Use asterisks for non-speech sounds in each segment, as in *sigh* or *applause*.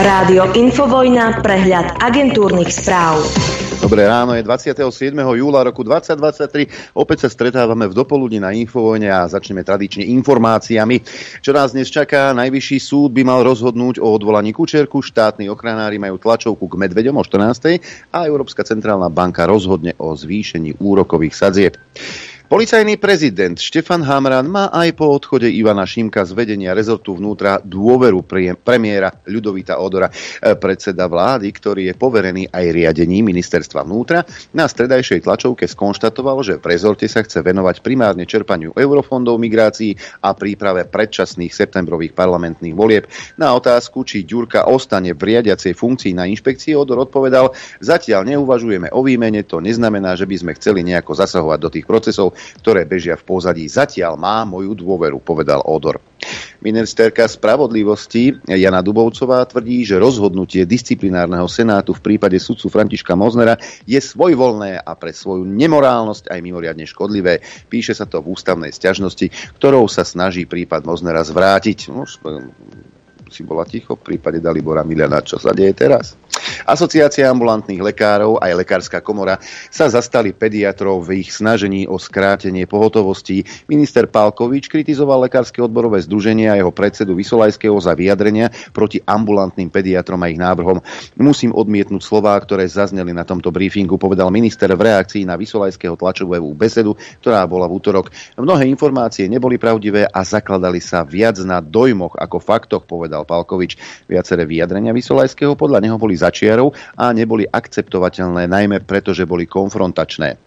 Rádio Infovojna, prehľad agentúrnych správ. Dobré ráno, je 27. júla roku 2023. Opäť sa stretávame v dopoludni na Infovojne a začneme tradične informáciami. Čo nás dnes čaká, najvyšší súd by mal rozhodnúť o odvolaní Kučerku, štátni ochranári majú tlačovku k Medveďom o 14. a Európska centrálna banka rozhodne o zvýšení úrokových sadzieb. Policajný prezident Štefan Hamran má aj po odchode Ivana Šimka z vedenia rezortu vnútra dôveru premiéra Ľudovita Odora, e, predseda vlády, ktorý je poverený aj riadením ministerstva vnútra. Na stredajšej tlačovke skonštatoval, že v rezorte sa chce venovať primárne čerpaniu eurofondov migrácií a príprave predčasných septembrových parlamentných volieb. Na otázku, či Ďurka ostane v riadiacej funkcii na inšpekcii, Odor odpovedal, zatiaľ neuvažujeme o výmene, to neznamená, že by sme chceli nejako zasahovať do tých procesov, ktoré bežia v pozadí. Zatiaľ má moju dôveru, povedal Odor. Ministerka spravodlivosti Jana Dubovcová tvrdí, že rozhodnutie disciplinárneho senátu v prípade sudcu Františka Moznera je svojvoľné a pre svoju nemorálnosť aj mimoriadne škodlivé. Píše sa to v ústavnej sťažnosti, ktorou sa snaží prípad Moznera zvrátiť. No, si bola ticho v prípade Dalibora Miliana. Čo sa deje teraz? Asociácia ambulantných lekárov aj lekárska komora sa zastali pediatrov v ich snažení o skrátenie pohotovosti. Minister Pálkovič kritizoval lekárske odborové združenie a jeho predsedu Vysolajského za vyjadrenia proti ambulantným pediatrom a ich návrhom. Musím odmietnúť slová, ktoré zazneli na tomto briefingu, povedal minister v reakcii na Vysolajského tlačovú besedu, ktorá bola v útorok. Mnohé informácie neboli pravdivé a zakladali sa viac na dojmoch ako faktoch, povedal Pálkovič. Viaceré vyjadrenia Vysolajského podľa neho boli začiarov a neboli akceptovateľné, najmä preto, že boli konfrontačné.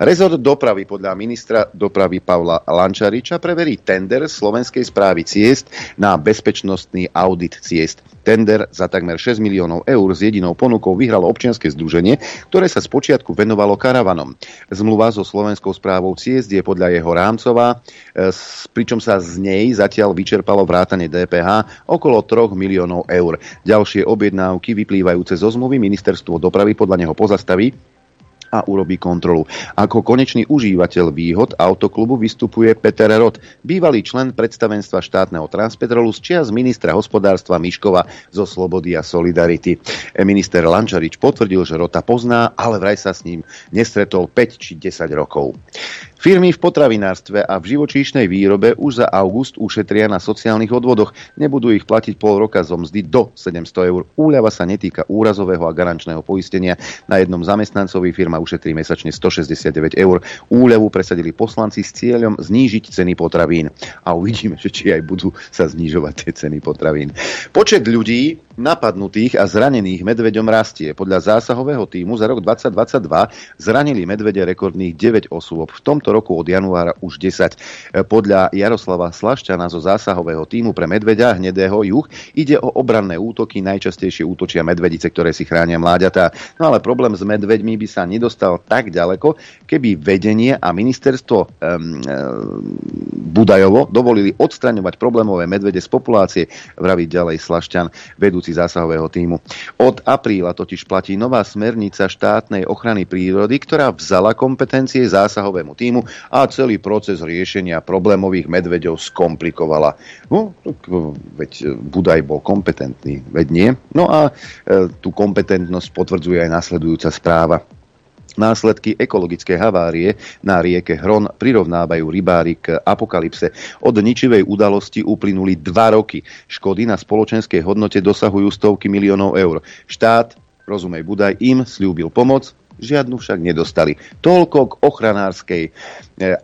Rezort dopravy podľa ministra dopravy Pavla Lančariča preverí tender Slovenskej správy ciest na bezpečnostný audit ciest. Tender za takmer 6 miliónov eur s jedinou ponukou vyhralo občianske združenie, ktoré sa spočiatku venovalo karavanom. Zmluva so Slovenskou správou ciest je podľa jeho rámcová, e, pričom sa z nej zatiaľ vyčerpalo vrátanie DPH okolo 3 miliónov eur. Ďalšie objednávky vyplývajúce zo zmluvy ministerstvo dopravy podľa neho pozastaví a urobí kontrolu. Ako konečný užívateľ výhod autoklubu vystupuje Peter Rod, bývalý člen predstavenstva štátneho transpetrolu z čias ministra hospodárstva Miškova zo Slobody a Solidarity. Minister Lančarič potvrdil, že Rota pozná, ale vraj sa s ním nestretol 5 či 10 rokov. Firmy v potravinárstve a v živočíšnej výrobe už za august ušetria na sociálnych odvodoch. Nebudú ich platiť pol roka zo mzdy do 700 eur. Úľava sa netýka úrazového a garančného poistenia. Na jednom zamestnancovi firma ušetrí mesačne 169 eur. Úľavu presadili poslanci s cieľom znížiť ceny potravín. A uvidíme, či aj budú sa znižovať tie ceny potravín. Počet ľudí napadnutých a zranených medveďom rastie. Podľa zásahového týmu za rok 2022 zranili medvede rekordných 9 osôb. V tomto roku od januára už 10. Podľa Jaroslava Slašťana zo zásahového týmu pre medveďa hnedého juh ide o obranné útoky, najčastejšie útočia medvedice, ktoré si chránia mláďatá. No ale problém s medveďmi by sa nedostal tak ďaleko, keby vedenie a ministerstvo um, um, Budajovo dovolili odstraňovať problémové medvede z populácie, vraví ďalej Slašťan, vedúci rámci zásahového týmu. Od apríla totiž platí nová smernica štátnej ochrany prírody, ktorá vzala kompetencie zásahovému týmu a celý proces riešenia problémových medveďov skomplikovala. No, veď Budaj bol kompetentný, veď nie. No a e, tú kompetentnosť potvrdzuje aj nasledujúca správa. Následky ekologickej havárie na rieke Hron prirovnávajú rybári k apokalypse. Od ničivej udalosti uplynuli dva roky. Škody na spoločenskej hodnote dosahujú stovky miliónov eur. Štát, rozumej Budaj, im slúbil pomoc, žiadnu však nedostali. Toľko k ochranárskej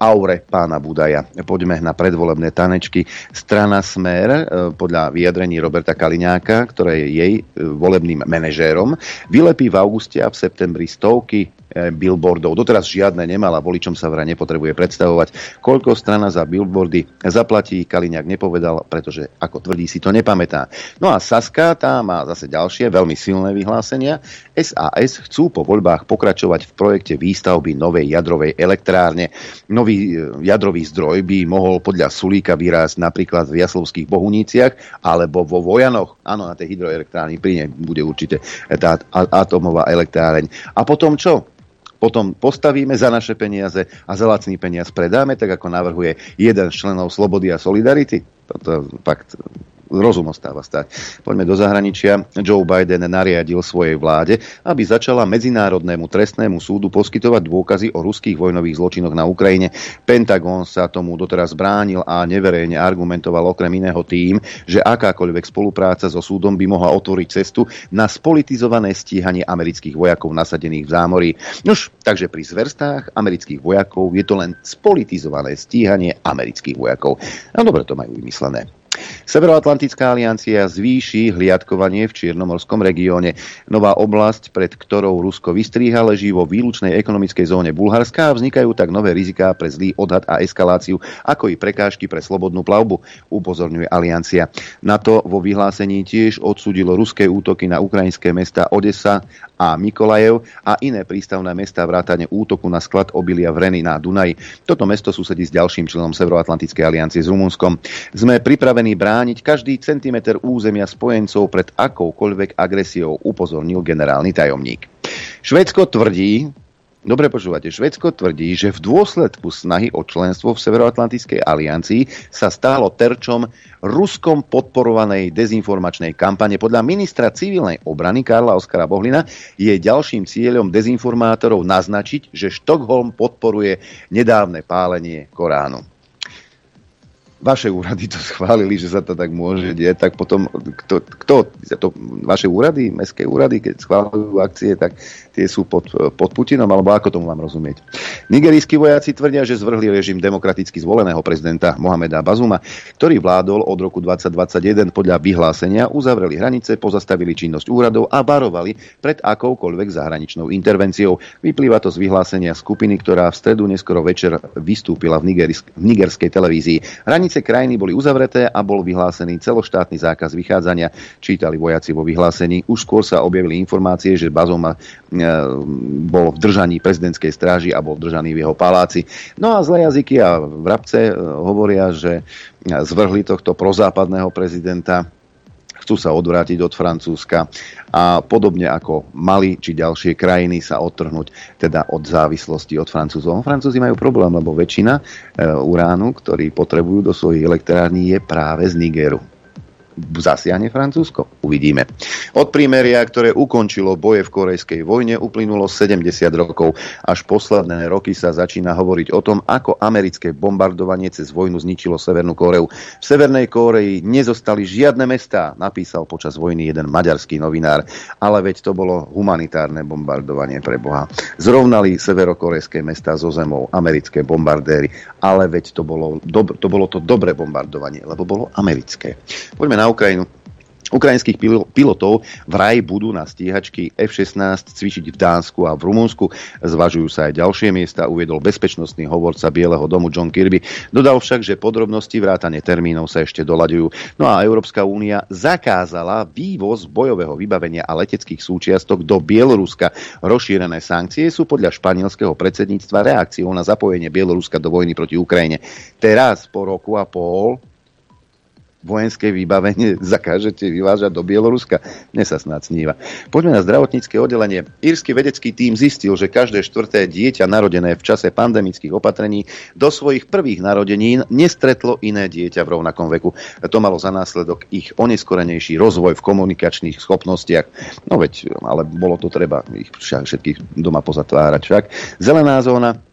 aure pána Budaja. Poďme na predvolebné tanečky. Strana Smer, e, podľa vyjadrení Roberta Kaliňáka, ktoré je jej e, volebným manažérom, vylepí v auguste a v septembri stovky E, billboardov. Doteraz žiadne nemala, voličom sa vraj nepotrebuje predstavovať. Koľko strana za billboardy zaplatí, Kaliňák nepovedal, pretože ako tvrdí si to nepamätá. No a Saska, tá má zase ďalšie veľmi silné vyhlásenia. SAS chcú po voľbách pokračovať v projekte výstavby novej jadrovej elektrárne. Nový e, jadrový zdroj by mohol podľa Sulíka vyrásť napríklad v Jaslovských Bohuníciach alebo vo Vojanoch. Áno, na tej hydroelektrárni pri nej bude určite tá atomová elektráreň. A potom čo? potom postavíme za naše peniaze a za lacný peniaz predáme, tak ako navrhuje jeden z členov Slobody a Solidarity. Toto fakt rozum ostáva stať. Poďme do zahraničia. Joe Biden nariadil svojej vláde, aby začala Medzinárodnému trestnému súdu poskytovať dôkazy o ruských vojnových zločinoch na Ukrajine. Pentagon sa tomu doteraz bránil a neverejne argumentoval okrem iného tým, že akákoľvek spolupráca so súdom by mohla otvoriť cestu na spolitizované stíhanie amerických vojakov nasadených v zámorí. Nož, takže pri zverstách amerických vojakov je to len spolitizované stíhanie amerických vojakov. No dobre to majú vymyslené. Severoatlantická aliancia zvýši hliadkovanie v Čiernomorskom regióne. Nová oblasť, pred ktorou Rusko vystríha, leží vo výlučnej ekonomickej zóne Bulharska a vznikajú tak nové riziká pre zlý odhad a eskaláciu, ako i prekážky pre slobodnú plavbu, upozorňuje aliancia. NATO vo vyhlásení tiež odsudilo ruské útoky na ukrajinské mesta Odesa a Mikolajev a iné prístavné mesta vrátane útoku na sklad obilia v Reny na Dunaji. Toto mesto susedí s ďalším členom Severoatlantickej aliancie s Rumunskom. Sme pripravení brániť každý centimeter územia spojencov pred akoukoľvek agresiou, upozornil generálny tajomník. Švedsko tvrdí, Dobre počúvate, Švedsko tvrdí, že v dôsledku snahy o členstvo v Severoatlantickej aliancii sa stalo terčom Ruskom podporovanej dezinformačnej kampane. Podľa ministra civilnej obrany Karla Oskara Bohlina je ďalším cieľom dezinformátorov naznačiť, že Štokholm podporuje nedávne pálenie Koránu vaše úrady to schválili, že sa to tak môže diať, tak potom kto, kto to, vaše úrady, mestské úrady, keď schválujú akcie, tak tie sú pod, pod Putinom, alebo ako tomu mám rozumieť. Nigerijskí vojaci tvrdia, že zvrhli režim demokraticky zvoleného prezidenta Mohameda Bazuma, ktorý vládol od roku 2021 podľa vyhlásenia, uzavreli hranice, pozastavili činnosť úradov a varovali pred akoukoľvek zahraničnou intervenciou. Vyplýva to z vyhlásenia skupiny, ktorá v stredu neskoro večer vystúpila v, v nigerskej televízii. Hranice krajiny boli uzavreté a bol vyhlásený celoštátny zákaz vychádzania, čítali vojaci vo vyhlásení. Už skôr sa objavili informácie, že Bazoma E, bol v držaní prezidentskej stráži a bol držaný v jeho paláci. No a zlé jazyky a vrabce e, hovoria, že zvrhli tohto prozápadného prezidenta chcú sa odvrátiť od Francúzska a podobne ako Mali či ďalšie krajiny sa odtrhnúť teda od závislosti od Francúzov. Francúzi majú problém, lebo väčšina e, uránu, ktorý potrebujú do svojich elektrární, je práve z Nigeru zasiahne Francúzsko? Uvidíme. Od prímeria, ktoré ukončilo boje v korejskej vojne, uplynulo 70 rokov. Až posledné roky sa začína hovoriť o tom, ako americké bombardovanie cez vojnu zničilo Severnú Koreu. V Severnej Koreji nezostali žiadne mestá, napísal počas vojny jeden maďarský novinár. Ale veď to bolo humanitárne bombardovanie pre Boha. Zrovnali severokorejské mestá so zemou americké bombardéry, ale veď to bolo, dob- to bolo to dobré bombardovanie, lebo bolo americké. Poďme na na Ukrajinu. Ukrajinských pilotov vraj budú na stíhačky F-16 cvičiť v Dánsku a v Rumunsku. Zvažujú sa aj ďalšie miesta, uviedol bezpečnostný hovorca Bieleho domu John Kirby. Dodal však, že podrobnosti vrátane termínov sa ešte doľaďujú. No a Európska únia zakázala vývoz bojového vybavenia a leteckých súčiastok do Bieloruska. Rozšírené sankcie sú podľa španielského predsedníctva reakciou na zapojenie Bieloruska do vojny proti Ukrajine. Teraz po roku a pol vojenské vybavenie *laughs* zakážete vyvážať do Bieloruska? Mne sa snad sníva. Poďme na zdravotnícke oddelenie. Írsky vedecký tím zistil, že každé štvrté dieťa narodené v čase pandemických opatrení do svojich prvých narodenín nestretlo iné dieťa v rovnakom veku. To malo za následok ich oneskorenejší rozvoj v komunikačných schopnostiach. No veď, ale bolo to treba ich všetkých doma pozatvárať však. Zelená zóna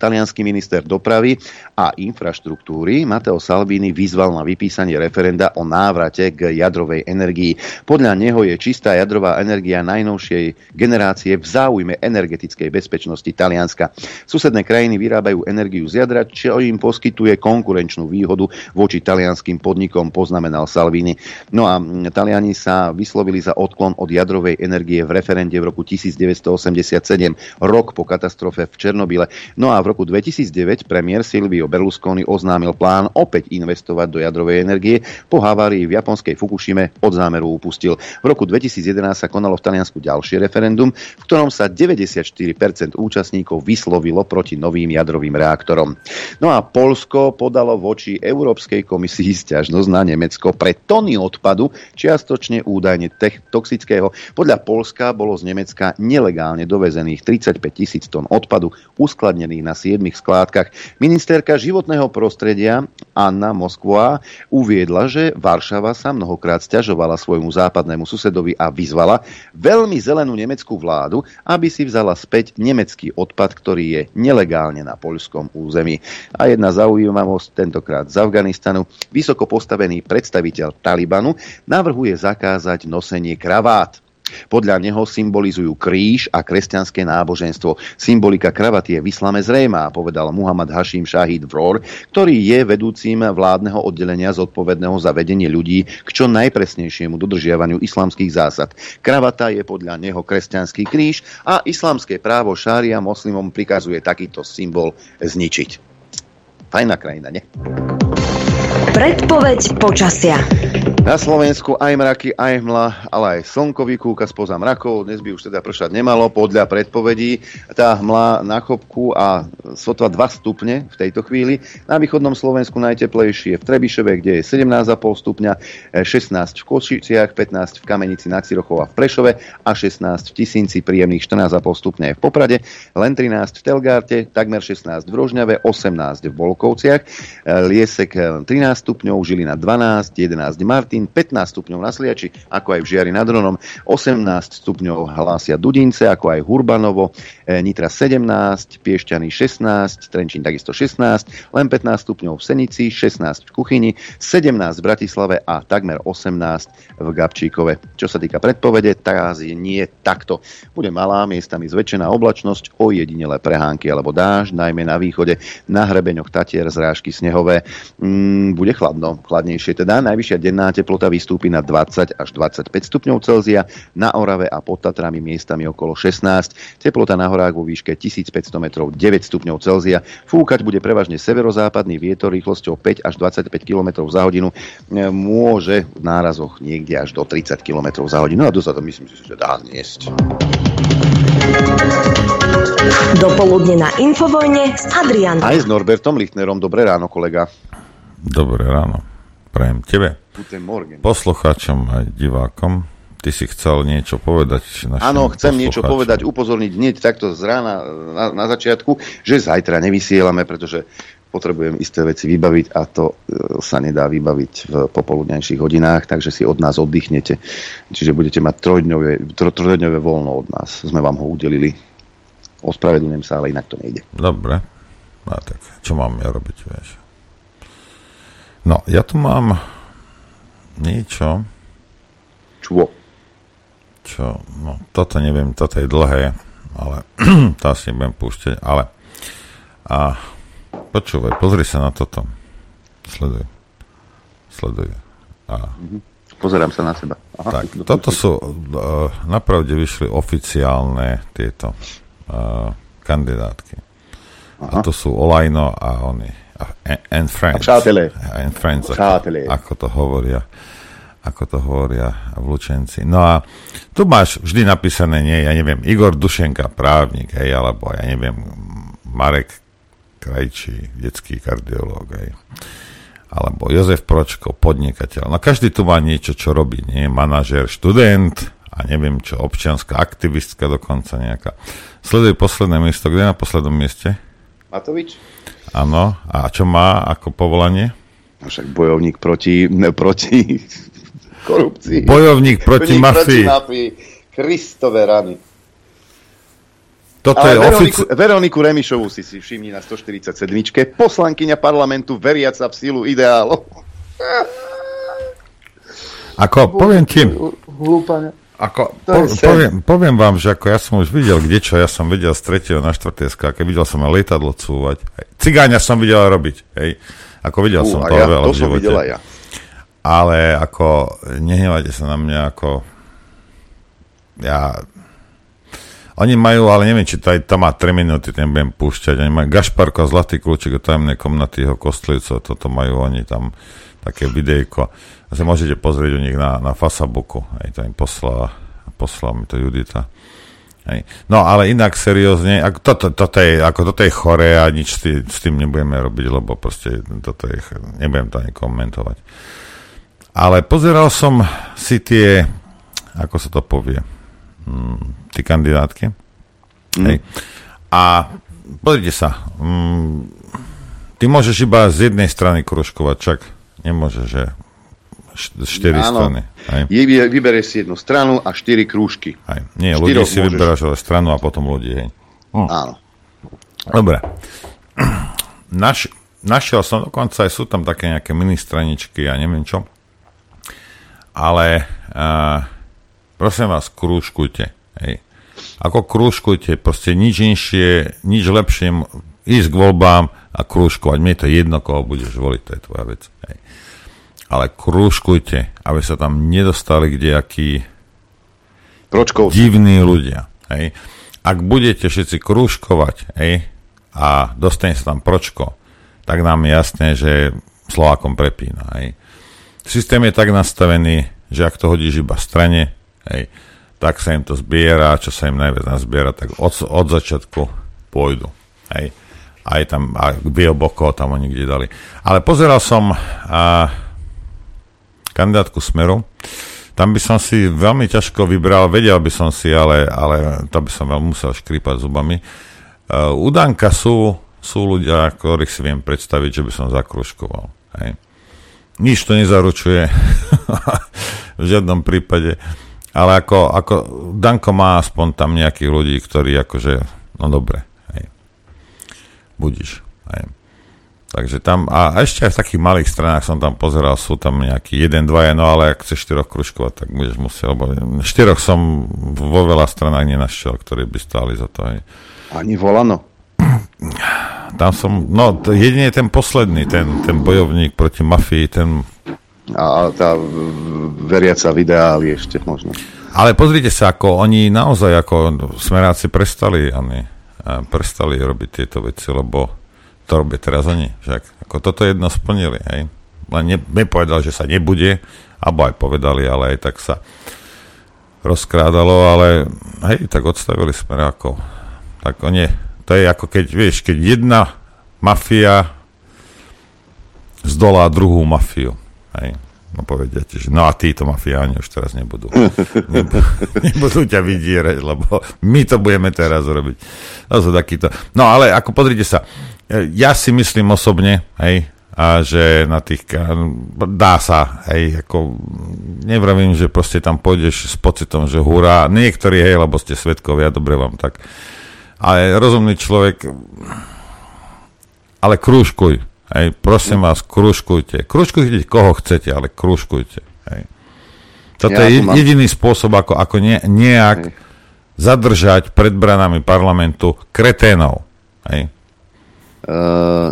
Talianský minister dopravy a infraštruktúry Mateo Salvini vyzval na vypísanie referenda o návrate k jadrovej energii. Podľa neho je čistá jadrová energia najnovšej generácie v záujme energetickej bezpečnosti Talianska. Susedné krajiny vyrábajú energiu z jadra, čo im poskytuje konkurenčnú výhodu voči talianským podnikom, poznamenal Salvini. No a Taliani sa vyslovili za odklon od jadrovej energie v referende v roku 1987, rok po katastrofe v Černobyle. No a v roku 2009 premiér Silvio Berlusconi oznámil plán opäť investovať do jadrovej energie. Po havárii v japonskej Fukushime od zámeru upustil. V roku 2011 sa konalo v Taliansku ďalšie referendum, v ktorom sa 94% účastníkov vyslovilo proti novým jadrovým reaktorom. No a Polsko podalo voči Európskej komisii stiažnosť na Nemecko pre tony odpadu, čiastočne údajne toxického. Podľa Polska bolo z Nemecka nelegálne dovezených 35 tisíc tón odpadu uskladnených na siedmich skládkach. Ministerka životného prostredia Anna Moskva uviedla, že Varšava sa mnohokrát stiažovala svojmu západnému susedovi a vyzvala veľmi zelenú nemeckú vládu, aby si vzala späť nemecký odpad, ktorý je nelegálne na poľskom území. A jedna zaujímavosť, tentokrát z Afganistanu, vysoko postavený predstaviteľ Talibanu navrhuje zakázať nosenie kravát. Podľa neho symbolizujú kríž a kresťanské náboženstvo. Symbolika kravaty je v islame zrejmá, povedal Muhammad Hashim Shahid Vror, ktorý je vedúcim vládneho oddelenia zodpovedného za vedenie ľudí k čo najpresnejšiemu dodržiavaniu islamských zásad. Kravata je podľa neho kresťanský kríž a islamské právo šária moslimom prikazuje takýto symbol zničiť. Fajná krajina, ne? Predpoveď počasia. Na Slovensku aj mraky, aj hmla, ale aj slnko vykúka spoza mrakov. Dnes by už teda pršať nemalo podľa predpovedí. Tá hmla na chopku a sotva 2 stupne v tejto chvíli. Na východnom Slovensku najteplejšie v Trebišove, kde je 17,5 stupňa, 16 v Košiciach, 15 v Kamenici nad Cirochov a v Prešove a 16 v Tisínci, príjemných 14,5 stupňa v Poprade, len 13 v Telgárte, takmer 16 v Rožňave, 18 v Volkovciach, Liesek 13 stupňov, Žilina 12, 11 Mart, Martin, 15 stupňov na Sliači, ako aj v Žiari nad Ronom, 18 stupňov hlásia Dudince, ako aj Hurbanovo, e, Nitra 17, Piešťany 16, Trenčín takisto 16, len 15 stupňov v Senici, 16 v Kuchyni, 17 v Bratislave a takmer 18 v Gabčíkove. Čo sa týka predpovede, tá je nie takto. Bude malá, miestami zväčšená oblačnosť, ojedinelé prehánky alebo dáž, najmä na východe, na hrebeňoch Tatier, zrážky snehové. Mm, bude chladno, chladnejšie teda. Najvyššia denná teplota vystúpi na 20 až 25 stupňov Celzia, na Orave a pod Tatrami miestami okolo 16, teplota na horách vo výške 1500 metrov 9 stupňov Celzia. Fúkať bude prevažne severozápadný vietor rýchlosťou 5 až 25 km za hodinu. E, môže v nárazoch niekde až do 30 km za hodinu. A to sa to myslím si, že dá niesť. Dopoludne na Infovojne s Adrianom. Aj s Norbertom Lichtnerom. Dobré ráno, kolega. Dobré ráno. Prajem tebe poslucháčom aj divákom. Ty si chcel niečo povedať? Áno, chcem niečo povedať, upozorniť hneď takto z rána na, na začiatku, že zajtra nevysielame, pretože potrebujem isté veci vybaviť a to e, sa nedá vybaviť v popoludnejších hodinách, takže si od nás oddychnete. Čiže budete mať trojdňové, trojdňové voľno od nás. Sme vám ho udelili. Ospravedlňujem sa, ale inak to nejde. Dobre. No tak, čo mám ja robiť, vieš? No, ja tu mám niečo. Čo? Čo? No, toto neviem, toto je dlhé, ale *clears throat* to asi nebudem púšťať, ale a počúvaj, pozri sa na toto. Sleduj. Sleduj. A, Pozerám sa na seba. Aha, tak, toto sú, uh, napravde vyšli oficiálne tieto uh, kandidátky. Aha. A to sú Olajno a oni and friends. A přátelé. And friends, přátelé. Ako, ako to hovoria ako to hovoria vlúčenci. No a tu máš vždy napísané, nie, ja neviem, Igor Dušenka, právnik, hej, alebo ja neviem, Marek Krajčí, detský kardiológ, hej. Alebo Jozef Pročko, podnikateľ. No každý tu má niečo, čo robí, nie? Manažer, študent a neviem čo, občianská aktivistka dokonca nejaká. Sleduj posledné miesto, kde je na poslednom mieste? Matovič? Áno, a čo má ako povolanie? No však bojovník proti, ne, proti *laughs* korupcii. Bojovník proti Bojovník mafii. Proti mafii. Kristové rany. Toto Ale je Veroniku, ofici- Veroniku Remišovú si si všimni na 147. Poslankyňa parlamentu veriaca v sílu ideálov. Ako, poviem ti... Ako, po, poviem, poviem vám, že ako ja som už videl kde čo, ja som videl z 3. na 4. skáke, videl som aj lietadlo cúvať. Cigáňa som videl robiť, hej. Ako videl uh, som to ja, veľa to v živote. Som ja. Ale ako, nehnevajte sa na mňa, ako ja oni majú, ale neviem, či to aj tam má 3 minúty, ten budem púšťať. Oni majú Gašparko, Zlatý kľúčik o tajemnej komnaty jeho kostlivcov, toto majú oni tam také videjko sa môžete pozrieť u nich na, na Facebooku. Hej, to im poslala, poslala mi to Judita. Hej. No ale inak seriózne, ako toto, toto, je, ako toto je choré a nič s tým, nebudeme robiť, lebo proste toto je, nebudem to ani komentovať. Ale pozeral som si tie, ako sa to povie, hm, tie kandidátky. Mm. Hej. A pozrite sa, mm, ty môžeš iba z jednej strany kružkovať, čak nemôžeš, že štyri Áno. strany. Aj. Vybereš si jednu stranu a štyri krúžky. Aj. Nie, ľudí si môžeš... vyberáš ale stranu a potom ľudí, hej. Hm. Áno. Dobre. *clears throat* Naš, našiel som dokonca aj sú tam také nejaké ministraničky a ja neviem čo. Ale uh, prosím vás, krúžkujte. Hej. Ako krúžkujte, proste nič inšie, nič lepšie ísť k voľbám a krúžkovať. Mne je to jedno, koho budeš voliť, to je tvoja vec. Hej ale krúžkujte, aby sa tam nedostali kdejakí Pročkov. divní ľudia. Hej. Ak budete všetci krúžkovať hej, a dostane sa tam pročko, tak nám je jasné, že Slovákom prepína. Hej. Systém je tak nastavený, že ak to hodíš iba strane, hej, tak sa im to zbiera, čo sa im najviac nazbiera, tak od, od začiatku pôjdu. Hej. Aj tam, a Bioboko tam oni kde dali. Ale pozeral som a, kandidátku Smeru. Tam by som si veľmi ťažko vybral, vedel by som si, ale, ale to by som veľmi musel škrípať zubami. Uh, u Danka sú, sú ľudia, ktorých si viem predstaviť, že by som zakruškoval. Hej. Nič to nezaručuje *laughs* v žiadnom prípade. Ale ako, ako Danko má aspoň tam nejakých ľudí, ktorí akože, no dobre, hej. Budíš. Hej. Takže tam, a ešte aj v takých malých stranách som tam pozeral, sú tam nejaký jeden, dvaja, no ale ak chceš štyroch kružkovať, tak budeš musieť, lebo štyroch som vo veľa stranách nenašiel, ktorí by stáli za to. Aj. Ani volano. Tam som, no to jedine ten posledný, ten, ten bojovník proti mafii, ten... A tá veriaca v ideáli ešte možno. Ale pozrite sa, ako oni naozaj, ako smeráci prestali, oni, prestali robiť tieto veci, lebo to robia teraz oni. Však ako toto jedno splnili, hej. Len ne, nepovedal, že sa nebude, alebo aj povedali, ale aj tak sa rozkrádalo, ale hej, tak odstavili ako, Tak oni, to je ako keď, vieš, keď jedna mafia zdolá druhú mafiu. Hej. No povedia ti, že no a títo mafiáni už teraz nebudú. *laughs* nebudú, nebudú ťa vydierať, lebo my to budeme teraz robiť. To sú takýto. No ale ako pozrite sa, ja si myslím osobne, hej, a že na tých, dá sa, hej, ako, nevravím, že proste tam pôjdeš s pocitom, že hurá, niektorí, hej, lebo ste svetkovia, dobre vám tak, ale rozumný človek, ale krúžkuj, hej, prosím vás, krúžkujte, krúžkujte koho chcete, ale krúžkujte, hej. Toto ja je jediný mám... spôsob, ako, ako ne, nejak hej. zadržať pred branami parlamentu kreténov, hej,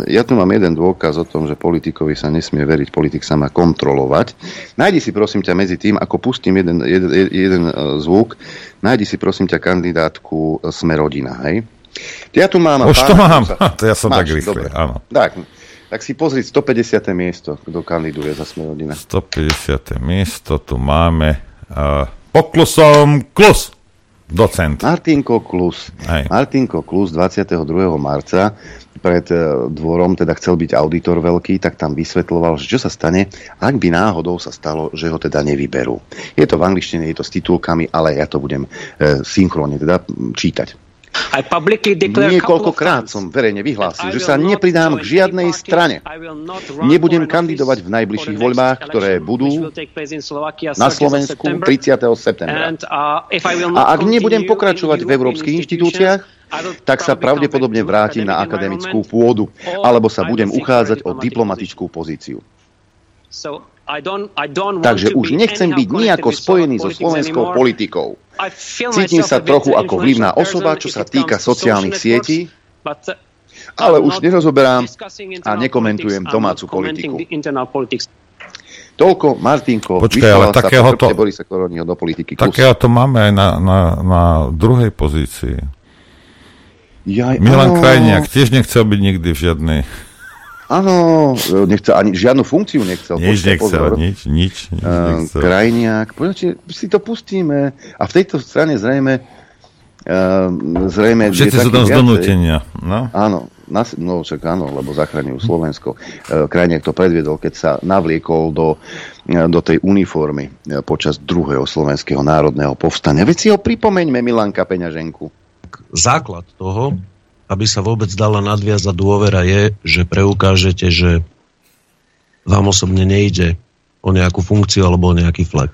ja tu mám jeden dôkaz o tom, že politikovi sa nesmie veriť, politik sa má kontrolovať. Nájdi si prosím ťa medzi tým, ako pustím jeden, jeden, jeden uh, zvuk, nájdi si prosím ťa kandidátku Smerodina, hej? Ja tu mám... Už to mám, sa... *laughs* to ja som Máš, tak rýchle, áno. Tak, tak si pozri 150. miesto, kto kandiduje za Smerodina. 150. miesto, tu máme uh, poklusom klus docent. Martinko Klus. Hej. Martinko Klus 22. marca pred e, dvorom, teda chcel byť auditor veľký, tak tam vysvetloval, že čo sa stane, ak by náhodou sa stalo, že ho teda nevyberú. Je to v angličtine, je to s titulkami, ale ja to budem e, synchrónne teda čítať. Niekoľkokrát som verejne vyhlásil, že sa nepridám k žiadnej strane. Nebudem kandidovať v najbližších voľbách, ktoré budú na Slovensku 30. septembra. Uh, A ak nebudem pokračovať v európskych inštitúciách, tak sa pravdepodobne vrátim na akademickú pôdu, alebo sa budem uchádzať o diplomatickú pozíciu. Takže už nechcem byť nejako spojený so slovenskou politikou. Cítim sa trochu ako vlivná osoba, čo sa týka sociálnych sietí, ale už nerozoberám a nekomentujem domácu politiku. Toľko, Martinko, Počkaj, ale takého to, Borisa do politiky. Takého to máme aj na, na, na druhej pozícii. Jaj, Milan áno. Krajniak tiež nechcel byť nikdy v žiadnej... Áno, nechcel ani žiadnu funkciu nechcel. Nič Počkej, nechcel, pozor. nič, nič, nič uh, nechcel. Krajniak, poďte, si to pustíme. A v tejto strane zrejme uh, zrejme... Všetci sú tam z donútenia. No? Áno, nas, no však áno, lebo zachraňujú Slovensko. Uh, Krajniak to predviedol, keď sa navliekol do, uh, do tej uniformy uh, počas druhého slovenského národného povstania. Veď si ho pripomeňme, Milanka Peňaženku základ toho aby sa vôbec dala nadviazať dôvera, je, že preukážete, že vám osobne nejde o nejakú funkciu alebo o nejaký flek.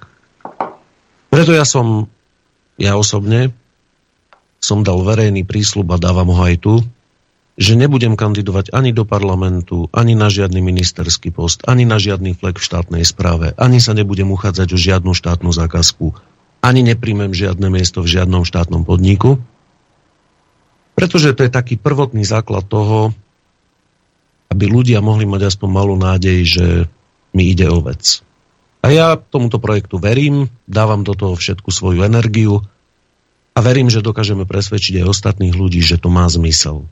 Preto ja som, ja osobne, som dal verejný prísľub a dávam ho aj tu, že nebudem kandidovať ani do parlamentu, ani na žiadny ministerský post, ani na žiadny flek v štátnej správe, ani sa nebudem uchádzať o žiadnu štátnu zákazku, ani nepríjmem žiadne miesto v žiadnom štátnom podniku, pretože to je taký prvotný základ toho, aby ľudia mohli mať aspoň malú nádej, že mi ide o vec. A ja tomuto projektu verím, dávam do toho všetku svoju energiu a verím, že dokážeme presvedčiť aj ostatných ľudí, že to má zmysel.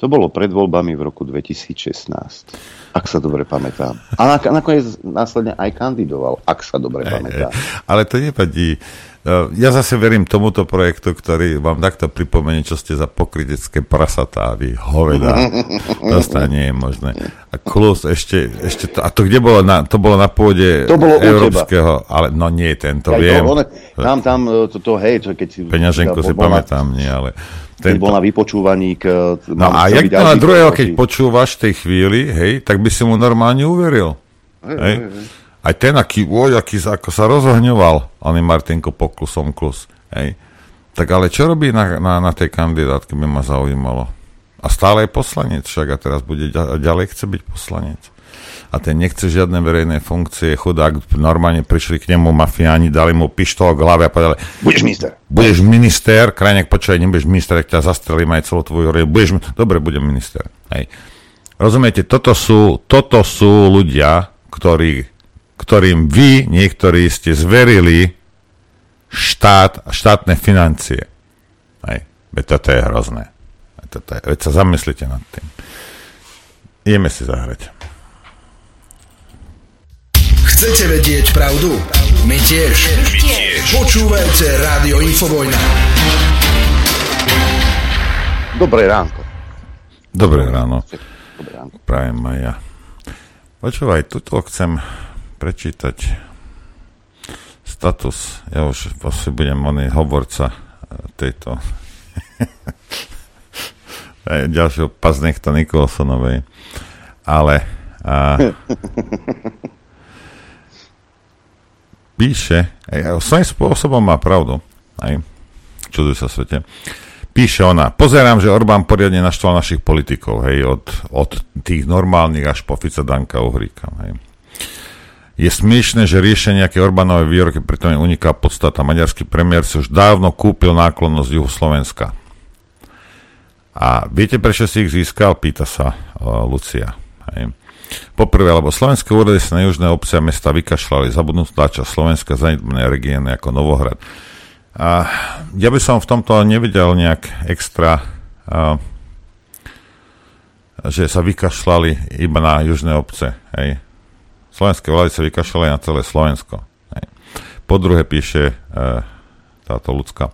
To bolo pred voľbami v roku 2016, ak sa dobre pamätám. A nakoniec následne aj kandidoval, ak sa dobre pamätám. Ale to nevadí. Ja zase verím tomuto projektu, ktorý vám takto pripomenie, čo ste za pokrytecké prasatá, vy hoveda. To nie je možné. A klus ešte, ešte to, a to kde bolo? Na, to bolo na pôde to bolo európskeho, ale no nie, tento Aj viem. To, tam, tam, to, to hej, čo keď si... Peňaženku si pamätám, nie, ale... Tento... Keď bol na vypočúvaní k... No a jak to na druhého, keď počúvaš v tej chvíli, hej, tak by si mu normálne uveril. Hej. hej, hej aj ten, aký, oj, aký ako sa rozohňoval, je Martinko poklusom klus. Hej. Tak ale čo robí na, na, na tej kandidátke, by ma zaujímalo. A stále je poslanec, však a teraz bude ďalej chce byť poslanec. A ten nechce žiadne verejné funkcie, chudák, normálne prišli k nemu mafiáni, dali mu pištol k hlave a povedali, budeš minister. Budeš minister, krajnek počkaj, nebudeš minister, ak ťa zastrelím aj celú tvoju rodinu, budeš, dobre, budem minister. Hej. Rozumiete, toto sú, toto sú ľudia, ktorí ktorým vy niektorí ste zverili štát, štátne financie. Hej. Veď toto je hrozné. Toto je, veď sa zamyslite nad tým. Ideme si zahrať. Chcete vedieť pravdu? My tiež. My tiež. Počúvajte Rádio Infovojna. Dobré ránko. Dobré ráno. Dobré ráno. Prajem aj ja. Počúvaj, tuto chcem prečítať status. Ja už asi budem oný hovorca e, tejto *laughs* ďalšieho paznechta Nikolsonovej. Ale a, *laughs* píše, aj, svojím spôsobom má pravdu, aj, čuduj sa svete, píše ona, pozerám, že Orbán poriadne naštval našich politikov, hej, od, od tých normálnych až po Fica Danka Uhríka, hej. Je smiešne, že riešenie nejaké Orbánové výroky pritom uniká podstata. Maďarský premiér si už dávno kúpil náklonnosť juhu Slovenska. A viete, prečo si ich získal? Pýta sa uh, Lucia. Hej. Poprvé, lebo slovenské úrady sa na južné obce a mesta vykašľali, zabudnú tlača Slovenska zanedbané regióny ako Novohrad. A ja by som v tomto nevidel nejak extra, uh, že sa vykašľali iba na južné obce. Hej slovenské vlády sa vykašľali na celé Slovensko. Hej. Po druhé píše e, táto ľudská.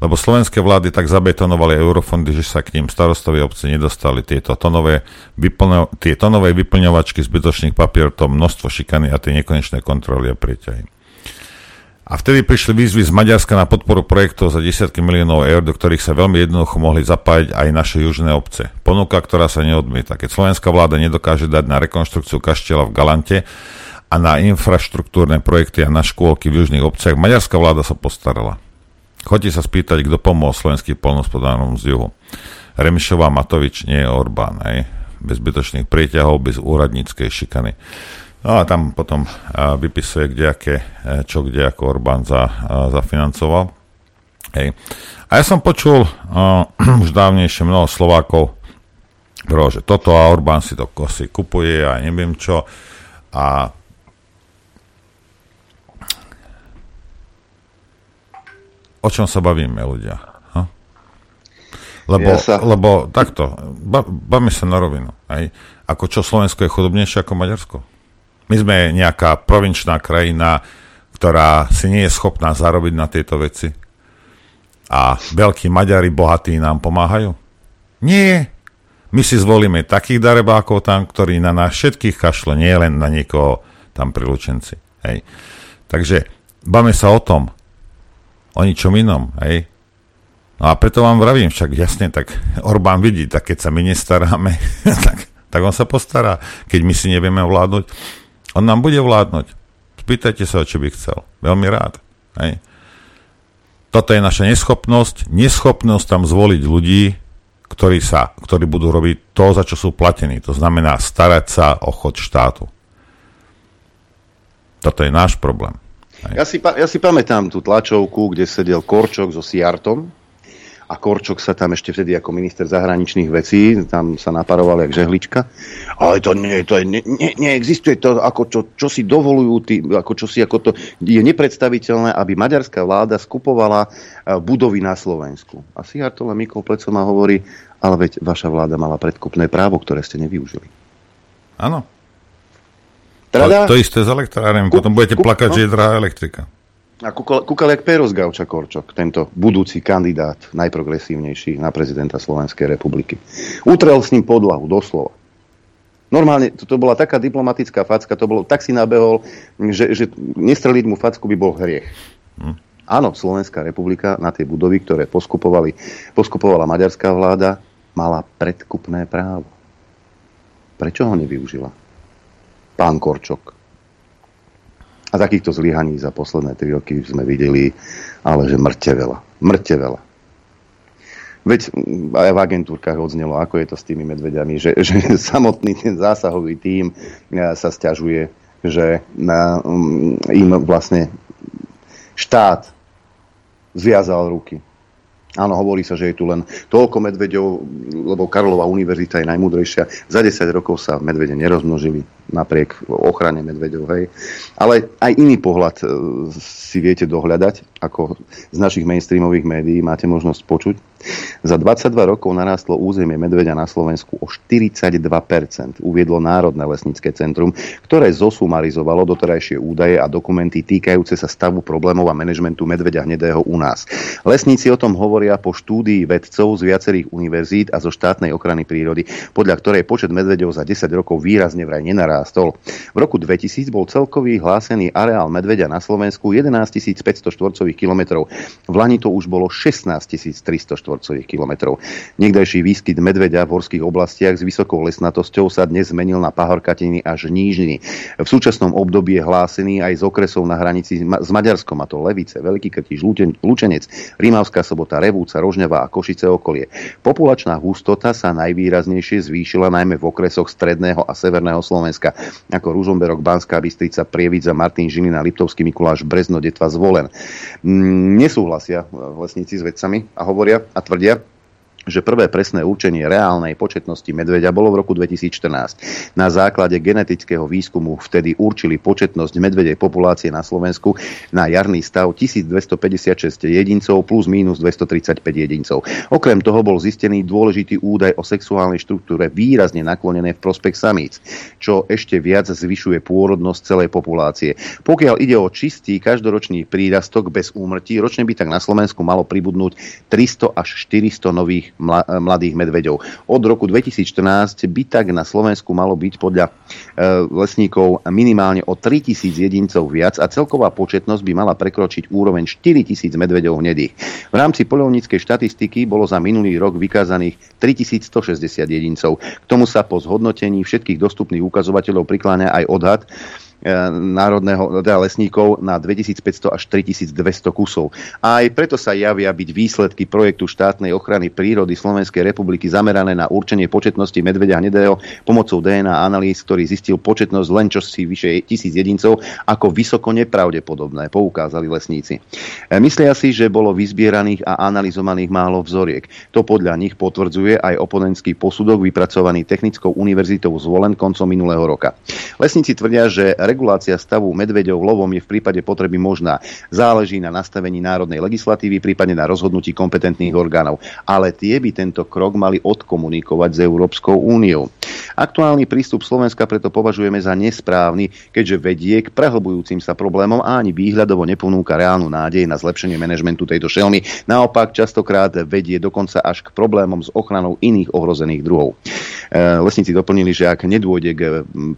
Lebo slovenské vlády tak zabetonovali eurofondy, že sa k ním starostovi obce nedostali tieto tonové, vyplňo, tie tonové vyplňovačky zbytočných papierov, to množstvo šikany a tie nekonečné kontroly a prieťahy. A vtedy prišli výzvy z Maďarska na podporu projektov za desiatky miliónov eur, do ktorých sa veľmi jednoducho mohli zapájať aj naše južné obce. Ponuka, ktorá sa neodmieta. Keď slovenská vláda nedokáže dať na rekonštrukciu kaštieľa v Galante a na infraštruktúrne projekty a na škôlky v južných obciach, maďarská vláda sa postarala. Chodí sa spýtať, kto pomohol slovenským polnospodárom z juhu. Remišová Matovič nie je Orbán, aj bez zbytočných prieťahov, bez úradníckej šikany. No a tam potom vypisuje, kde aké, e, čo kde ako Orbán za, zafinancoval. Hej. A ja som počul uh, *clears throat* už dávnejšie mnoho Slovákov, bro, že toto a Orbán si to si kupuje a neviem čo. A o čom sa bavíme ľudia? Ha? Lebo, ja sa... lebo takto, bavíme sa na rovinu. Hej? Ako čo Slovensko je chudobnejšie ako Maďarsko? My sme nejaká provinčná krajina, ktorá si nie je schopná zarobiť na tieto veci. A veľkí Maďari bohatí nám pomáhajú? Nie. My si zvolíme takých darebákov tam, ktorí na nás všetkých kašle, nie len na niekoho tam pri Lučenci. Hej. Takže bavme sa o tom, o ničom inom. Hej. No a preto vám vravím, však jasne, tak Orbán vidí, tak keď sa my nestaráme, *laughs* tak, tak on sa postará. Keď my si nevieme vládnuť, on nám bude vládnuť. Spýtajte sa, čo by chcel. Veľmi rád. Hej. Toto je naša neschopnosť, neschopnosť tam zvoliť ľudí, ktorí, sa, ktorí budú robiť to, za čo sú platení. To znamená starať sa o chod štátu. Toto je náš problém. Ja si, ja si pamätám tú tlačovku, kde sedel Korčok so Siartom, a Korčok sa tam ešte vtedy ako minister zahraničných vecí, tam sa naparoval jak žehlička. Ale to, nie, to je, ne, ne, neexistuje to, ako čo, čo si dovolujú, tí, ako čo si, ako to je nepredstaviteľné, aby maďarská vláda skupovala e, budovy na Slovensku. A Siartole Mikol Plecoma hovorí, ale veď vaša vláda mala predkupné právo, ktoré ste nevyužili. Áno. Teda, to, to isté s elektrárem, potom budete plakať, no? že je drahá elektrika. A kúkal, kúkal jak Peros Gauča Korčok, tento budúci kandidát, najprogresívnejší na prezidenta Slovenskej republiky. Utrel s ním podlahu, doslova. Normálne, to, to bola taká diplomatická facka, to bolo, tak si nabehol, že, že nestreliť mu facku by bol hriech. Hm. Áno, Slovenská republika na tie budovy, ktoré poskupovali, poskupovala maďarská vláda, mala predkupné právo. Prečo ho nevyužila? Pán Korčok. A takýchto zlyhaní za posledné tri roky sme videli, ale že mŕte veľa. Mŕte veľa. Veď aj v agentúrkach odznelo, ako je to s tými medveďami, že, *laughs* že samotný ten zásahový tím e, sa stiažuje, že na, um, im vlastne štát zviazal ruky Áno, hovorí sa, že je tu len toľko medveďov, lebo Karlova univerzita je najmúdrejšia. Za 10 rokov sa medvede nerozmnožili napriek ochrane medveďov. Hej. Ale aj iný pohľad e, si viete dohľadať, ako z našich mainstreamových médií máte možnosť počuť. Za 22 rokov narástlo územie medveďa na Slovensku o 42%, uviedlo Národné lesnícke centrum, ktoré zosumarizovalo doterajšie údaje a dokumenty týkajúce sa stavu problémov a manažmentu medveďa hnedého u nás. Lesníci o tom hovoria po štúdii vedcov z viacerých univerzít a zo štátnej ochrany prírody, podľa ktorej počet medveďov za 10 rokov výrazne vraj nenarástol. V roku 2000 bol celkový hlásený areál medveďa na Slovensku 11 500 štvorcových kilometrov. V Lani to už bolo 16 300 štvorcových kilometrov. Niekdajší výskyt medveďa v horských oblastiach s vysokou lesnatosťou sa dnes zmenil na pahorkatiny až nížiny. V súčasnom období je hlásený aj z okresov na hranici s Maďarskom, a to Levice, Veľký Krtiš, Lučenec, Rímavská sobota, Revúca, Rožňava a Košice okolie. Populačná hustota sa najvýraznejšie zvýšila najmä v okresoch stredného a severného Slovenska, ako Ružomberok, Banská Bystrica, Prievidza, Martin Žilina, Liptovský Mikuláš, Brezno, Detva, Zvolen. Mm, nesúhlasia lesníci s vedcami a hovoria, a tvrdia, že prvé presné určenie reálnej početnosti medveďa bolo v roku 2014. Na základe genetického výskumu vtedy určili početnosť medvedej populácie na Slovensku na jarný stav 1256 jedincov plus minus 235 jedincov. Okrem toho bol zistený dôležitý údaj o sexuálnej štruktúre výrazne naklonené v prospech samíc, čo ešte viac zvyšuje pôrodnosť celej populácie. Pokiaľ ide o čistý každoročný prírastok bez úmrtí, ročne by tak na Slovensku malo pribudnúť 300 až 400 nových mladých medveďov. Od roku 2014 by tak na Slovensku malo byť podľa e, lesníkov minimálne o 3000 jedincov viac a celková početnosť by mala prekročiť úroveň 4000 medveďov hnedých. V rámci polovníckej štatistiky bolo za minulý rok vykázaných 3160 jedincov. K tomu sa po zhodnotení všetkých dostupných ukazovateľov prikláňa aj odhad, E, národného teda lesníkov na 2500 až 3200 kusov. A aj preto sa javia byť výsledky projektu štátnej ochrany prírody Slovenskej republiky zamerané na určenie početnosti medveďa hnedého pomocou DNA analýz, ktorý zistil početnosť len čosi vyše tisíc jedincov ako vysoko nepravdepodobné, poukázali lesníci. E, myslia si, že bolo vyzbieraných a analyzovaných málo vzoriek. To podľa nich potvrdzuje aj oponentský posudok vypracovaný Technickou univerzitou zvolen koncom minulého roka. Lesníci tvrdia, že regulácia stavu medveďov lovom je v prípade potreby možná. Záleží na nastavení národnej legislatívy, prípadne na rozhodnutí kompetentných orgánov. Ale tie by tento krok mali odkomunikovať s Európskou úniou. Aktuálny prístup Slovenska preto považujeme za nesprávny, keďže vedie k prehlbujúcim sa problémom a ani výhľadovo neponúka reálnu nádej na zlepšenie manažmentu tejto šelmy. Naopak častokrát vedie dokonca až k problémom s ochranou iných ohrozených druhov. E, lesníci doplnili, že ak nedôjde k,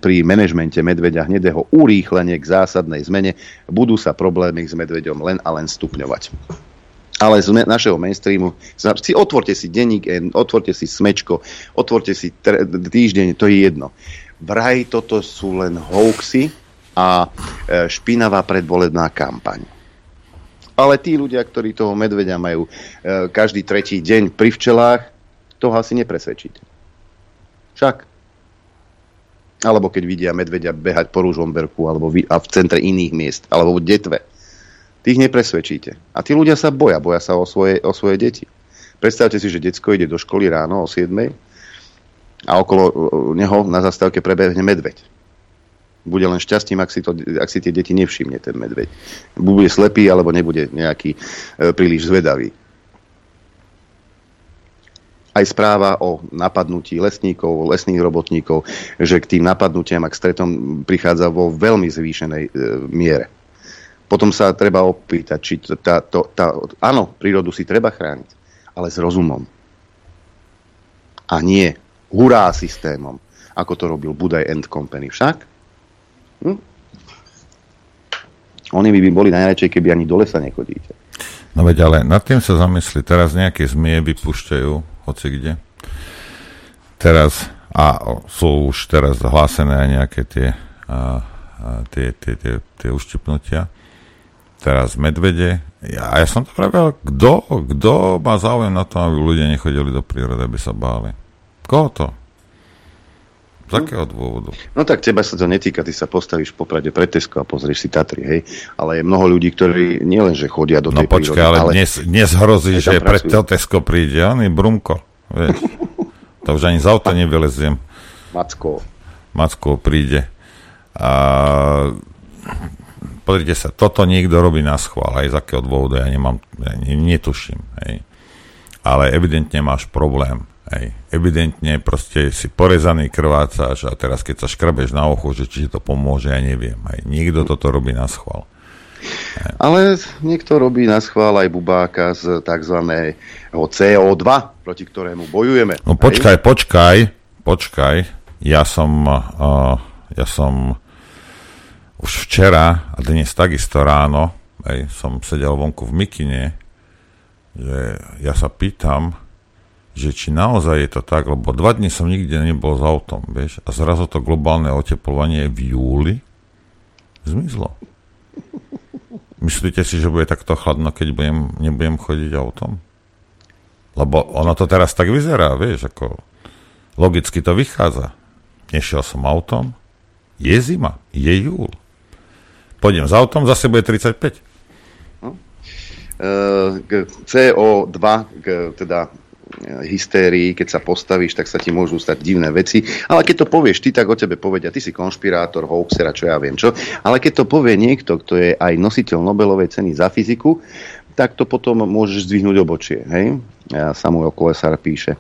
pri manažmente medveďa hnedého urýchlenie k zásadnej zmene, budú sa problémy s medveďom len a len stupňovať. Ale z našeho mainstreamu, si otvorte si denník otvorte si smečko, otvorte si týždeň, to je jedno. Vraj toto sú len hoaxy a e, špinavá predvolebná kampaň. Ale tí ľudia, ktorí toho medveďa majú e, každý tretí deň pri včelách, toho asi nepresvedčíte. Však. Alebo keď vidia medveďa behať po Ružomberku alebo v, v centre iných miest, alebo v Detve tých nepresvedčíte. A tí ľudia sa boja, boja sa o svoje, o svoje deti. Predstavte si, že detsko ide do školy ráno o 7 a okolo neho na zastávke prebehne medveď. Bude len šťastím, ak si, to, ak si tie deti nevšimne ten medveď. Bude slepý, alebo nebude nejaký e, príliš zvedavý. Aj správa o napadnutí lesníkov, lesných robotníkov, že k tým napadnutiam a k stretom prichádza vo veľmi zvýšenej e, miere. Potom sa treba opýtať, či tá, to, tá, áno, prírodu si treba chrániť, ale s rozumom. A nie hurá systémom, ako to robil Budaj and Company. Však? Hm? Oni by, by boli najradšej, keby ani do lesa nechodíte. No veď ale nad tým sa zamyslí. Teraz nejaké zmie vypúšťajú, hoci kde. Teraz, a sú už teraz hlásené aj nejaké tie, a, a tie, tie, tie, tie uštipnutia teraz medvede. Ja, ja som to pravil, kto, kto má záujem na to, aby ľudia nechodili do prírody, aby sa báli? Koho to? Z hm? akého dôvodu? No tak teba sa to netýka, ty sa postavíš Poprade pre Tesko a pozrieš si Tatry, hej. Ale je mnoho ľudí, ktorí nielen, že chodia do no tej No počkaj, ale, ale dnes, dnes hrozí, že pre Tesko príde, on je Brumko, vieš. *laughs* to už ani z auta nevyleziem. Macko. Macko príde. A pozrite sa, toto niekto robí na schvál, aj z akého dôvodu, ja nemám, ja netuším, hej. Ale evidentne máš problém, hej. Evidentne proste si porezaný krvácaš a teraz keď sa škrabeš na ochu, že či to pomôže, ja neviem, hej. Niekto toto robí na schvál. Hej. Ale niekto robí na schvál aj bubáka z tzv. CO2, proti ktorému bojujeme. No počkaj, hej. počkaj, počkaj, ja som, uh, ja som už včera a dnes takisto ráno aj som sedel vonku v Mikine, že ja sa pýtam, že či naozaj je to tak, lebo dva dní som nikde nebol s autom, vieš, a zrazu to globálne oteplovanie v júli zmizlo. Myslíte si, že bude takto chladno, keď budem, nebudem chodiť autom? Lebo ono to teraz tak vyzerá, vieš, ako logicky to vychádza. Nešiel som autom, je zima, je júl. Pôjdem s autom, zase bude 35. No. K CO2, k teda e, hystérii, keď sa postavíš, tak sa ti môžu stať divné veci. Ale keď to povieš ty, tak o tebe povedia, ty si konšpirátor, hoaxer a čo ja viem čo. Ale keď to povie niekto, kto je aj nositeľ Nobelovej ceny za fyziku, tak to potom môžeš zdvihnúť obočie. Hej? Samuel Kolesar píše.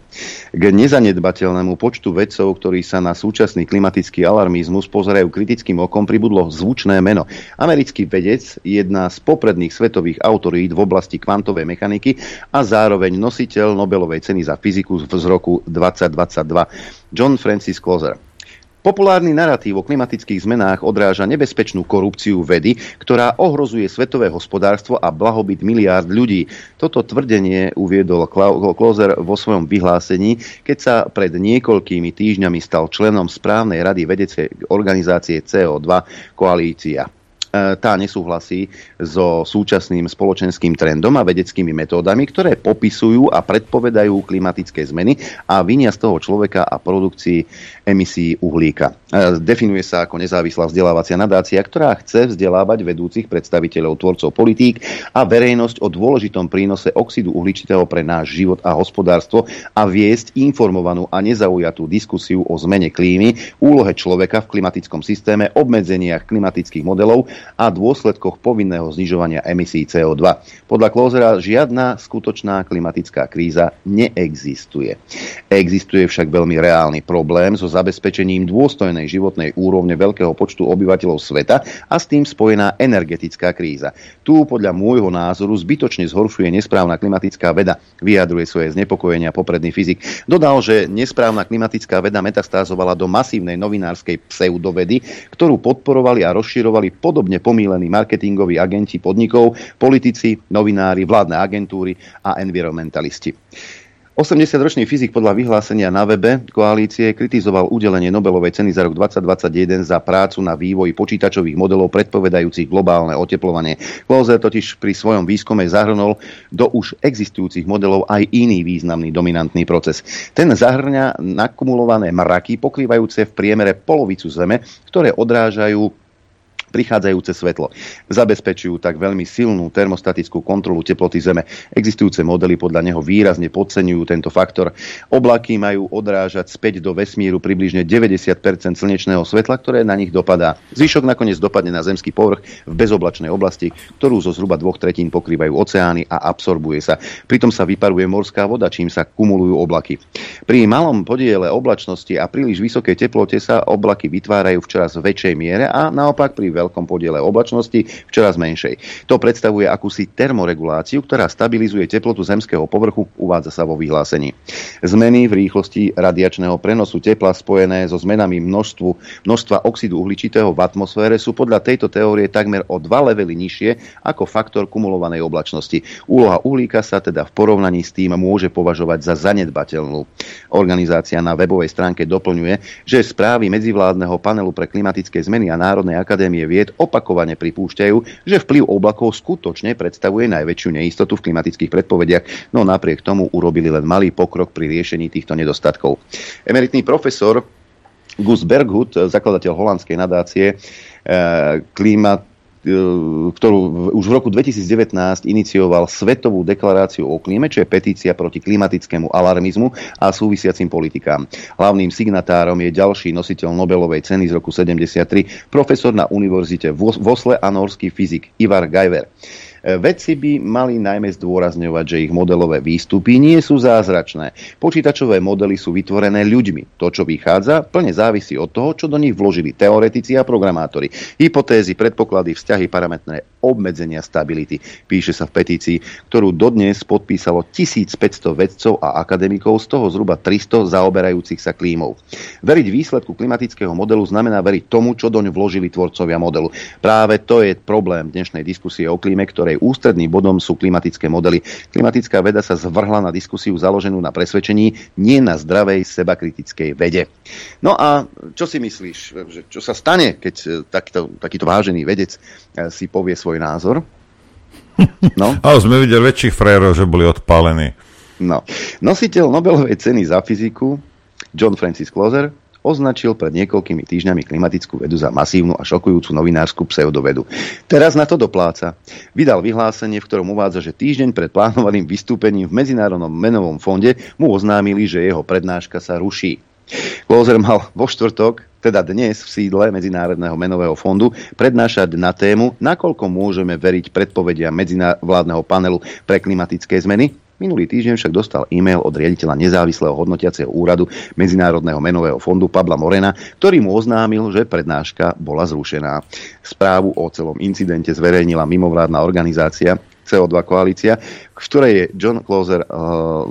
K nezanedbateľnému počtu vedcov, ktorí sa na súčasný klimatický alarmizmus pozerajú kritickým okom, pribudlo zvučné meno. Americký vedec, jedna z popredných svetových autorít v oblasti kvantovej mechaniky a zároveň nositeľ Nobelovej ceny za fyziku z roku 2022, John Francis Closer. Populárny narratív o klimatických zmenách odráža nebezpečnú korupciu vedy, ktorá ohrozuje svetové hospodárstvo a blahobyt miliárd ľudí. Toto tvrdenie uviedol Klozer vo svojom vyhlásení, keď sa pred niekoľkými týždňami stal členom správnej rady vedeckej organizácie CO2 Koalícia. E, tá nesúhlasí so súčasným spoločenským trendom a vedeckými metódami, ktoré popisujú a predpovedajú klimatické zmeny a vinia z toho človeka a produkcii emisí uhlíka. Definuje sa ako nezávislá vzdelávacia nadácia, ktorá chce vzdelávať vedúcich predstaviteľov tvorcov politík a verejnosť o dôležitom prínose oxidu uhličitého pre náš život a hospodárstvo a viesť informovanú a nezaujatú diskusiu o zmene klímy, úlohe človeka v klimatickom systéme, obmedzeniach klimatických modelov a dôsledkoch povinného znižovania emisí CO2. Podľa Klozera žiadna skutočná klimatická kríza neexistuje. Existuje však veľmi reálny problém so zabezpečením dôstojnej zvýšenej životnej úrovne veľkého počtu obyvateľov sveta a s tým spojená energetická kríza. Tu podľa môjho názoru zbytočne zhoršuje nesprávna klimatická veda, vyjadruje svoje znepokojenia popredný fyzik. Dodal, že nesprávna klimatická veda metastázovala do masívnej novinárskej pseudovedy, ktorú podporovali a rozširovali podobne pomílení marketingoví agenti podnikov, politici, novinári, vládne agentúry a environmentalisti. 80-ročný fyzik podľa vyhlásenia na webe koalície kritizoval udelenie Nobelovej ceny za rok 2021 za prácu na vývoji počítačových modelov predpovedajúcich globálne oteplovanie. Klose totiž pri svojom výskume zahrnul do už existujúcich modelov aj iný významný dominantný proces. Ten zahrňa nakumulované mraky pokrývajúce v priemere polovicu Zeme, ktoré odrážajú prichádzajúce svetlo. Zabezpečujú tak veľmi silnú termostatickú kontrolu teploty Zeme. Existujúce modely podľa neho výrazne podceňujú tento faktor. Oblaky majú odrážať späť do vesmíru približne 90% slnečného svetla, ktoré na nich dopadá. Zvyšok nakoniec dopadne na zemský povrch v bezoblačnej oblasti, ktorú zo zhruba dvoch tretín pokrývajú oceány a absorbuje sa. Pritom sa vyparuje morská voda, čím sa kumulujú oblaky. Pri malom podiele oblačnosti a príliš vysokej teplote sa oblaky vytvárajú v čoraz väčšej miere a naopak pri veľkom podiele oblačnosti v čoraz menšej. To predstavuje akúsi termoreguláciu, ktorá stabilizuje teplotu zemského povrchu, uvádza sa vo vyhlásení. Zmeny v rýchlosti radiačného prenosu tepla spojené so zmenami množstvu, množstva oxidu uhličitého v atmosfére sú podľa tejto teórie takmer o dva levely nižšie ako faktor kumulovanej oblačnosti. Úloha uhlíka sa teda v porovnaní s tým môže považovať za zanedbateľnú. Organizácia na webovej stránke doplňuje, že správy medzivládneho panelu pre klimatické zmeny a Národnej akadémie vied opakovane pripúšťajú, že vplyv oblakov skutočne predstavuje najväčšiu neistotu v klimatických predpovediach, no napriek tomu urobili len malý pokrok pri riešení týchto nedostatkov. Emeritný profesor Gus Berghut, zakladateľ holandskej nadácie, eh, klíma, E, ktorú už v roku 2019 inicioval Svetovú deklaráciu o klíme, čo je petícia proti klimatickému alarmizmu a súvisiacim politikám. Hlavným signatárom je ďalší nositeľ Nobelovej ceny z roku 73, profesor na univerzite v Osle a norský fyzik Ivar Gajver. Vedci by mali najmä zdôrazňovať, že ich modelové výstupy nie sú zázračné. Počítačové modely sú vytvorené ľuďmi. To, čo vychádza, plne závisí od toho, čo do nich vložili teoretici a programátori. Hypotézy, predpoklady, vzťahy, parametre, obmedzenia stability. Píše sa v petícii, ktorú dodnes podpísalo 1500 vedcov a akademikov, z toho zhruba 300 zaoberajúcich sa klímou. Veriť výsledku klimatického modelu znamená veriť tomu, čo doň vložili tvorcovia modelu. Práve to je problém dnešnej diskusie o klíme, ktorej ústredným bodom sú klimatické modely. Klimatická veda sa zvrhla na diskusiu založenú na presvedčení, nie na zdravej sebakritickej vede. No a čo si myslíš, že čo sa stane, keď e, takýto, vážený vedec e, si povie svoj názor? *laughs* No. Ale sme videli väčších frérov, že boli odpálení. No. Nositeľ Nobelovej ceny za fyziku John Francis Closer označil pred niekoľkými týždňami klimatickú vedu za masívnu a šokujúcu novinárskú pseudovedu. Teraz na to dopláca. Vydal vyhlásenie, v ktorom uvádza, že týždeň pred plánovaným vystúpením v Medzinárodnom menovom fonde mu oznámili, že jeho prednáška sa ruší. Klozer mal vo štvrtok, teda dnes v sídle Medzinárodného menového fondu, prednášať na tému, nakoľko môžeme veriť predpovediam medzivládneho panelu pre klimatické zmeny, Minulý týždeň však dostal e-mail od riaditeľa nezávislého hodnotiaceho úradu Medzinárodného menového fondu Pabla Morena, ktorý mu oznámil, že prednáška bola zrušená. Správu o celom incidente zverejnila mimovládna organizácia CO2 koalícia, v ktorej je John Closer uh,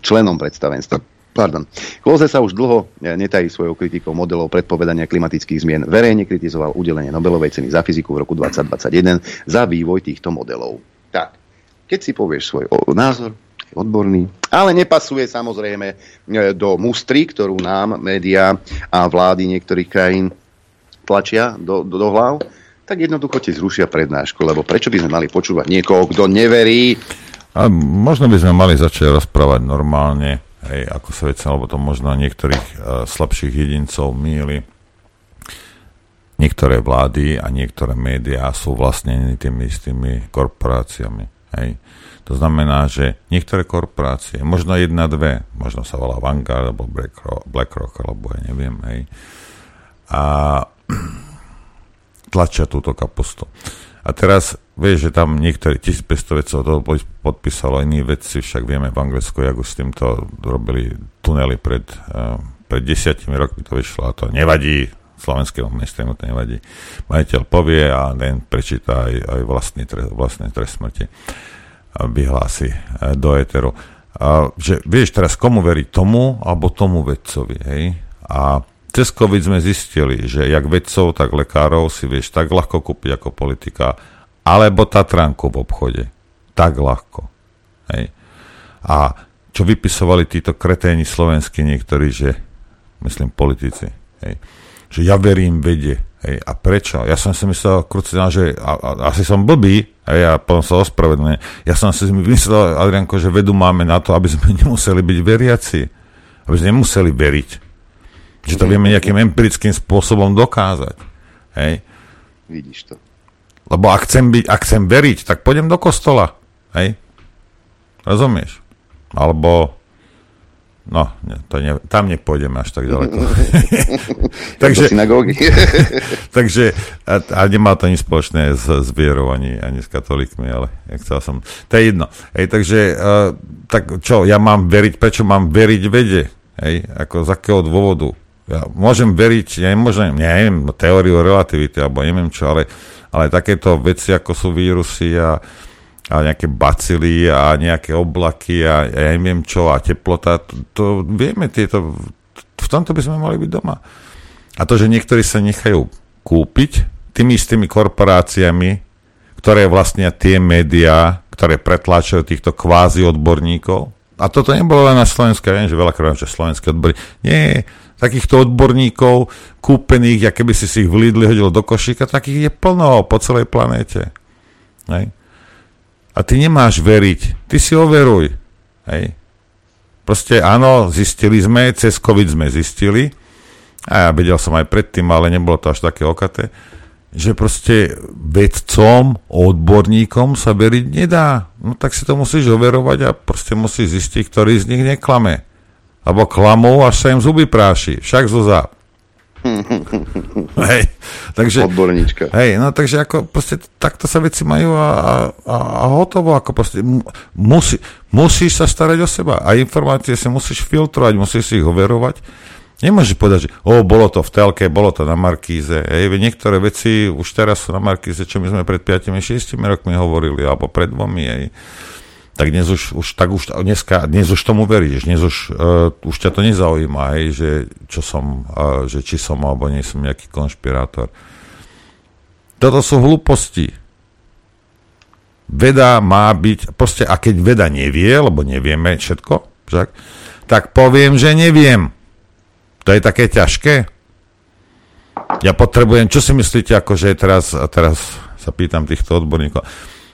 členom predstavenstva. Pardon. Klose sa už dlho eh, netají svojou kritikou modelov predpovedania klimatických zmien. Verejne kritizoval udelenie Nobelovej ceny za fyziku v roku 2021 za vývoj týchto modelov. Tak, keď si povieš svoj názor, odborný, ale nepasuje samozrejme e, do mustry, ktorú nám médiá a vlády niektorých krajín tlačia do, do, do hlav, tak jednoducho ti zrušia prednášku, lebo prečo by sme mali počúvať niekoho, kto neverí? A možno by sme mali začať rozprávať normálne, hej, ako sa veci, lebo to možno niektorých uh, slabších jedincov míli. Niektoré vlády a niektoré médiá sú vlastne tými istými korporáciami. Hej. To znamená, že niektoré korporácie, možno jedna, dve, možno sa volá Vanguard alebo BlackRock, BlackRock alebo ja neviem, hej, a *clears throat* tlačia túto kapustu. A teraz vieš, že tam niektorí 1500 vedcov to podpísalo, iní vedci, však vieme v Anglicku, ako s týmto robili tunely pred, uh, pred desiatimi rokmi to vyšlo a to nevadí, slovenského mainstreamu to nevadí. Majiteľ povie a ten prečíta aj, aj vlastný, trest, vlastný trest smrti a vyhlási eh, do éteru. A, že vieš teraz komu veriť tomu alebo tomu vedcovi, hej? A cez COVID sme zistili, že jak vedcov, tak lekárov si vieš tak ľahko kúpiť ako politika, alebo Tatranku v obchode. Tak ľahko. Hej. A čo vypisovali títo kreténi slovenskí niektorí, že myslím politici, hej, že ja verím vede. Hej, a prečo? Ja som si myslel, krucina, že a, a, asi som blbý, hej, a potom sa ospravedlňujem. Ja som si myslel, Adrianko, že vedu máme na to, aby sme *laughs* nemuseli byť veriaci. Aby sme nemuseli veriť. Že to vieme nejakým empirickým spôsobom dokázať. Hej. Vidíš to. Lebo ak chcem, byť, ak chcem veriť, tak pôjdem do kostola. Hej. Rozumieš? Alebo No, ne, to ne, tam nepôjdeme až tak ďaleko. *laughs* *laughs* takže, *laughs* takže a, a nemá to nič spoločné s, s vierou ani, ani s katolíkmi, ale chcel som, to je jedno. Hej, takže, uh, tak čo, ja mám veriť, prečo mám veriť vede? Hej, ako z akého dôvodu? Ja môžem veriť, ja neviem, teóriu relativity, alebo neviem čo, ale, ale takéto veci, ako sú vírusy a a nejaké bacily a nejaké oblaky a ja neviem čo a teplota, to, to vieme tieto, v tomto by sme mali byť doma. A to, že niektorí sa nechajú kúpiť tými istými korporáciami, ktoré vlastnia tie médiá, ktoré pretláčajú týchto kvázi odborníkov. A toto nebolo len na Slovensku, ja viem, že veľakrát, že slovenské odbory. Nie, takýchto odborníkov kúpených, aké by si si ich v hodil do košíka, takých je plno po celej planéte. Hej. A ty nemáš veriť. Ty si overuj. Hej. Proste áno, zistili sme, cez COVID sme zistili, a ja vedel som aj predtým, ale nebolo to až také okaté, že proste vedcom, odborníkom sa veriť nedá. No tak si to musíš overovať a proste musíš zistiť, ktorý z nich neklame. Alebo klamou, až sa im zuby práši. Však zo za. *laughs* hej, takže, Odborníčka. Hej, no takže ako proste takto sa veci majú a, a, a hotovo, ako proste musí, musíš sa starať o seba a informácie si musíš filtrovať, musíš si ich overovať. Nemôžeš povedať, že o, bolo to v telke, bolo to na Markíze. Hej, niektoré veci už teraz sú na Markíze, čo my sme pred 5-6 rokmi hovorili, alebo pred dvomi. Hej tak dnes už, už, tak už dneska, dnes už tomu veríš, dnes už, uh, už ťa to nezaujíma, hej, že, čo som, uh, že či som alebo nie som nejaký konšpirátor. Toto sú hlúposti. Veda má byť, proste, a keď veda nevie, lebo nevieme všetko, však, tak poviem, že neviem. To je také ťažké. Ja potrebujem, čo si myslíte, akože teraz, teraz sa pýtam týchto odborníkov,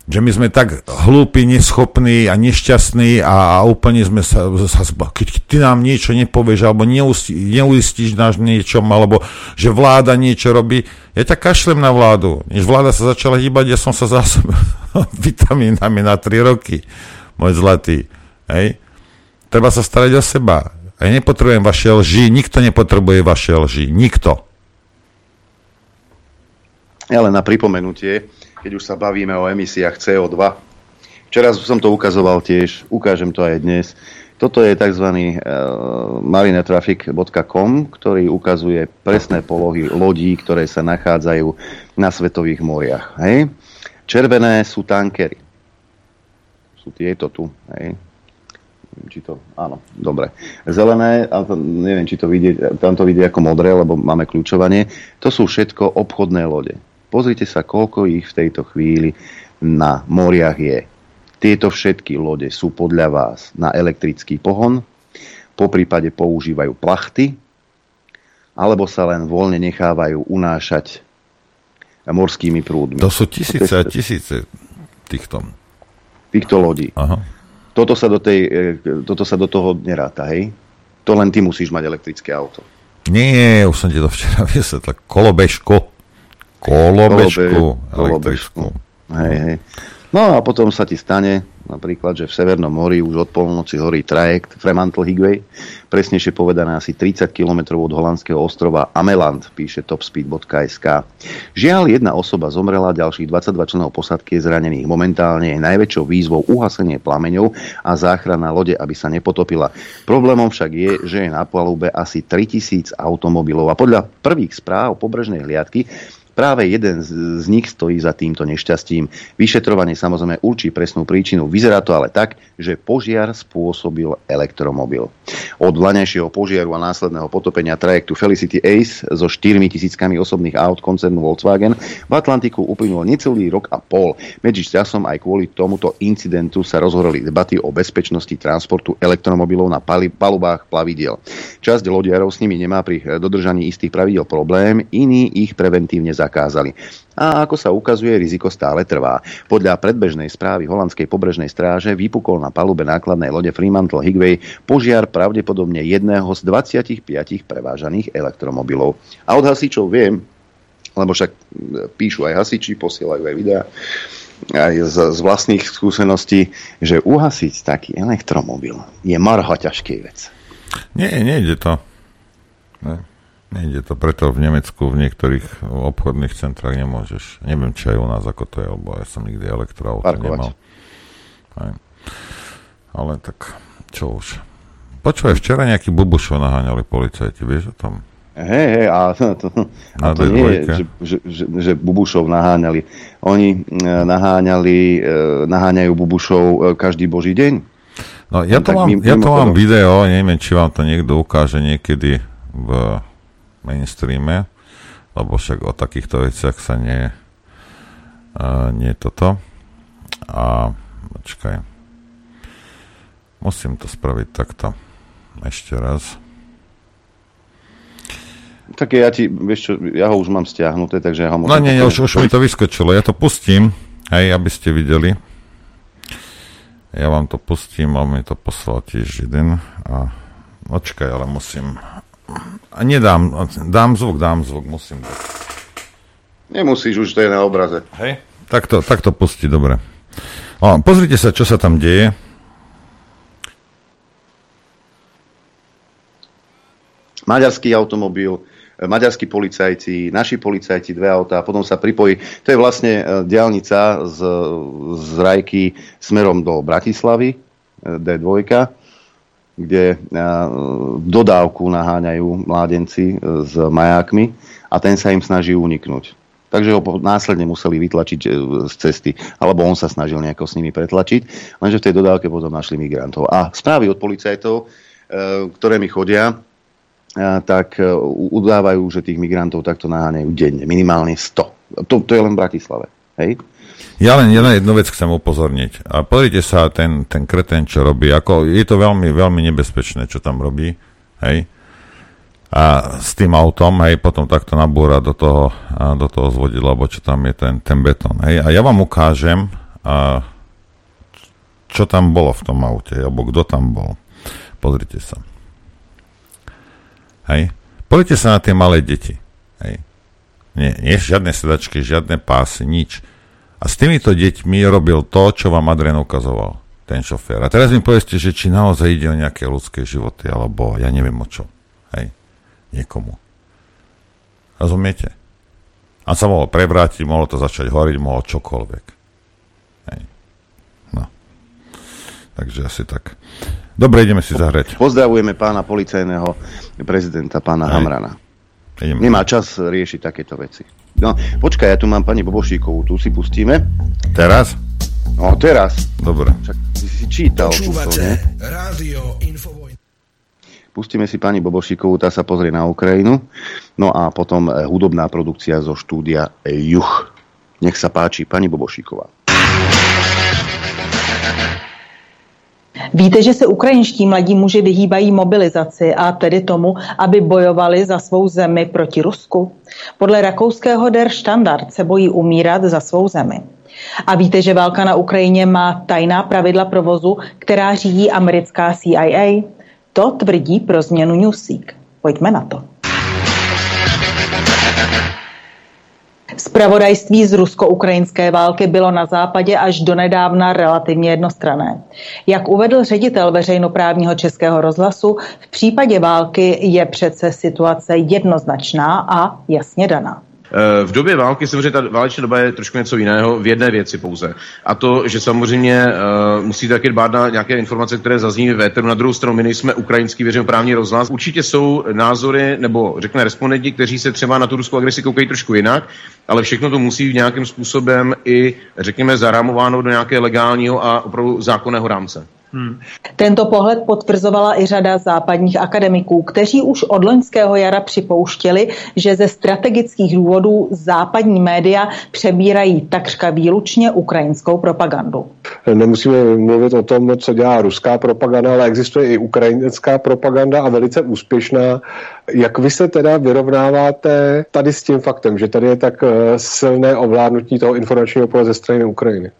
že my sme tak hlúpi, neschopní a nešťastní a, a úplne sme sa, sa keď ty nám niečo nepovieš alebo neuistíš náš niečom, alebo že vláda niečo robí, ja ťa kašlem na vládu. Než vláda sa začala hýbať, ja som sa zásobil *laughs* vitamínami na 3 roky, môj zlatý. Hej? Treba sa starať o seba. Ja nepotrebujem vaše lži, nikto nepotrebuje vaše lži, nikto. Ja len na pripomenutie, keď už sa bavíme o emisiách CO2. Včera som to ukazoval tiež, ukážem to aj dnes. Toto je tzv. Uh, marinetraffic.com, ktorý ukazuje presné polohy lodí, ktoré sa nachádzajú na svetových moriach. Hej? Červené sú tankery. Sú tieto tu. Hej? či to, áno, dobre. Zelené, ale to, neviem, či to vidie, tam to vidie ako modré, lebo máme kľúčovanie. To sú všetko obchodné lode. Pozrite sa, koľko ich v tejto chvíli na moriach je. Tieto všetky lode sú podľa vás na elektrický pohon, po prípade používajú plachty, alebo sa len voľne nechávajú unášať morskými prúdmi. To sú tisíce a tisíce týchto. Týchto lodí. Aha. Toto sa, do tej, e, toto sa do toho neráta, hej? To len ty musíš mať elektrické auto. Nie, už som ti to včera *laughs* vysvetlil. Kolobežko. Kolobežku. Kolobežku. Hej, hej. No a potom sa ti stane, napríklad, že v Severnom mori už od polnoci horí trajekt Fremantle Higway, presnejšie povedané asi 30 km od holandského ostrova Ameland, píše topspeed.sk. Žiaľ, jedna osoba zomrela, ďalších 22 členov posadky je zranených. Momentálne je najväčšou výzvou uhasenie plameňov a záchrana lode, aby sa nepotopila. Problémom však je, že je na palube asi 3000 automobilov a podľa prvých správ pobrežnej hliadky Práve jeden z, z nich stojí za týmto nešťastím. Vyšetrovanie samozrejme určí presnú príčinu. Vyzerá to ale tak, že požiar spôsobil elektromobil. Od vlanejšieho požiaru a následného potopenia trajektu Felicity Ace so 4 tisíckami osobných aut koncernu Volkswagen v Atlantiku uplynul necelý rok a pol. Medzi časom aj kvôli tomuto incidentu sa rozhorali debaty o bezpečnosti transportu elektromobilov na palubách plavidiel. Časť lodiarov s nimi nemá pri dodržaní istých pravidel problém, iní ich preventívne za zakázali. A ako sa ukazuje, riziko stále trvá. Podľa predbežnej správy holandskej pobrežnej stráže vypukol na palube nákladnej lode Fremantle Higway požiar pravdepodobne jedného z 25 prevážaných elektromobilov. A od hasičov viem, lebo však píšu aj hasiči, posielajú aj videá, aj z, z vlastných skúseností, že uhasiť taký elektromobil je marho ťažký vec. Nie, nejde to. Ne. Nejde to preto v Nemecku v niektorých obchodných centrách nemôžeš. Neviem, či aj u nás ako to je, lebo ja som nikdy elektroauto nemal. Aj. Ale tak, čo už. Počúvaj, včera nejaký bubušov naháňali policajti, vieš o tom? Hej, hej, a to, a to nie je, že, že, že, že Bubušov naháňali. Oni e, naháňali, e, naháňajú Bubušov e, každý boží deň. No, ja to, mám, ja to mám video, neviem, či vám to niekto ukáže niekedy v mainstreame, lebo však o takýchto veciach sa nie, uh, nie toto. A počkaj. Musím to spraviť takto. Ešte raz. Tak ja ti, vieš čo, ja ho už mám stiahnuté, takže ja ho môžem... No nie, nie, už, už mi to vyskočilo. Ja to pustím, hej, aby ste videli. Ja vám to pustím, mám mi to poslal tiež jeden. A počkaj, ale musím a nedám, dám zvuk, dám zvuk, musím dať. Nemusíš, už to je na obraze. Hej? Tak to, tak to pustí, dobre. O, pozrite sa, čo sa tam deje. Maďarský automobil, e, maďarskí policajci, naši policajti, dve autá, potom sa pripojí. To je vlastne e, diálnica z, z Rajky smerom do Bratislavy, e, D2 kde dodávku naháňajú mládenci e, s majákmi a ten sa im snaží uniknúť. Takže ho následne museli vytlačiť e, z cesty, alebo on sa snažil nejako s nimi pretlačiť, lenže v tej dodávke potom našli migrantov. A správy od policajtov, e, ktoré mi chodia, tak udávajú, že tých migrantov takto naháňajú denne, minimálne 100. To, to je len v Bratislave. Hej? Ja len, len jednu vec chcem upozorniť. A pozrite sa, ten, ten kreten, čo robí, ako je to veľmi, veľmi nebezpečné, čo tam robí, hej. A s tým autom, hej, potom takto nabúra do toho, a do toho zvodidla, alebo čo tam je ten, ten betón, hej. A ja vám ukážem, a, čo tam bolo v tom aute, alebo kto tam bol. Pozrite sa. Hej. Pozrite sa na tie malé deti. Hej. Nie, nie žiadne sedačky, žiadne pásy, nič a s týmito deťmi robil to, čo vám Adrian ukazoval, ten šofér. A teraz mi povedzte, že či naozaj ide o nejaké ľudské životy, alebo ja neviem o čo. Hej, niekomu. Rozumiete? A sa mohol prevrátiť, mohlo to začať horiť, mohlo čokoľvek. Hej. No. Takže asi tak. Dobre, ideme si zahrať. Pozdravujeme pána policajného prezidenta, pána Hej. Hamrana. Ideme. Nemá čas riešiť takéto veci. No, počkaj, ja tu mám pani Bobošíkovú, tu si pustíme. Teraz? No, teraz. Dobre. Však si si čítal. Počúvate rádio Infovoj. Pustíme si pani Bobošíkovú, tá sa pozrie na Ukrajinu. No a potom eh, hudobná produkcia zo štúdia Juch. Nech sa páči, pani Bobošíková. Víte, že se ukrajinští mladí muži vyhýbají mobilizaci a tedy tomu, aby bojovali za svou zemi proti Rusku? Podle rakouského Der Standard se bojí umírat za svou zemi. A víte, že válka na Ukrajině má tajná pravidla provozu, která řídí americká CIA? To tvrdí pro změnu Newsweek. Pojďme na to. Spravodajství z rusko-ukrajinské války bylo na západě až donedávna relativně jednostrané. Jak uvedl ředitel veřejnoprávního českého rozhlasu, v případě války je přece situace jednoznačná a jasně daná. Eh, v době války samozřejmě ta válečná doba je trošku něco jiného v jedné věci pouze. A to, že samozřejmě uh, musí taky dbát na nějaké informace, které zazní v éteru. Na druhou stranu, my nejsme ukrajinský veřejnoprávní rozhlas. Určitě jsou názory, nebo řekne respondenti, kteří se třeba na tu ruskou agresi koukají trošku jinak, ale všechno to musí v nějakým způsobem i, řekněme, zarámováno do nějakého legálního a opravdu zákonného rámce. Hmm. Tento pohled potvrzovala i řada západních akademiků, kteří už od loňského jara připouštěli, že ze strategických důvodů západní média přebírají takřka výlučně ukrajinskou propagandu. Nemusíme mluvit o tom, co dělá ruská propaganda, ale existuje i ukrajinská propaganda a velice úspěšná. Jak vy se teda vyrovnáváte tady s tím faktem, že tady je tak eh, silné ovládnutí toho informačního pole ze strany Ukrajiny?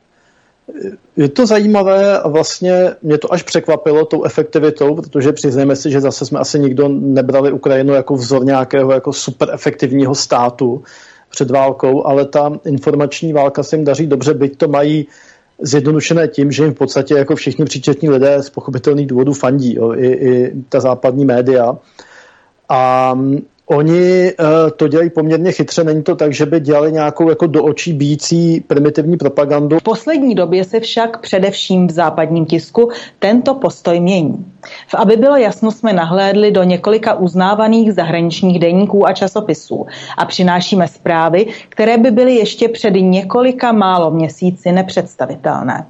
Je to zajímavé a vlastně mě to až překvapilo tou efektivitou, protože přiznejme si, že zase jsme asi nikdo nebrali Ukrajinu jako vzor nějakého jako super efektivního státu před válkou, ale ta informační válka se jim daří dobře, byť to mají zjednodušené tím, že jim v podstatě jako všichni příčetní lidé z pochopitelných důvodů fandí, jo, i, i ta západní média. A Oni uh, to dělají poměrně chytře, není to tak, že by dělali nějakou jako do očí bíjící primitivní propagandu. V poslední době se však především v západním tisku tento postoj mění. V aby bylo jasno, jsme nahlédli do několika uznávaných zahraničních deníků a časopisů a přinášíme zprávy, které by byly ještě před několika málo měsíci nepředstavitelné.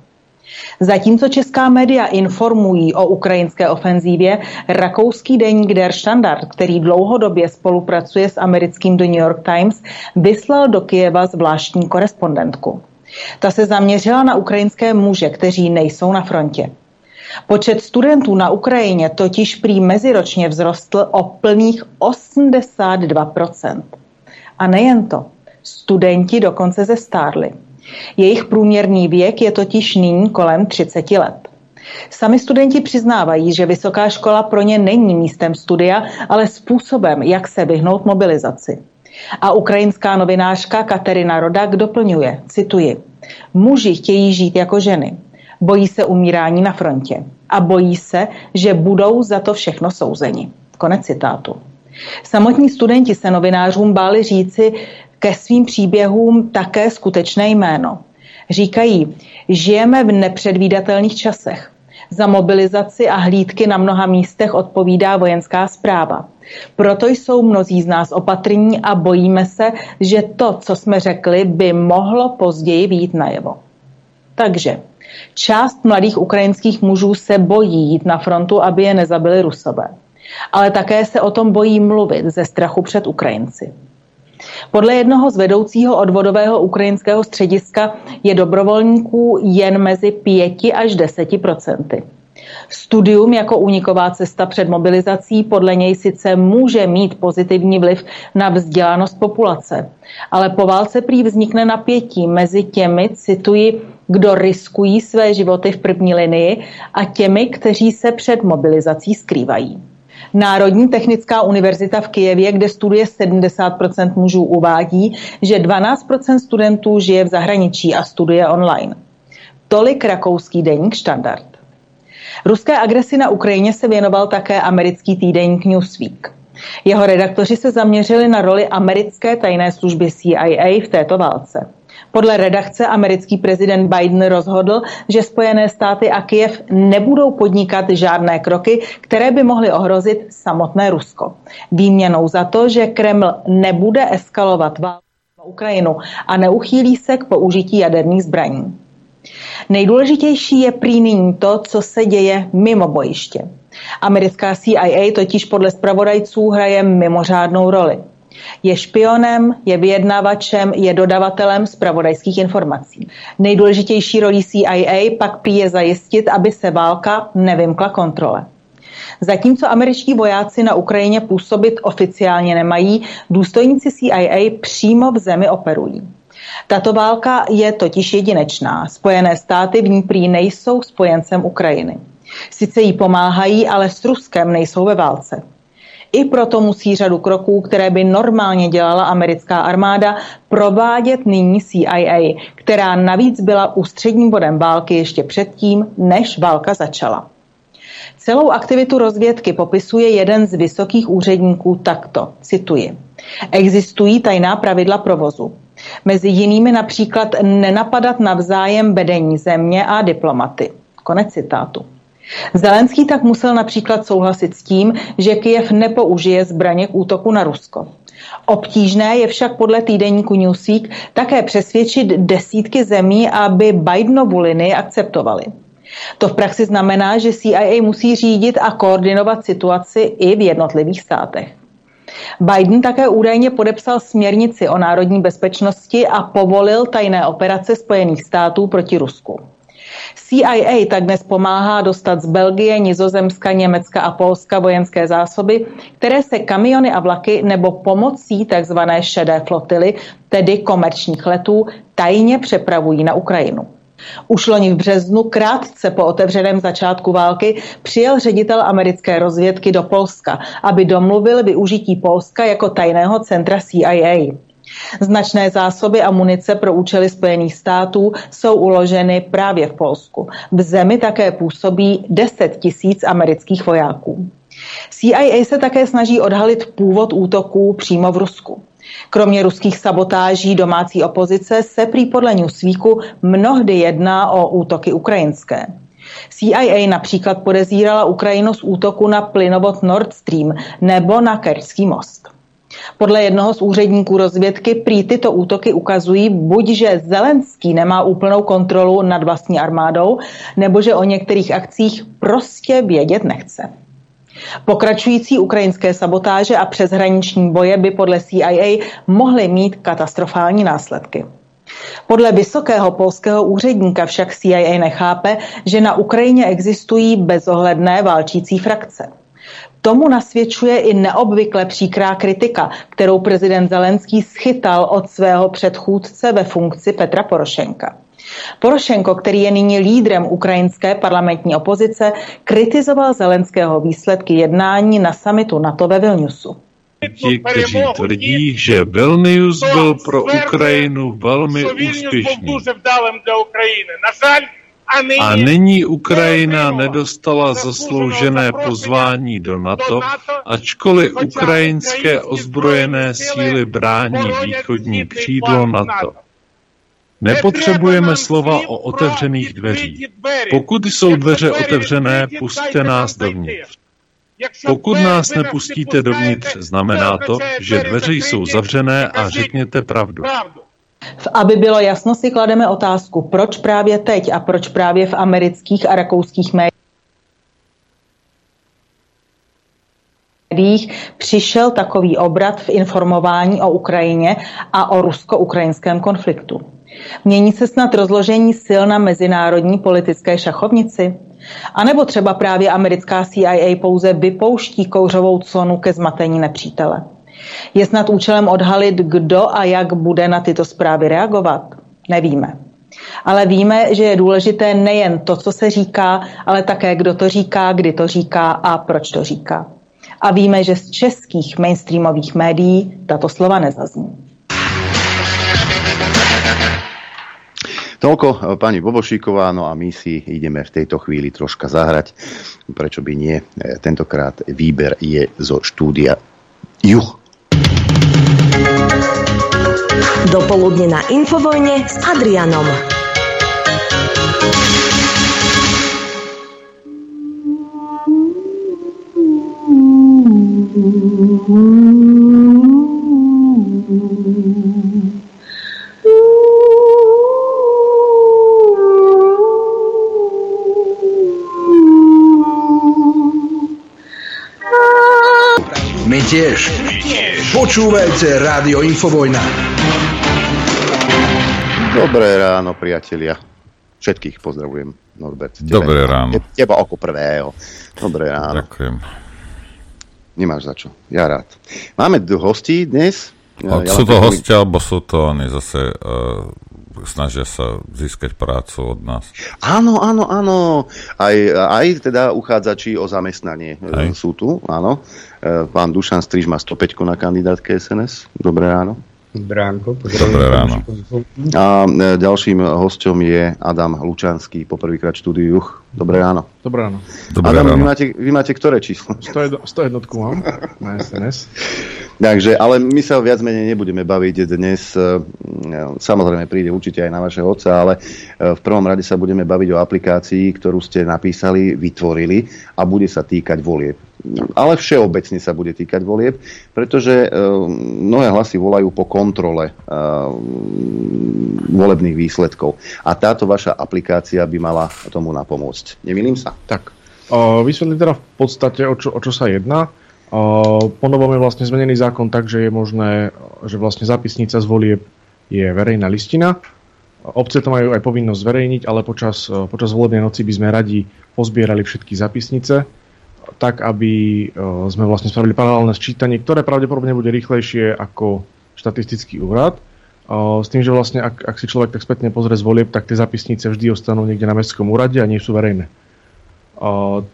Zatímco česká média informují o ukrajinské ofenzívě, rakouský deník Der Standard, který dlouhodobě spolupracuje s americkým The New York Times, vyslal do Kijeva zvláštní korespondentku. Ta se zaměřila na ukrajinské muže, kteří nejsou na frontě. Počet studentů na Ukrajině totiž prý meziročně vzrostl o plných 82%. A nejen to, studenti dokonce zestárli. Jejich průměrný věk je totiž nyní kolem 30 let. Sami studenti přiznávají, že vysoká škola pro ně není místem studia, ale způsobem, jak se vyhnout mobilizaci. A ukrajinská novinářka Katerina Rodak doplňuje, cituji, muži chtějí žít jako ženy, bojí se umírání na frontě a bojí se, že budou za to všechno souzeni. Konec citátu. Samotní studenti se novinářům báli říci, ke svým příběhům také skutečné jméno. Říkají, žijeme v nepředvídatelných časech. Za mobilizaci a hlídky na mnoha místech odpovídá vojenská zpráva. Proto jsou mnozí z nás opatrní a bojíme se, že to, co jsme řekli, by mohlo později výjít najevo. Takže část mladých ukrajinských mužů se bojí jít na frontu, aby je nezabili rusové. Ale také se o tom bojí mluvit ze strachu před Ukrajinci. Podle jednoho z vedoucího odvodového ukrajinského střediska je dobrovolníků jen mezi 5 až 10 procenty. Studium jako úniková cesta před mobilizací podle něj sice může mít pozitivní vliv na vzdělanost populace, ale po válce prý vznikne napětí mezi těmi, cituji, kdo riskují své životy v první linii a těmi, kteří se před mobilizací skrývají. Národní technická univerzita v Kijevě, kde studuje 70% mužů, uvádí, že 12% studentů žije v zahraničí a studuje online. Tolik rakouský deník Standard. Ruské agresi na Ukrajině se věnoval také americký týdeník Newsweek. Jeho redaktoři se zaměřili na roli americké tajné služby CIA v této válce. Podle redakce americký prezident Biden rozhodl, že Spojené státy a Kiev nebudou podnikat žádné kroky, které by mohly ohrozit samotné Rusko. Výměnou za to, že Kreml nebude eskalovat válku na Ukrajinu a neuchýlí se k použití jaderných zbraní. Nejdůležitější je prý nyní to, co se děje mimo bojiště. Americká CIA totiž podle zpravodajců hraje mimořádnou roli. Je špionem, je vyjednavačem, je dodavatelem zpravodajských informací. Nejdůležitější rolí CIA pak prý je zajistit, aby se válka nevymkla kontrole. Zatímco američtí vojáci na Ukrajině působit oficiálně nemají, důstojníci CIA přímo v zemi operují. Tato válka je totiž jedinečná. Spojené státy v ní prý nejsou spojencem Ukrajiny. Sice jí pomáhají, ale s Ruskem nejsou ve válce. I proto musí řadu kroků, které by normálně dělala americká armáda, provádět nyní CIA, která navíc byla ústředním bodem války ještě předtím, než válka začala. Celou aktivitu rozvědky popisuje jeden z vysokých úředníků takto, cituji. Existují tajná pravidla provozu. Mezi jinými například nenapadat navzájem vedení země a diplomaty. Konec citátu. Zelenský tak musel například souhlasit s tím, že Kiev nepoužije zbraně k útoku na Rusko. Obtížné je však podle týdeníku Newsweek také přesvědčit desítky zemí, aby Bidenovu linii akceptovali. To v praxi znamená, že CIA musí řídit a koordinovat situaci i v jednotlivých státech. Biden také údajně podepsal směrnici o národní bezpečnosti a povolil tajné operace Spojených států proti Rusku. CIA tak dnes pomáhá dostat z Belgie, Nizozemska, Německa a Polska vojenské zásoby, které se kamiony a vlaky nebo pomocí tzv. šedé flotily, tedy komerčních letů, tajně přepravují na Ukrajinu. Už loni v březnu, krátce po otevřeném začátku války, přijel ředitel americké rozvědky do Polska, aby domluvil využití Polska jako tajného centra CIA. Značné zásoby a munice pro účely Spojených států jsou uloženy právě v Polsku. V zemi také působí 10 tisíc amerických vojáků. CIA se také snaží odhalit původ útoků přímo v Rusku. Kromě ruských sabotáží domácí opozice se prý podle Newsweeku mnohdy jedná o útoky ukrajinské. CIA například podezírala Ukrajinu z útoku na plynovod Nord Stream nebo na Kerčský most. Podle jednoho z úředníků rozvědky prý tyto útoky ukazují buď, že Zelenský nemá úplnou kontrolu nad vlastní armádou, nebo že o některých akcích prostě vědět nechce. Pokračující ukrajinské sabotáže a přeshraniční boje by podle CIA mohly mít katastrofální následky. Podle vysokého polského úředníka však CIA nechápe, že na Ukrajině existují bezohledné válčící frakce. Tomu nasvědčuje i neobvykle příkrá kritika, kterou prezident Zelenský schytal od svého předchůdce ve funkci Petra Porošenka. Porošenko, který je nyní lídrem ukrajinské parlamentní opozice, kritizoval Zelenského výsledky jednání na samitu NATO ve Vilniusu. Ti, kteří tvrdí, že Vilnius byl pro Ukrajinu velmi úspěšný. A nyní Ukrajina nedostala zasloužené pozvání do NATO, ačkoliv ukrajinské ozbrojené síly brání východní křídlo NATO. Nepotřebujeme slova o otevřených dveřích. Pokud jsou dveře otevřené, pusťte nás dovnitř. Pokud nás nepustíte dovnitř, znamená to, že dveře jsou zavřené a řekněte pravdu. Aby bylo jasno, si klademe otázku, proč právě teď a proč právě v amerických a rakouských médiích přišel takový obrat v informování o Ukrajině a o rusko-ukrajinském konfliktu. Mění se snad rozložení sil na mezinárodní politické šachovnici? A nebo třeba právě americká CIA pouze vypouští kouřovou clonu ke zmatení nepřítele? Je snad účelem odhalit, kdo a jak bude na tyto zprávy reagovat? Nevíme. Ale víme, že je důležité nejen to, co se říká, ale také kdo to říká, kdy to říká a proč to říká. A víme, že z českých mainstreamových médií tato slova nezazní. Toľko e, pani Bobošíková, no a my si ideme v tejto chvíli troška zahrať. Prečo by nie? E, tentokrát výber je zo štúdia Juh. Dopoludne na Infovojne s Adrianom. *laughs* tiež. Počúvajte Rádio Infovojna. Dobré ráno, priatelia. Všetkých pozdravujem, Norbert. Tebe, Dobré ráno. Teba ako prvého. Dobré ráno. Ďakujem. Nemáš za čo. Ja rád. Máme hostí dnes. Ja sú to hostia, alebo sú to oni zase uh, snažia sa získať prácu od nás. Áno, áno, áno. Aj, aj teda uchádzači o zamestnanie e, aj. sú tu, áno. E, pán Dušan Striž má 105 na kandidátke SNS. Dobré ráno. Bránko. Dobré ráno. A e, ďalším hosťom je Adam Lučanský, poprvýkrát štúdiu Juch. Dobré ráno. Dobré ráno. Dobré Adam, ráno. Vy, máte, vy máte ktoré číslo? 101 mám na SNS. Takže, ale my sa viac menej nebudeme baviť dnes. E, samozrejme príde určite aj na vaše otca, ale e, v prvom rade sa budeme baviť o aplikácii, ktorú ste napísali, vytvorili a bude sa týkať volieb. Ale všeobecne sa bude týkať volieb, pretože e, mnohé hlasy volajú po kontrole volebných výsledkov. A táto vaša aplikácia by mala tomu napomôcť. Nemýlim sa? Tak. Vysvetlím teda v podstate, o čo, o čo sa jedná. Po novom je vlastne zmenený zákon tak, že je možné, že vlastne zápisnica z volieb je verejná listina. Obce to majú aj povinnosť zverejniť, ale počas, počas volebnej noci by sme radi pozbierali všetky zápisnice, tak aby sme vlastne spravili paralelné sčítanie, ktoré pravdepodobne bude rýchlejšie ako štatistický úrad. S tým, že vlastne ak, ak si človek tak spätne pozrie z volieb, tak tie zapisnice vždy ostanú niekde na mestskom úrade a nie sú verejné.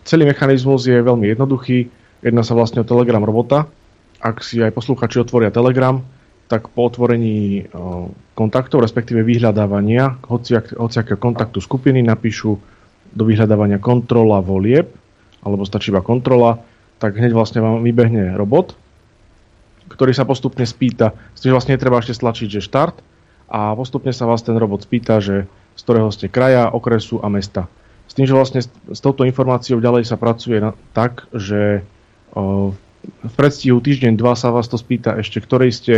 Celý mechanizmus je veľmi jednoduchý Jedná sa vlastne o Telegram robota. Ak si aj posluchači otvoria Telegram, tak po otvorení kontaktov, respektíve vyhľadávania hociak, hociakého kontaktu skupiny napíšu do vyhľadávania kontrola volieb, alebo stačí iba kontrola, tak hneď vlastne vám vybehne robot, ktorý sa postupne spýta, že vlastne treba ešte stlačiť, že štart a postupne sa vás ten robot spýta, že z ktorého ste kraja, okresu a mesta. S tým, že vlastne s, s touto informáciou ďalej sa pracuje na, tak, že v predstihu týždeň, dva sa vás to spýta ešte, ktorej ste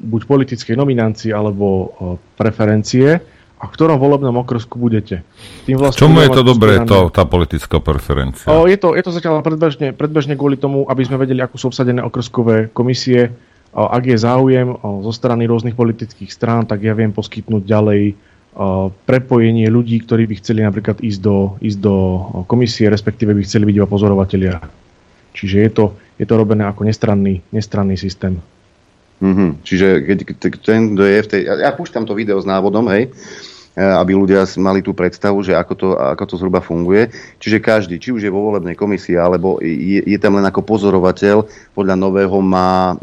buď politickej nominácii alebo preferencie a v ktorom volebnom okrsku budete. Tým vlastne Čomu je to dobré, to, tá politická preferencia? O, je, to, je to zatiaľ predbežne, predbežne kvôli tomu, aby sme vedeli, ako sú obsadené okrskové komisie. O, ak je záujem o, zo strany rôznych politických strán, tak ja viem poskytnúť ďalej o, prepojenie ľudí, ktorí by chceli napríklad ísť do, ísť do komisie, respektíve by chceli byť iba pozorovatelia. Čiže je to, je to robené ako nestranný, nestranný systém. Mm-hmm. Čiže keď ten, kto je v tej... Ja, ja púšťam to video s návodom, hej, e, aby ľudia mali tú predstavu, že ako to, ako to zhruba funguje. Čiže každý, či už je vo volebnej komisii, alebo je, je tam len ako pozorovateľ, podľa nového má e,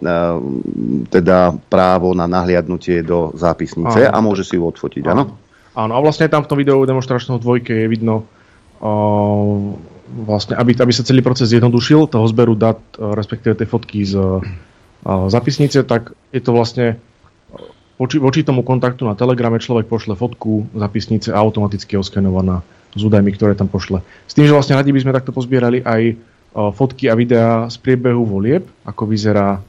teda právo na nahliadnutie do zápisnice áno. a môže si ju odfotiť, áno? Áno, a vlastne tam v tom videu demonstračnom dvojke je vidno vlastne, aby, aby sa celý proces zjednodušil, toho zberu dát, e, respektíve tej fotky z e, zapisnice, tak je to vlastne voči, voči tomu kontaktu na Telegrame človek pošle fotku zapisnice a automaticky oskenovaná s údajmi, ktoré tam pošle. S tým, že vlastne radi by sme takto pozbierali aj e, fotky a videá z priebehu volieb, ako vyzerá,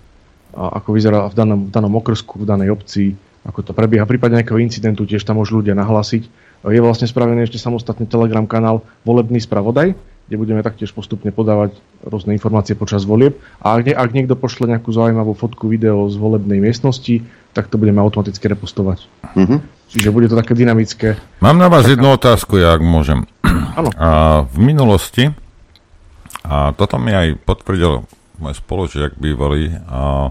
ako vyzerá v danom, v danom okrsku, v danej obci, ako to prebieha. V prípade nejakého incidentu tiež tam môžu ľudia nahlásiť. Je vlastne spravený ešte samostatný Telegram kanál Volebný spravodaj, kde budeme taktiež postupne podávať rôzne informácie počas volieb. A ak, nie, ak niekto pošle nejakú zaujímavú fotku, video z volebnej miestnosti, tak to budeme automaticky repostovať. Mm-hmm. Čiže bude to také dynamické. Mám na vás Taká... jednu otázku, ja ak môžem. *clears throat* Áno. A v minulosti, a toto mi aj potvrdil môj spoločiak bývalý, a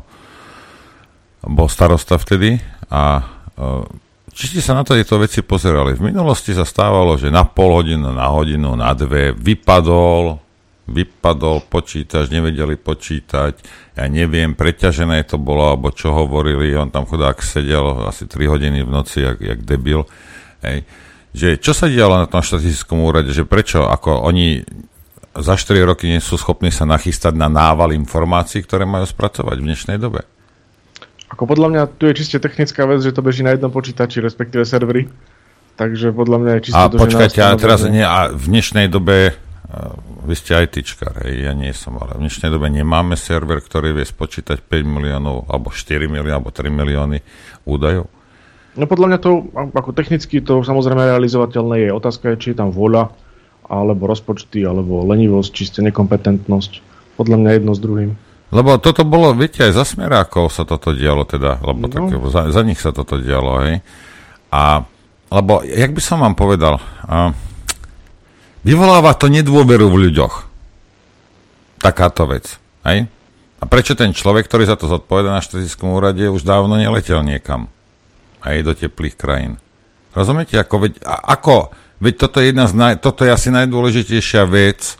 bol starosta vtedy a, a či ste sa na to tieto veci pozerali? V minulosti sa stávalo, že na pol hodinu, na hodinu, na dve vypadol, vypadol počítač, nevedeli počítať, ja neviem, preťažené to bolo, alebo čo hovorili, on tam chudák sedel asi 3 hodiny v noci, jak, jak debil. Hej. Že čo sa dialo na tom štatistickom úrade, že prečo, ako oni za 4 roky nie sú schopní sa nachystať na nával informácií, ktoré majú spracovať v dnešnej dobe? Ako podľa mňa tu je čiste technická vec, že to beží na jednom počítači, respektíve servery. Takže podľa mňa je čisto A to, počkajte, a teraz nie, a v dnešnej dobe vy ste ITčkar, hej, ja nie som, ale v dnešnej dobe nemáme server, ktorý vie spočítať 5 miliónov, alebo 4 milióny, alebo 3 milióny údajov. No podľa mňa to, ako technicky to samozrejme realizovateľné je. Otázka je, či je tam vôľa, alebo rozpočty, alebo lenivosť, čiste nekompetentnosť. Podľa mňa jedno s druhým. Lebo toto bolo, viete, aj za smerákov sa toto dialo, teda, lebo no. tak, za, za nich sa toto dialo, hej. A, lebo, jak by som vám povedal, a, vyvoláva to nedôveru v ľuďoch. Takáto vec, hej. A prečo ten človek, ktorý za to zodpoveda na štatistickom úrade, už dávno neletel niekam? aj do teplých krajín. Rozumiete? Ako, veď, a, ako? Veď toto je, jedna z naj, toto je asi najdôležitejšia vec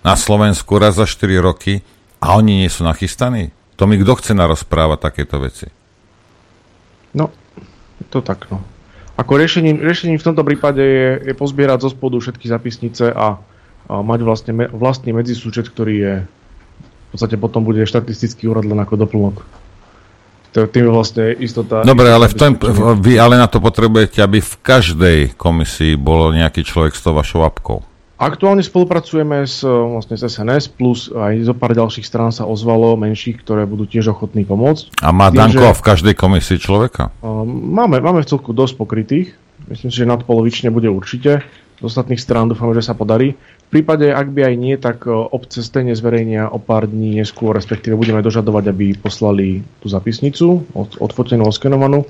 na Slovensku raz za 4 roky a oni nie sú nachystaní. To mi kto chce narozprávať takéto veci? No, to tak, no. Ako riešením, riešením v tomto prípade je, je pozbierať zo spodu všetky zapisnice a, a mať vlastne me, vlastný medzisúčet, ktorý je v podstate potom bude štatistický úrad len ako doplnok. Tým je vlastne istota... Dobre, ale v tom, vy ale na to potrebujete, aby v každej komisii bolo nejaký človek s tou vašou apkou. Aktuálne spolupracujeme s, vlastne s SNS, plus aj zo pár ďalších strán sa ozvalo menších, ktoré budú tiež ochotní pomôcť. A má Tým, Danko že, v každej komisii človeka? Máme, máme v celku dosť pokrytých. Myslím si, že nadpolovične bude určite. Z ostatných strán dúfam, že sa podarí. V prípade, ak by aj nie, tak obce stejne zverejnia o pár dní neskôr, respektíve budeme dožadovať, aby poslali tú zapisnicu, od, odfotenú, oskenovanú.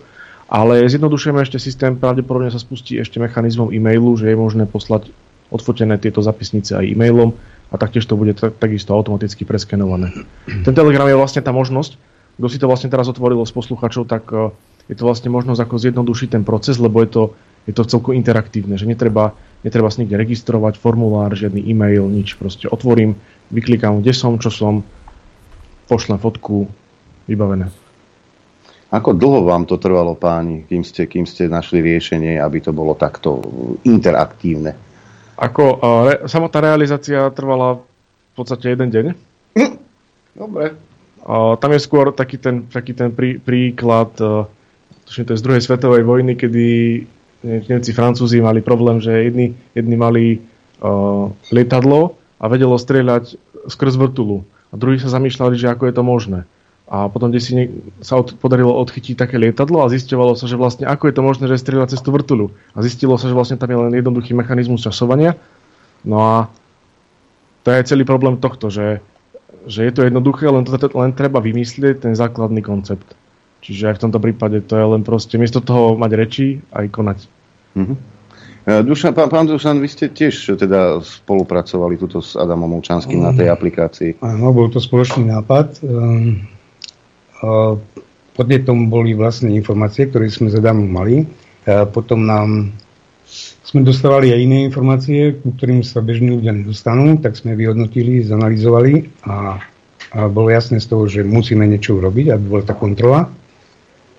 Ale zjednodušujeme ešte systém, pravdepodobne sa spustí ešte mechanizmom e-mailu, že je možné poslať odfotené tieto zapisnice aj e-mailom a taktiež to bude takisto automaticky preskenované. *clears throat* Ten Telegram je vlastne tá možnosť, kto si to vlastne teraz otvoril z posluchačov, tak e, je to vlastne možnosť ako zjednodušiť ten proces, lebo je to, je to celku interaktívne, že netreba, netreba si nikde registrovať, formulár, žiadny e-mail, nič. Proste otvorím, vyklikám, kde som, čo som, pošlem fotku, vybavené. Ako dlho vám to trvalo, páni, kým ste, kým ste našli riešenie, aby to bolo takto interaktívne? Ako re, samotná realizácia trvala v podstate jeden deň. Hm. Dobre. A tam je skôr taký ten, taký ten prí, príklad, uh, to je z druhej svetovej vojny, kedy Nemci, Francúzi mali problém, že jedni, jedni mali uh, lietadlo a vedelo strieľať skrz vrtulu. A druhí sa zamýšľali, že ako je to možné. A potom, kde si ne, sa od, podarilo odchytiť také lietadlo a zistovalo sa, že vlastne ako je to možné, že strieľa cez tú vrtulu. A zistilo sa, že vlastne tam je len jednoduchý mechanizmus časovania. No a to je celý problém tohto, že, že je to jednoduché, len, to, len treba vymyslieť ten základný koncept. Čiže aj v tomto prípade to je len proste, miesto toho mať reči aj konať. Mm-hmm. Dušan, pán, pán Dušan, vy ste tiež teda spolupracovali tuto s Adamom Ulčanským mm. na tej aplikácii. Áno, bol to spoločný nápad. Um, Podnetom boli vlastne informácie, ktoré sme zadanú mali. Potom nám sme dostávali aj iné informácie, ku ktorým sa bežní ľudia nedostanú, tak sme vyhodnotili, zanalizovali a, a bolo jasné z toho, že musíme niečo urobiť, aby bola tá kontrola.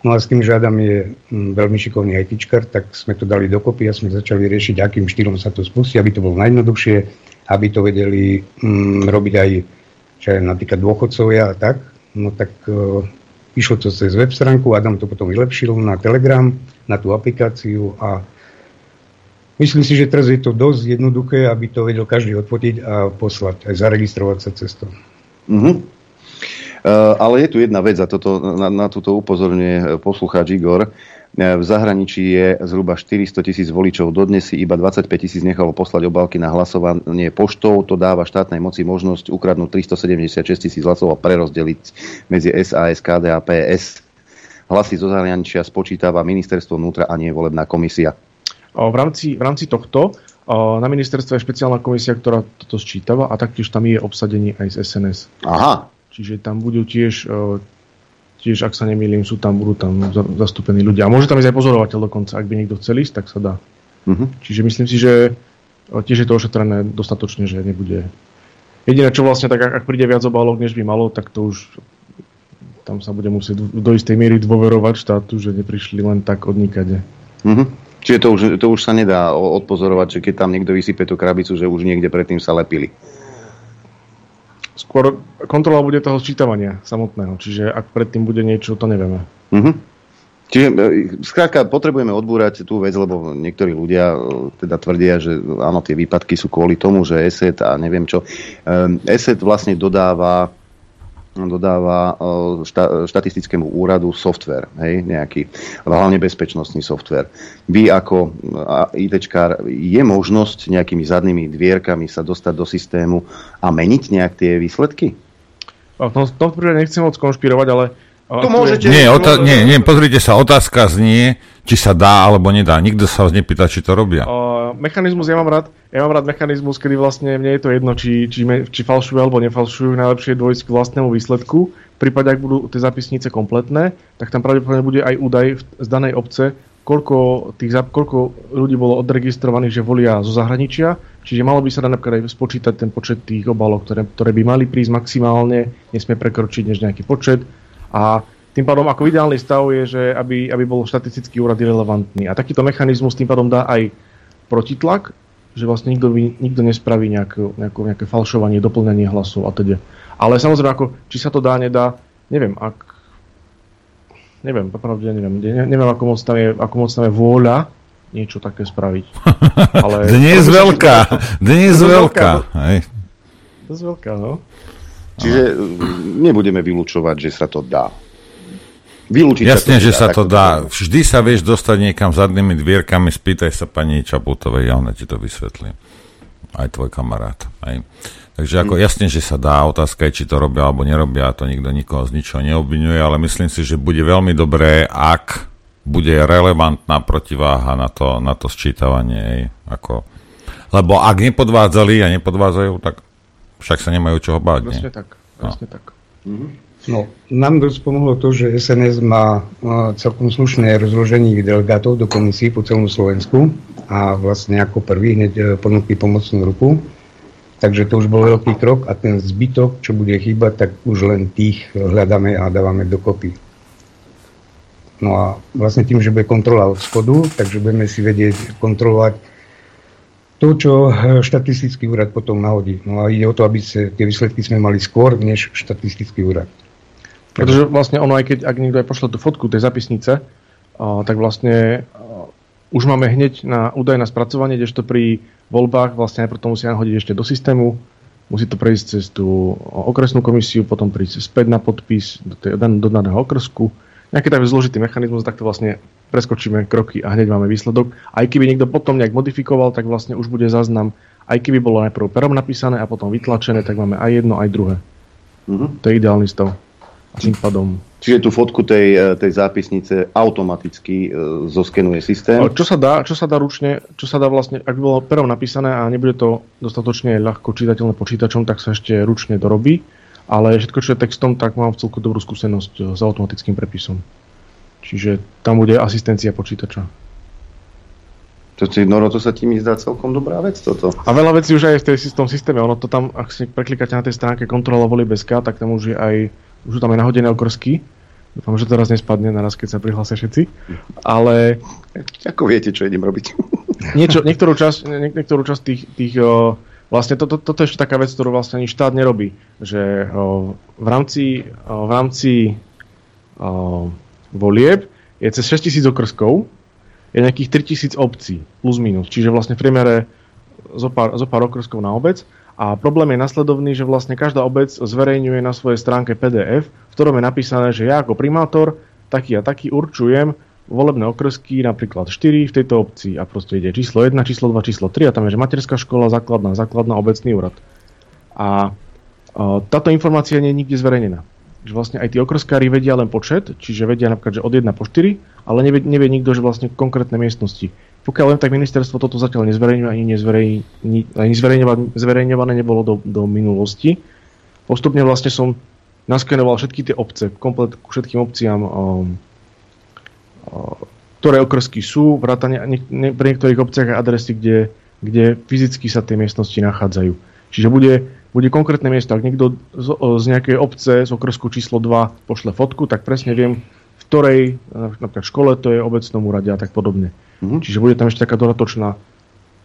No a s tým, že Adam je mm, veľmi šikovný ITčkar, tak sme to dali dokopy a sme začali riešiť, akým štýlom sa to spustí, aby to bolo najjednoduchšie, aby to vedeli mm, robiť aj čo je napríklad dôchodcovia a tak no tak uh, išlo to cez web stránku, Adam to potom vylepšil na Telegram, na tú aplikáciu a myslím si, že teraz je to dosť jednoduché, aby to vedel každý odfotiť a poslať, aj zaregistrovať sa cez to. Mm-hmm. Uh, ale je tu jedna vec, a toto, na, na túto upozorňuje poslucháč Igor. E, v zahraničí je zhruba 400 tisíc voličov. Dodnes si iba 25 tisíc nechalo poslať obálky na hlasovanie poštou. To dáva štátnej moci možnosť ukradnúť 376 tisíc hlasov a prerozdeliť medzi SAS, KD a PS. Hlasy zo zahraničia spočítava ministerstvo vnútra a nie volebná komisia. V rámci, v rámci tohto na ministerstve je špeciálna komisia, ktorá toto sčítava a taktiež tam je obsadenie aj z SNS. Aha. Čiže tam budú tiež tiež, ak sa nemýlim, sú tam, budú tam zastúpení ľudia. A môže tam ísť aj pozorovateľ dokonca, ak by niekto chcel ísť, tak sa dá. Uh-huh. Čiže myslím si, že tiež je to ošetrené dostatočne, že nebude... Jediné, čo vlastne, tak ak príde viac obálok, než by malo, tak to už tam sa bude musieť do istej miery dôverovať štátu, že neprišli len tak od nikade. Uh-huh. Čiže to už, to už sa nedá odpozorovať, že keď tam niekto vysype tú krabicu, že už niekde predtým sa lepili. Skôr kontrola bude toho sčítavania samotného, čiže ak predtým bude niečo, to nevieme. Uh-huh. Čiže e, skrátka potrebujeme odbúrať tú vec, lebo niektorí ľudia e, teda tvrdia, že áno, tie výpadky sú kvôli tomu, že ESET a neviem čo. ESET vlastne dodáva dodáva šta, štatistickému úradu software, hej, nejaký, hlavne bezpečnostný software. Vy ako ITčkár, je možnosť nejakými zadnými dvierkami sa dostať do systému a meniť nejak tie výsledky? Tom, v tom prípade nechcem moc konšpirovať, ale To môžete... Nie, otá- nie, nie, pozrite sa, otázka znie, či sa dá alebo nedá. Nikto sa vás nepýta, či to robia. Uh, mechanizmus, ja mám rád, ja mám rád mechanizmus, kedy vlastne mne je to jedno, či, či, me, či falšujú alebo nefalšujú, najlepšie je dôjsť k vlastnému výsledku. V prípade, ak budú tie zapisnice kompletné, tak tam pravdepodobne bude aj údaj z danej obce, koľko, tých, koľko ľudí bolo odregistrovaných, že volia zo zahraničia. Čiže malo by sa dať napríklad aj spočítať ten počet tých obalov, ktoré, ktoré by mali prísť maximálne, nesmie prekročiť než nejaký počet. A tým pádom ako ideálny stav je, že aby, aby bol štatistický úrad relevantný. A takýto mechanizmus tým pádom dá aj protitlak, že vlastne nikto, nikto nespraví nejaké, nejaké, nejaké falšovanie, doplňanie hlasov a teda. Ale samozrejme, ako, či sa to dá, nedá, neviem, ak neviem, popravde neviem, ne, neviem ako moc, tam je, ako moc tam je vôľa niečo také spraviť. *laughs* Ale Dnes *laughs* veľká, dnes veľká. Dnes veľká, no. Čiže nebudeme vylúčovať, že sa to dá. Vylúčiť Jasne, sa to že sa to dá. Vždy sa vieš dostať niekam zadnými dvierkami, spýtaj sa pani Čaputovej, ja ona ti to vysvetlí. Aj tvoj kamarát. Aj. Takže ako jasne, že sa dá, otázka je, či to robia alebo nerobia, to nikto nikoho z ničoho neobvinuje, ale myslím si, že bude veľmi dobré, ak bude relevantná protiváha na to, na to sčítavanie. Ako, lebo ak nepodvádzali a nepodvádzajú, tak však sa nemajú čoho báť. Presne tak, presne no. tak. Mhm. No, nám dosť pomohlo to, že SNS má uh, celkom slušné rozložení delegátov do komisí po celom Slovensku a vlastne ako prvý hneď uh, ponúkli pomocnú ruku. Takže to už bol veľký krok a ten zbytok, čo bude chýbať, tak už len tých hľadáme a dávame dokopy. No a vlastne tým, že bude kontrola od spodu, takže budeme si vedieť kontrolovať to, čo štatistický úrad potom nahodí. No a ide o to, aby sa tie výsledky sme mali skôr, než štatistický úrad. Pretože vlastne ono, aj keď ak niekto aj pošle tú fotku tej zapisnice, tak vlastne už máme hneď na údaj na spracovanie, kdežto pri voľbách vlastne najprv to musia nahodiť ešte do systému, musí to prejsť cez tú okresnú komisiu, potom prísť späť na podpis do, tej, do daného okrsku. Nejaký taký zložitý mechanizmus, tak to vlastne preskočíme kroky a hneď máme výsledok. Aj keby niekto potom nejak modifikoval, tak vlastne už bude záznam. Aj keby bolo najprv perom napísané a potom vytlačené, tak máme aj jedno, aj druhé. Mm-hmm. To je ideálny stav. A tým pádom Čiže tú fotku tej, e, tej zápisnice automaticky e, zoskenuje systém. Čo sa dá, čo sa dá ručne, čo sa dá vlastne, ak by bolo perom napísané a nebude to dostatočne ľahko čitateľné počítačom, tak sa ešte ručne dorobí. Ale všetko, čo je textom, tak mám celku dobrú skúsenosť s automatickým prepisom. Čiže tam bude asistencia počítača. To si, Noro, to sa ti mi zdá celkom dobrá vec toto. A veľa vecí už aj v, tej, v tom systéme. Ono to tam, ak si preklikáte na tej stránke kontrola voli bez K, tak tam už je aj už tam je nahodené okrsky. Dúfam, že to raz nespadne naraz, keď sa prihlásia všetci. Ale... Ako viete, čo idem robiť? Niečo, *laughs* niektorú časť, niek- niektorú časť tých, tých o, vlastne to, to, toto je ešte taká vec, ktorú vlastne ani štát nerobí. Že v rámci, v rámci volieb je cez 6000 okrskov, je nejakých 3000 obcí, plus minus. Čiže vlastne v priemere zo pár, zo pár okrskov na obec a problém je nasledovný, že vlastne každá obec zverejňuje na svojej stránke PDF, v ktorom je napísané, že ja ako primátor taký a taký určujem volebné okresky, napríklad 4 v tejto obci a proste ide číslo 1, číslo 2, číslo 3 a tam je, že materská škola, základná, základná, obecný úrad. A a táto informácia nie je nikde zverejnená. Že vlastne aj tí okrskári vedia len počet, čiže vedia napríklad, že od 1 po 4, ale nevie, nevie nikto, že vlastne konkrétne miestnosti. Pokiaľ len tak ministerstvo toto zatiaľ nezverejňuje, ani, nezverejň, ani zverejňované nebolo do, do minulosti. Postupne vlastne som naskenoval všetky tie obce, komplet ku všetkým obciam, um, ktoré okrsky sú, vrátane ne, ne, pre niektorých obciach aj adresy, kde, kde fyzicky sa tie miestnosti nachádzajú. Čiže bude, bude konkrétne miesto. Ak niekto z, z nejakej obce z okrsku číslo 2 pošle fotku, tak presne viem, v ktorej, napríklad škole to je obecnom úrade a tak podobne. Mm-hmm. Čiže bude tam ešte taká dodatočná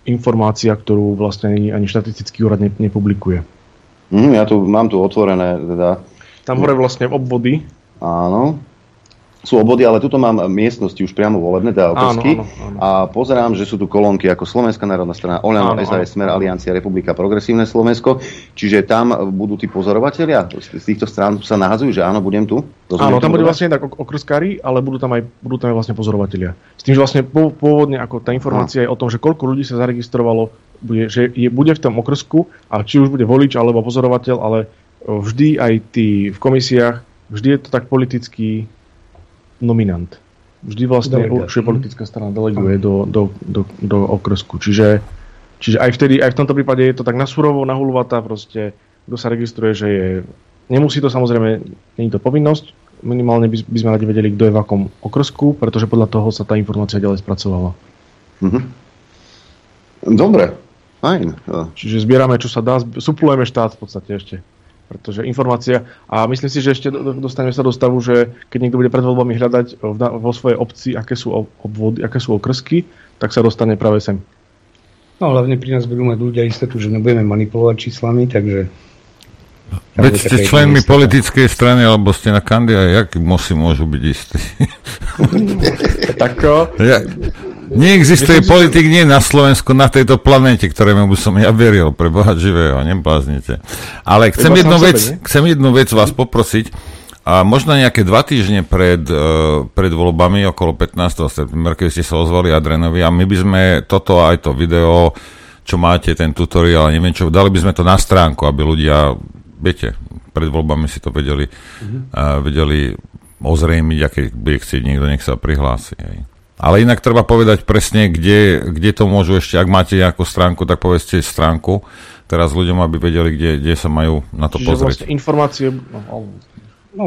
informácia, ktorú vlastne ani, ani štatistický úrad ne, nepublikuje. Mm, ja tu mám tu otvorené teda. Tam hore vlastne obvody. Áno sú obvody, ale tuto mám miestnosti už priamo volebné, teda okresky. Áno, áno, áno. A pozerám, že sú tu kolónky ako Slovenská národná strana, Oľano, SAS, Smer, Aliancia, Republika, Progresívne Slovensko. Čiže tam budú tí pozorovatelia z týchto strán sa nahazujú, že áno, budem tu. Rozumiem áno, tam budú vlastne tak okrskári, ale budú tam aj, budú tam aj vlastne pozorovatelia. S tým, že vlastne pôvodne ako tá informácia je o tom, že koľko ľudí sa zaregistrovalo, bude, že je, bude v tom okrsku a či už bude volič alebo pozorovateľ, ale vždy aj tí v komisiách vždy je to tak politický nominant. Vždy vlastne Delegát. určuje politická strana deleguje do, do, do, do okresku. Čiže, čiže aj vtedy, aj v tomto prípade je to tak nasurovo, nahulvatá proste, kto sa registruje, že je... Nemusí to samozrejme, je to povinnosť, minimálne by, by sme radi vedeli, kto je v akom okrsku, pretože podľa toho sa tá informácia ďalej spracovala. Mhm. Dobre, fajn. Čiže zbierame, čo sa dá, suplujeme štát v podstate ešte. Pretože informácia, a myslím si, že ešte dostaneme sa do stavu, že keď niekto bude pred voľbami hľadať vo svojej obci, aké sú obvody, aké sú okrsky, tak sa dostane práve sem. No hlavne pri nás budú mať ľudia istotu, že nebudeme manipulovať číslami, takže... Veď ste členmi politickej strany, alebo ste na kandidáte, jak mosi môžu byť istí? *laughs* tak ja, Neexistuje Myslím, politik nie na Slovensku, na tejto planete, ktorému by som ja veril, pre Boha živého, nebláznite. Ale chcem jednu, vec, sebe, chcem jednu vec vás poprosiť, a možno nejaké dva týždne pred, uh, pred voľbami, okolo 15. septembra, keď ste sa ozvali Adrenovi, a my by sme toto aj to video, čo máte, ten tutoriál, neviem čo, dali by sme to na stránku, aby ľudia, viete, pred voľbami si to vedeli, uh, vedeli ozrejmiť, aké bude chcieť niekto, nech sa prihlási. Hej. Ale inak treba povedať presne, kde, kde to môžu ešte, ak máte nejakú stránku, tak povedzte stránku, teraz ľuďom, aby vedeli, kde, kde sa majú na to Čiže pozrieť. Vlastne informácie, no, no,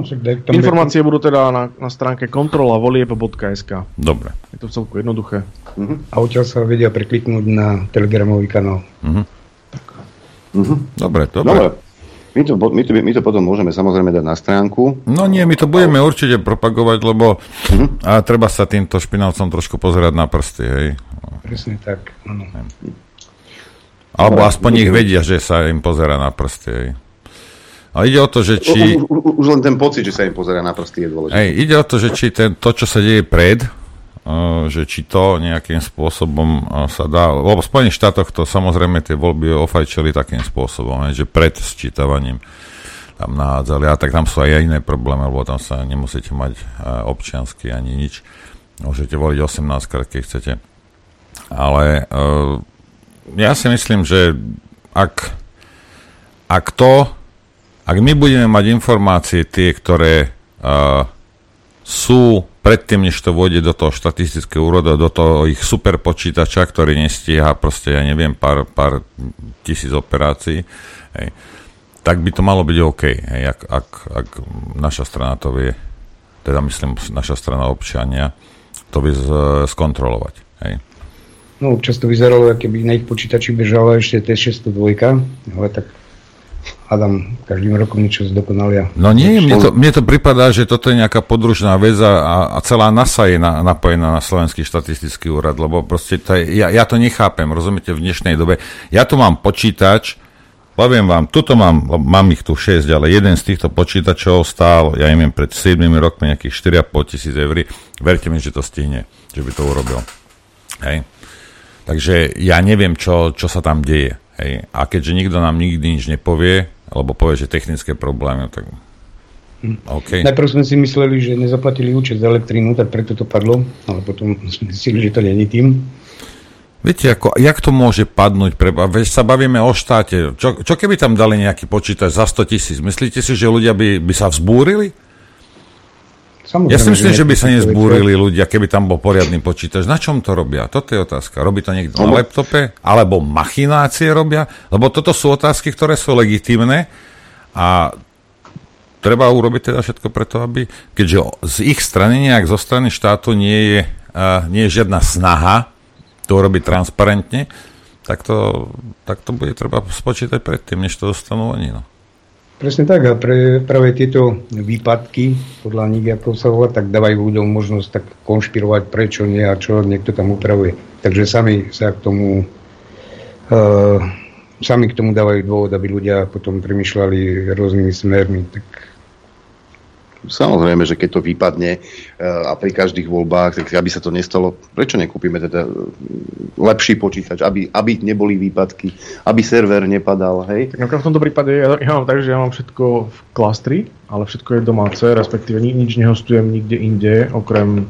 informácie budú teda na, na stránke kontrolavolieb.sk. Dobre. Je to celku jednoduché. Uh-huh. A odtiaľ sa vedia prekliknúť na telegramový kanál. Uh-huh. Uh-huh. Dobre, dobre. dobre. My to, my, to, my to potom môžeme samozrejme dať na stránku. No nie, my to budeme určite propagovať, lebo uh-huh. a treba sa týmto špinavcom trošku pozerať na prsty, hej. Presne tak, áno. Alebo aspoň ich vedia, že sa im pozera na prsty, hej. A ide o to, že či... U, u, už len ten pocit, že sa im pozera na prsty je dôležité. Hej, ide o to, že či ten, to, čo sa deje pred, že či to nejakým spôsobom sa dá, lebo v Spojených štátoch to samozrejme tie voľby ofajčili takým spôsobom, že pred sčítavaním tam nahádzali, a tak tam sú aj iné problémy, lebo tam sa nemusíte mať občiansky ani nič. Môžete voliť 18 krát, keď chcete. Ale ja si myslím, že ak, ak to, ak my budeme mať informácie tie, ktoré sú predtým, než to vôjde do toho štatistického úroda, do toho ich super počítača, ktorý nestíha proste, ja neviem, pár, pár tisíc operácií, hej, tak by to malo byť OK, hej, ak, ak, ak naša strana to vie, teda myslím, naša strana občania, to by z, skontrolovať. Hej. No, občas to vyzeralo, keby na ich počítači bežala ešte T602, ale tak Adam každým rokom niečo zdokonalia. No nie, mne to, mne to pripadá, že toto je nejaká podružná vec a, a celá NASA je na, napojená na Slovenský štatistický úrad, lebo proste to je, ja, ja to nechápem, rozumiete, v dnešnej dobe. Ja tu mám počítač, poviem vám, tuto mám, mám ich tu 6, ale jeden z týchto počítačov stál, ja neviem, pred 7 rokmi nejakých 4,5 tisíc eur. Verte mi, že to stihne, že by to urobil. Hej. Takže ja neviem, čo, čo sa tam deje. Hej. A keďže nikto nám nikdy nič nepovie, alebo povie, že technické problémy, tak hm. Okay. Najprv sme si mysleli, že nezaplatili účet za elektrínu, tak preto to padlo, ale potom sme zistili, že to není tým. Viete, ako, jak to môže padnúť? Pre, veď sa bavíme o štáte. Čo, čo keby tam dali nejaký počítač za 100 tisíc? Myslíte si, že ľudia by, by sa vzbúrili? Samozrejme, ja si myslím, že by sa nezbúrili ľudia, keby tam bol poriadny počítač. Na čom to robia? Toto je otázka. Robí to niekto na laptope? Alebo machinácie robia? Lebo toto sú otázky, ktoré sú legitímne a treba urobiť teda všetko preto, aby, keďže z ich strany nejak zo strany štátu nie je, uh, nie je žiadna snaha to urobiť transparentne, tak to, tak to bude treba spočítať predtým, než to dostanú oni. No. Presne tak a pre, práve tieto výpadky, podľa nich, ako sa volá, tak dávajú ľuďom možnosť tak konšpirovať, prečo nie a čo niekto tam upravuje. Takže sami sa k tomu uh, sami k tomu dávajú dôvod, aby ľudia potom premyšľali rôznymi smermi. Tak Samozrejme, že keď to vypadne eh, a pri každých voľbách, tak aby sa to nestalo, prečo nekúpime teda eh, lepší počítač, aby, aby neboli výpadky, aby server nepadal, hej? Tak v tomto prípade ja, ja mám tak, že ja mám všetko v klastri, ale všetko je domáce, respektíve nič nehostujem nikde inde, okrem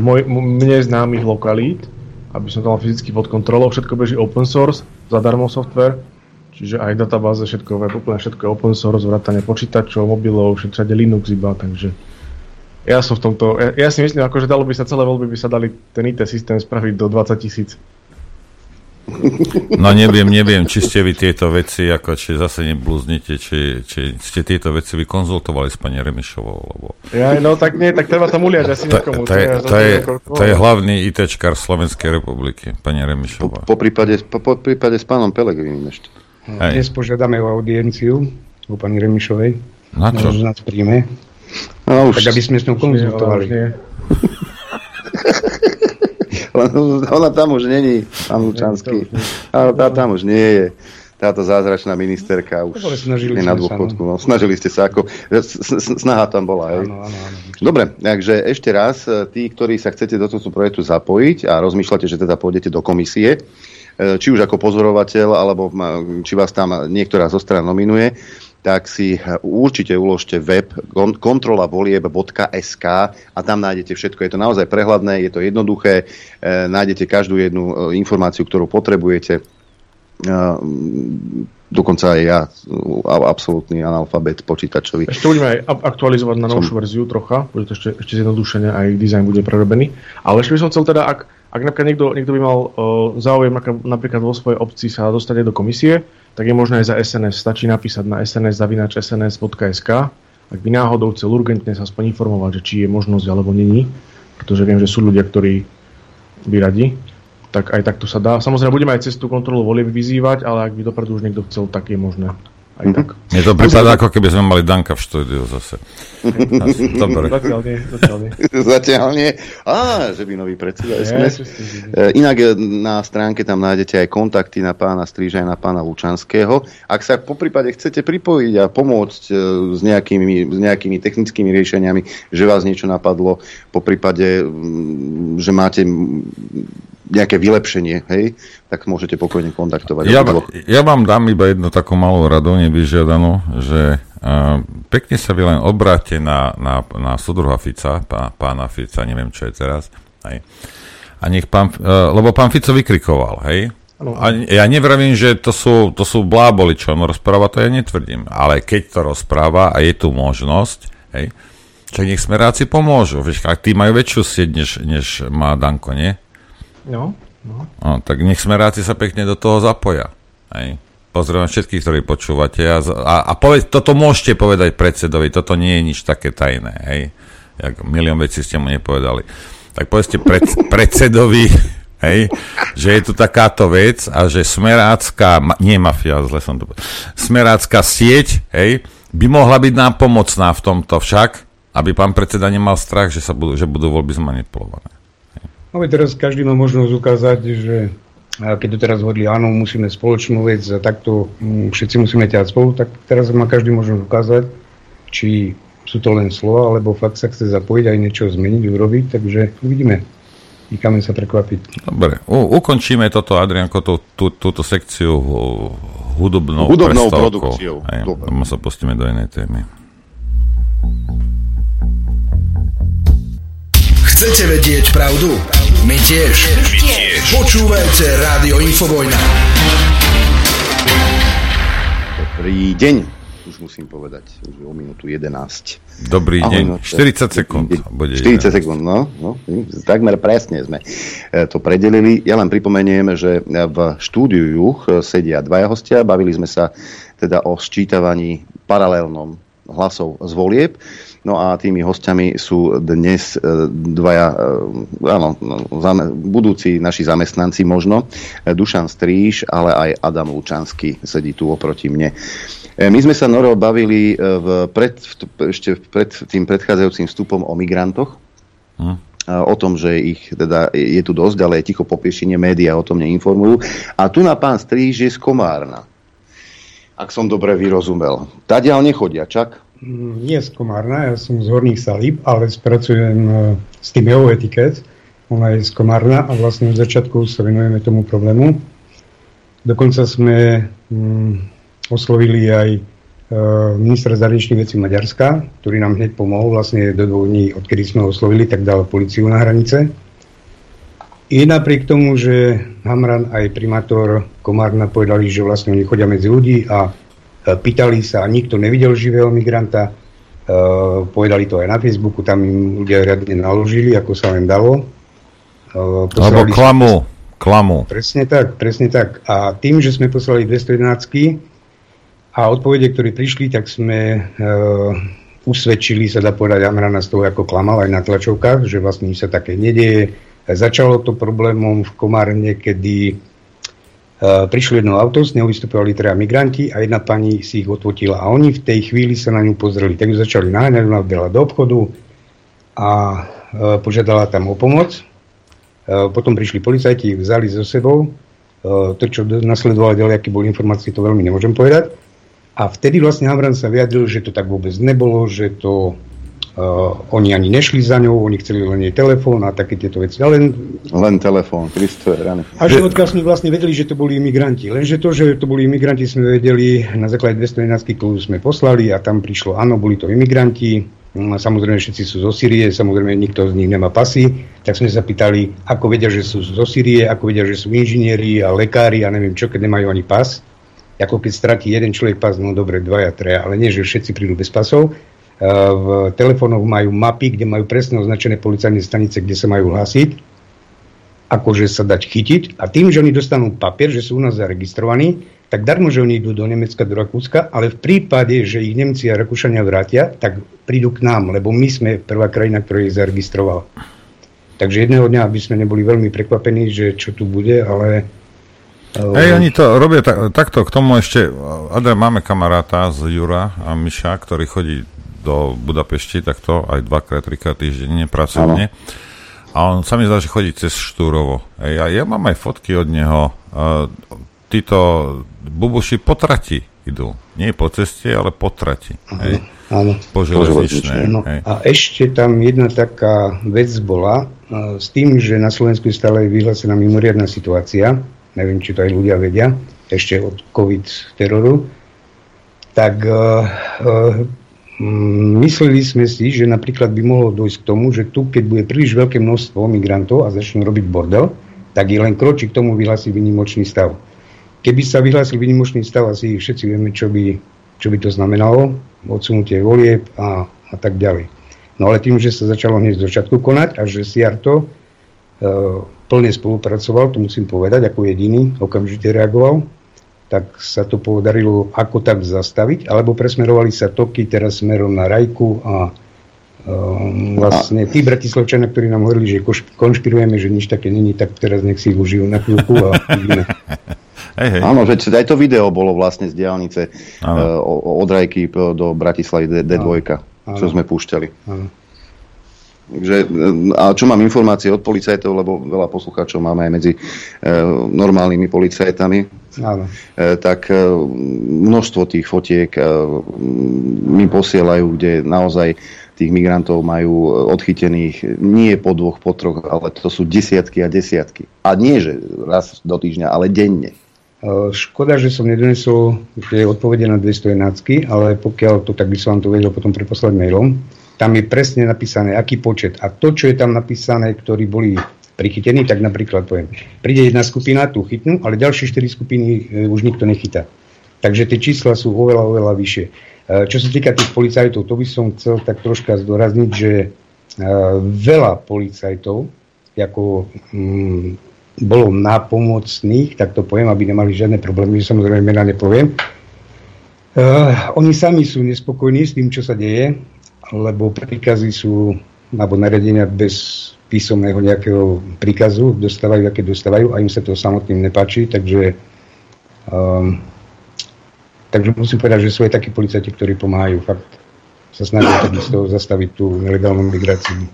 moj, mne známych lokalít, aby som to mal fyzicky pod kontrolou, všetko beží open source, zadarmo software, Čiže aj databáze, všetko web, úplne všetko je open source, vrátane počítačov, mobilov, všetko Linux iba, takže ja som v tomto, ja, ja si myslím, ako, že dalo by sa celé voľby by sa dali ten IT systém spraviť do 20 tisíc. No neviem, neviem, či ste vy tieto veci, ako či zase neblúznite, či, či ste tieto veci vy konzultovali s pani Remišovou, lebo... Ja, no tak nie, tak treba tam uliať asi to, To, je, to, je, to je hlavný ITčkar Slovenskej republiky, pani Remišová. Po, po, prípade, po, po prípade s pánom Pelegrinim ešte. Dnes požiadame o audienciu u pani Remišovej. Na čo? Na nás príjme. No, už, tak aby sme s ňou konzultovali. *laughs* ona tam už není, pán Lučanský. Ale tá tam už nie je táto zázračná ministerka už je na dôchodku. No, snažili ste sa ako... Snaha tam bola, hej? Áno, áno, áno. Dobre, takže ešte raz, e, tí, ktorí sa chcete do tohto projektu zapojiť a rozmýšľate, že teda pôjdete do komisie, či už ako pozorovateľ, alebo či vás tam niektorá zo stran nominuje, tak si určite uložte web kontrolavolieb.sk a tam nájdete všetko. Je to naozaj prehľadné, je to jednoduché, e, nájdete každú jednu e, informáciu, ktorú potrebujete. E, dokonca aj ja, absolútny analfabet počítačový. Ešte budeme aj aktualizovať na novšiu verziu trocha, bude to ešte, ešte zjednodušené, aj dizajn bude prerobený. Ale ešte by som chcel teda, ak, ak napríklad niekto, niekto by mal uh, záujem napríklad vo svojej obci sa dostať do komisie, tak je možné aj za SNS. Stačí napísať na sns.sns.sk ak by náhodou chcel urgentne sa aspoň informovať, že či je možnosť alebo není, pretože viem, že sú ľudia, ktorí by radi, tak aj takto sa dá. Samozrejme, budeme aj cestu kontrolu volieb vyzývať, ale ak by dopredu už niekto chcel, tak je možné aj tak. Je to prípada, ako keby sme mali Danka v štúdiu zase. Dobre. Zatiaľ nie, zatiaľ nie. *laughs* zatiaľ nie. Á, že by nový predseda SMS. E, inak e, na stránke tam nájdete aj kontakty na pána Stríža a na pána Lučanského. Ak sa po prípade chcete pripojiť a pomôcť e, s nejakými, s nejakými technickými riešeniami, že vás niečo napadlo, po prípade, že máte nejaké vylepšenie, hej, tak môžete pokojne kontaktovať. Ja, ja vám dám iba jednu takú malú radu, nevyžiadanú, že uh, pekne sa vy len obráte na, na, na sudruha Fica, pá, pána Fica, neviem, čo je teraz, hej, a nech pán, uh, lebo pán Fico vykrikoval, hej, a ja nevravím, že to sú, to sú bláboli, čo on rozpráva, to ja netvrdím. Ale keď to rozpráva a je tu možnosť, hej, čo nech smeráci pomôžu. Vieš, ak tí majú väčšiu sieť, než, než má Danko, nie? No, no. no tak nech smeráci sa pekne do toho zapoja. Hej. Pozriem všetkých, ktorí počúvate. A, a, a poved, toto môžete povedať predsedovi, toto nie je nič také tajné. Hej. Jak milión vecí ste mu nepovedali. Tak povedzte pred, *laughs* predsedovi, hej, že je tu takáto vec a že smerácká, nie mafia, zle som to povedal, smerácká sieť, hej, by mohla byť nám pomocná v tomto však, aby pán predseda nemal strach, že, sa budú, že budú voľby zmanipulované. No teraz každý má možnosť ukázať, že keď to teraz hodli, áno, musíme spoločnú vec a takto mm, všetci musíme ťať spolu, tak teraz má každý možnosť ukázať, či sú to len slova, alebo fakt sa chce zapojiť aj niečo zmeniť, urobiť, takže uvidíme. Necháme sa prekvapiť. Dobre, U, ukončíme toto, Adrianko, tú, tú, túto sekciu hudobnou, hudobnou produkciou. Aj, sa pustíme do inej témy. Chcete vedieť pravdu? My tiež. My tiež. Počúvajte Rádio Infovojna. Dobrý deň. Už musím povedať, už o minútu 11. Dobrý Ahoj, deň. No, 40 sekúnd. 40 sekúnd, no, no. Takmer presne sme e, to predelili. Ja len pripomeniem, že v štúdiu Juch sedia dvaja hostia. Bavili sme sa teda o sčítavaní paralelnom hlasov z volieb. No a tými hostiami sú dnes e, dvaja, e, áno, zame, budúci naši zamestnanci možno, e, Dušan Stríž, ale aj Adam Lučanský sedí tu oproti mne. My sme sa, Noro, bavili v pred, ešte pred tým predchádzajúcim vstupom o migrantoch. Hm o tom, že ich teda je tu dosť, ale ticho popiešenie médiá o tom neinformujú. A tu na pán Stríž je z Komárna. Ak som dobre vyrozumel. Tadiaľ nechodia, čak? Mm, nie z Komárna, ja som z Horných Salíb, ale spracujem e, s tým jeho etiket. Ona je z Komárna a vlastne od začiatku sa venujeme tomu problému. Dokonca sme mm, oslovili aj e, ministra zahraničných vecí Maďarska, ktorý nám hneď pomohol, vlastne do dvoch dní, odkedy sme ho oslovili, tak dal policiu na hranice. I napriek tomu, že Hamran aj primátor Komárna povedali, že vlastne oni chodia medzi ľudí a pýtali sa a nikto nevidel živého migranta, Uh, povedali to aj na Facebooku, tam im ľudia riadne naložili, ako sa len dalo. Uh, Lebo klamu, klamu. Presne tak, presne tak. A tým, že sme poslali 211 a odpovede, ktoré prišli, tak sme uh, usvedčili, sa dá povedať, Amrana z toho, ako klamal aj na tlačovkách, že vlastne sa také nedieje. Začalo to problémom v Komárne, kedy Uh, prišlo jedno auto, z neho vystupovali teda migranti a jedna pani si ich odfotila. A oni v tej chvíli sa na ňu pozreli. Tak ju začali náňať, ona vdela do obchodu a uh, požiadala tam o pomoc. Uh, potom prišli policajti, vzali so sebou. To, čo nasledovalo ďalej, aké boli informácie, to veľmi nemôžem povedať. A vtedy vlastne Hamran sa vyjadril, že to tak vôbec nebolo, že to oni ani nešli za ňou, oni chceli len jej telefón a také tieto veci. Len, len telefón, Kristo rany. A že odkiaľ sme vlastne vedeli, že to boli imigranti. Lenže to, že to boli imigranti, sme vedeli na základe 211, ktorú sme poslali a tam prišlo, áno, boli to imigranti, no Samozrejme, všetci sú zo Syrie, samozrejme, nikto z nich nemá pasy. Tak sme sa pýtali, ako vedia, že sú zo Syrie, ako vedia, že sú inžinieri a lekári a neviem čo, keď nemajú ani pas. Ako keď stratí jeden človek pas, no dobre, dvaja, treja, ale nie, že všetci prídu bez pasov v telefónoch majú mapy, kde majú presne označené policajné stanice, kde sa majú hlásiť, akože sa dať chytiť. A tým, že oni dostanú papier, že sú u nás zaregistrovaní, tak darmo, že oni idú do Nemecka, do Rakúska, ale v prípade, že ich Nemci a Rakúšania vrátia, tak prídu k nám, lebo my sme prvá krajina, ktorá ich zaregistrovala. Takže jedného dňa, aby sme neboli veľmi prekvapení, že čo tu bude, ale Hej, oni to robia tak, takto, k tomu ešte, Adrian, máme kamaráta z Jura a Miša, ktorý chodí do Budapešti takto aj dvakrát, trikrát týždenne pracovne. A on sa mi zdá, že chodí cez Štúrovo. Ej, a ja mám aj fotky od neho. Uh, títo bubuši po trati idú. Nie po ceste, ale po trati. Hej. Áno. Po železničnej. No, a ešte tam jedna taká vec bola, uh, s tým, že na Slovensku stále je vyhlásená mimoriadná situácia, neviem, či to aj ľudia vedia, ešte od COVID teroru, tak uh, uh, Mm, mysleli sme si, že napríklad by mohlo dojsť k tomu, že tu, keď bude príliš veľké množstvo migrantov a začnú robiť bordel, tak je len kročí k tomu vyhlásiť vynimočný stav. Keby sa vyhlásil vynimočný stav, asi všetci vieme, čo by, čo by to znamenalo, odsunutie volieb a, a tak ďalej. No ale tým, že sa začalo hneď z začiatku konať a že Siarto e, plne spolupracoval, to musím povedať, ako jediný, okamžite reagoval, tak sa to podarilo ako tak zastaviť, alebo presmerovali sa toky teraz smerom na Rajku a um, vlastne tí bratislavčania, ktorí nám hovorili, že konšpirujeme, že nič také není, tak teraz nech si užijú na chvíľku a *laughs* vidíme. Hej, hej. Áno, že aj to video bolo vlastne z diálnice uh, od Rajky do Bratislavy D2, čo sme púšťali. Áno. Takže, a čo mám informácie od policajtov, lebo veľa poslucháčov máme aj medzi e, normálnymi policajtami, Áno. E, tak e, množstvo tých fotiek e, mi posielajú, kde naozaj tých migrantov majú odchytených nie po dvoch, po troch, ale to sú desiatky a desiatky. A nie, že raz do týždňa, ale denne. Škoda, že som nedonesol tie odpovede na 211, ale pokiaľ to, tak by som vám to vedel potom preposlať mailom tam je presne napísané, aký počet. A to, čo je tam napísané, ktorí boli prichytení, tak napríklad poviem, príde jedna skupina, tu chytnú, ale ďalšie 4 skupiny e, už nikto nechytá. Takže tie čísla sú oveľa, oveľa vyššie. E, čo sa týka tých policajtov, to by som chcel tak troška zdôrazniť, že e, veľa policajtov, ako mm, bolo nápomocných, tak to poviem, aby nemali žiadne problémy, že samozrejme mena nepoviem. Uh, oni sami sú nespokojní s tým, čo sa deje lebo príkazy sú, alebo naredenia bez písomného nejakého príkazu dostávajú, aké dostávajú a im sa to samotným nepáči, takže um, takže musím povedať, že sú aj takí policajti, ktorí pomáhajú fakt sa snažia takisto zastaviť tú nelegálnu migráciu.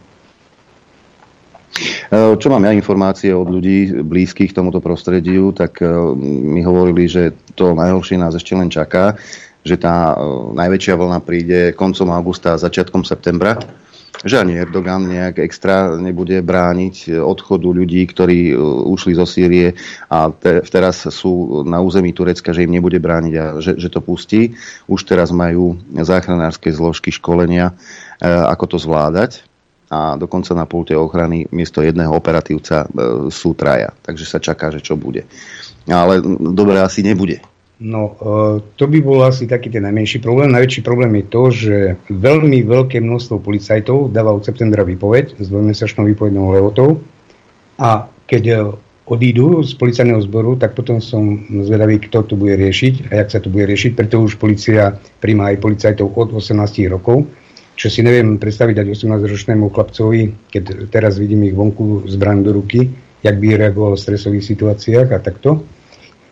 Uh, čo mám ja informácie od ľudí blízkych tomuto prostrediu, tak uh, mi hovorili, že to najhoršie nás ešte len čaká že tá e, najväčšia vlna príde koncom augusta a začiatkom septembra že ani Erdogan nejak extra nebude brániť odchodu ľudí, ktorí e, ušli zo Sýrie a te, teraz sú na území Turecka, že im nebude brániť a že, že to pustí. Už teraz majú záchranárske zložky školenia, e, ako to zvládať. a dokonca na pulte ochrany miesto jedného operatívca e, sú traja. Takže sa čaká, že čo bude. Ale dobre asi nebude. No, to by bol asi taký ten najmenší problém. Najväčší problém je to, že veľmi veľké množstvo policajtov dáva od septembra výpoveď s dvojmesačnou výpovednou lehotou a keď odídu z policajného zboru, tak potom som zvedavý, kto to bude riešiť a jak sa to bude riešiť, preto už policia príjma aj policajtov od 18 rokov, čo si neviem predstaviť dať 18-ročnému chlapcovi, keď teraz vidím ich vonku zbraň do ruky, jak by reagoval v stresových situáciách a takto.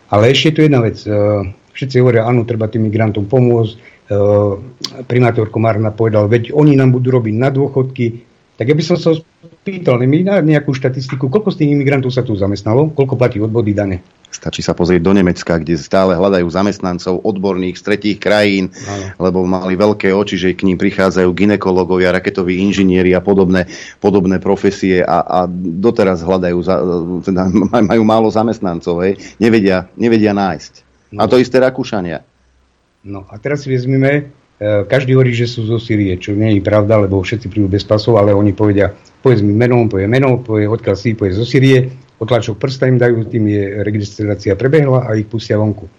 Ale ešte tu jedna vec. E, všetci hovoria, áno, treba tým migrantom pomôcť. E, primátor Komárna povedal, veď oni nám budú robiť na dôchodky, tak ja by som sa pýtal na nejakú štatistiku, koľko z tých imigrantov sa tu zamestnalo, koľko platí odbody dane. Stačí sa pozrieť do Nemecka, kde stále hľadajú zamestnancov odborných z tretích krajín, ano. lebo mali veľké oči, že k ním prichádzajú ginekológovia, raketoví inžinieri a podobné, podobné profesie a, a doteraz hľadajú, za, teda majú málo zamestnancov, hej, nevedia, nevedia nájsť. No. A to isté Rakúšania. No a teraz si vezmeme, každý hovorí, že sú zo Syrie, čo nie je pravda, lebo všetci prídu bez pasov, ale oni povedia, povedz mi meno, povie meno, povie odkiaľ si, povie zo Syrie, otlačok prsta im dajú, tým je registrácia prebehla a ich pustia vonku.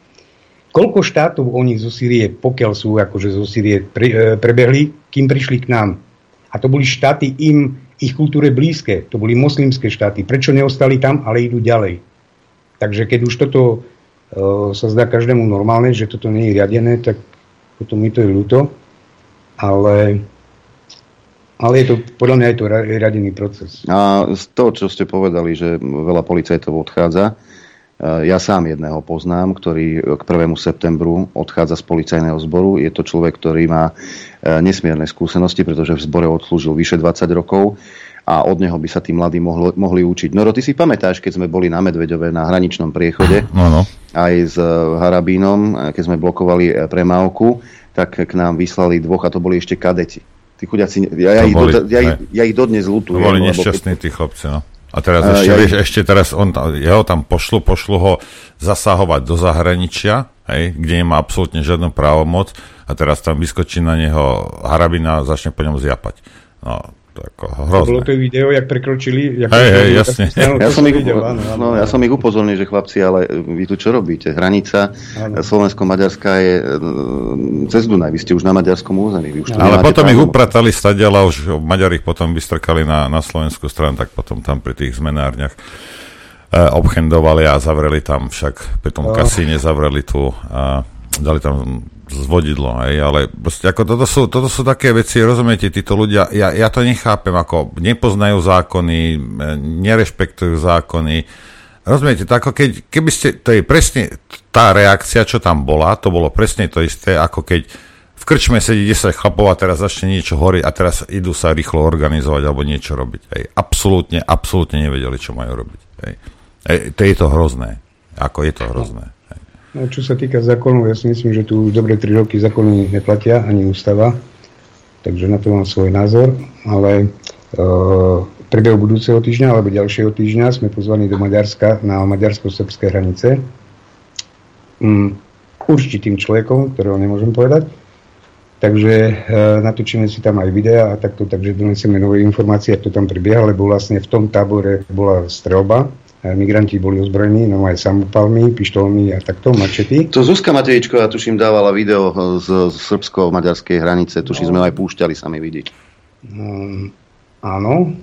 Koľko štátov oni zo Syrie, pokiaľ sú akože zo Syrie pre, e, prebehli, kým prišli k nám? A to boli štáty im, ich kultúre blízke, to boli moslimské štáty. Prečo neostali tam, ale idú ďalej? Takže keď už toto uh, sa zdá každému normálne, že toto nie je riadené, tak potom mi to je ľúto, ale, ale je to, podľa mňa je to radený proces. A z toho, čo ste povedali, že veľa policajtov odchádza, e, ja sám jedného poznám, ktorý k 1. septembru odchádza z policajného zboru. Je to človek, ktorý má e, nesmierne skúsenosti, pretože v zbore odslúžil vyše 20 rokov a od neho by sa tí mladí mohli, mohli učiť. No, ty si pamätáš, keď sme boli na Medveďove na hraničnom priechode, no, no. aj s eh, Harabínom, eh, keď sme blokovali eh, premávku, tak k nám vyslali dvoch a to boli ešte kadeti. Tí chudiaci, ja, ja, ich, boli, do, ja, ich, ja ich dodnes lutujem. To boli nešťastní tí chlapci, no. A teraz ešte, ja, vieš, ešte teraz on, jeho tam pošlu, pošlu ho zasahovať do zahraničia, hej, kde nemá absolútne žiadnu právomoc a teraz tam vyskočí na neho harabina a začne po ňom zjapať. No, ako hrozné. To bolo to video, jak prekročili. Jak hej, hej, jasne. Ja som, ich, video, áno, áno, no, ja som ich upozornil, že chlapci, ale vy tu čo robíte? Hranica Slovensko-Maďarská je mm, cez Dunaj, vy ste už na maďarskom území. Vy už ale potom ich upratali stadiaľ a už Maďari potom vystrkali na, na slovenskú stranu, tak potom tam pri tých zmenárniach e, obchendovali a zavreli tam však, pri tom oh. kasíne zavreli tu a dali tam zvodidlo, hej, ale proste ako toto sú, toto sú také veci, rozumiete, títo ľudia, ja, ja to nechápem, ako nepoznajú zákony, nerešpektujú zákony, rozumiete, to ako keď, keby ste, to je presne tá reakcia, čo tam bola, to bolo presne to isté, ako keď v krčme sedí 10 chlapov a teraz začne niečo horiť a teraz idú sa rýchlo organizovať alebo niečo robiť, hej, absolútne, absolútne nevedeli, čo majú robiť, hej. hej to je to hrozné, ako je to hrozné. No, čo sa týka zákonov, ja si myslím, že tu už dobre 3 roky zákony neplatia, ani ústava, takže na to mám svoj názor, ale e, priebehu budúceho týždňa alebo ďalšieho týždňa sme pozvaní do Maďarska na maďarsko-srbské hranice. Mm, určitým človekom, ktorého nemôžem povedať. Takže e, natočíme si tam aj videa a takto, takže donesieme nové informácie, ako to tam prebieha, lebo vlastne v tom tábore bola strelba, migranti boli ozbrojení, no aj samopalmi, pištolmi a takto, mačety. To Zuzka Matejčková, tuším, dávala video z, z srbsko-maďarskej hranice, tuším, no. sme aj púšťali sami vidieť. Um, áno.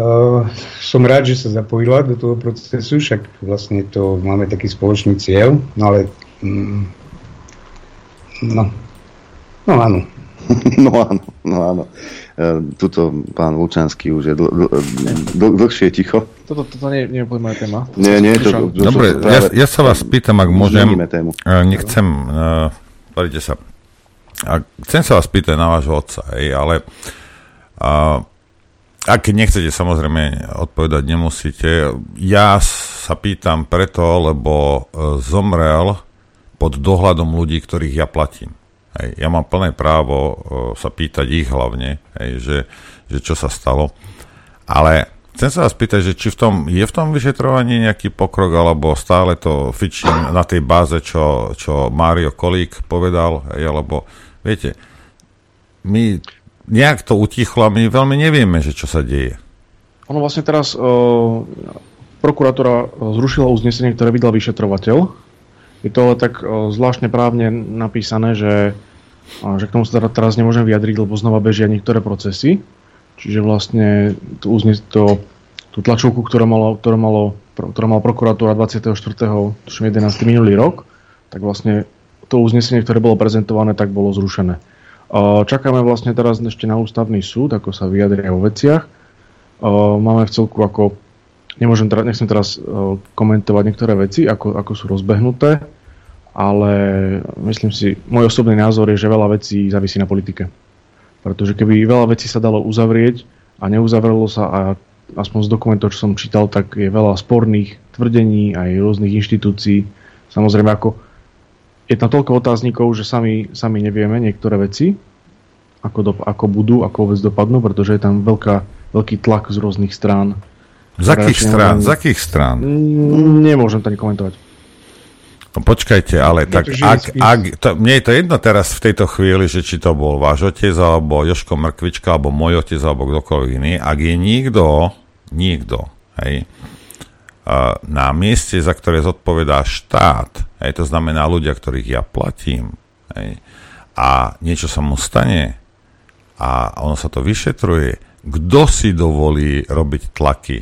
Uh, som rád, že sa zapojila do toho procesu, však vlastne to máme taký spoločný cieľ, no ale um, no, *laughs* no áno. no áno, no áno. E, tuto pán Lučanský už je dl- dl- dl- dlhšie ticho. Toto, toto nie, nie je moja téma. Nie, nie. To, to, Dobre, to, ja, ja sa vás pýtam, ak môžem, tému. E, nechcem, uh, sa, a chcem sa vás pýtať na vášho otca, hej, ale uh, ak nechcete, samozrejme, odpovedať nemusíte. Ja sa pýtam preto, lebo zomrel pod dohľadom ľudí, ktorých ja platím. Ja mám plné právo uh, sa pýtať ich hlavne, že, že čo sa stalo. Ale chcem sa vás pýtať, že či v tom, je v tom vyšetrovaní nejaký pokrok, alebo stále to fičím na tej báze, čo, čo Mário Kolík povedal, alebo viete, my nejak to utichlo a my veľmi nevieme, že čo sa deje. Ono vlastne teraz uh, prokurátora zrušila uznesenie, ktoré vydal vyšetrovateľ. Je to ale tak uh, zvláštne právne napísané, že, že k tomu sa teda teraz nemôžem vyjadriť, lebo znova bežia niektoré procesy. Čiže vlastne uznes, to, tú tlačovku, ktorá malo, ktorá malo, ktorá mala prokuratúra 24. 11. minulý rok, tak vlastne to uznesenie, ktoré bolo prezentované, tak bolo zrušené. Čakáme vlastne teraz ešte na ústavný súd, ako sa vyjadria o veciach. Máme v celku ako, nemôžem nechcem teraz komentovať niektoré veci, ako, ako sú rozbehnuté, ale myslím si, môj osobný názor je, že veľa vecí závisí na politike. Pretože keby veľa vecí sa dalo uzavrieť a neuzavrelo sa a aspoň z dokumentov, čo som čítal, tak je veľa sporných tvrdení aj rôznych inštitúcií. Samozrejme, ako je tam toľko otáznikov, že sami, sami nevieme niektoré veci, ako, do, ako budú, ako vôbec dopadnú, pretože je tam veľká, veľký tlak z rôznych strán. Z akých strán? Z akých strán? Nemôžem to ani komentovať. No počkajte, ale tak, ak, ak, to, mne je to jedno teraz v tejto chvíli, že či to bol váš otec, alebo Joško Mrkvička, alebo môj otec, alebo kdokoľvek iný, ak je nikto, nikto, hej, na mieste, za ktoré zodpovedá štát, hej, to znamená ľudia, ktorých ja platím, hej, a niečo sa mu stane a ono sa to vyšetruje, kto si dovolí robiť tlaky,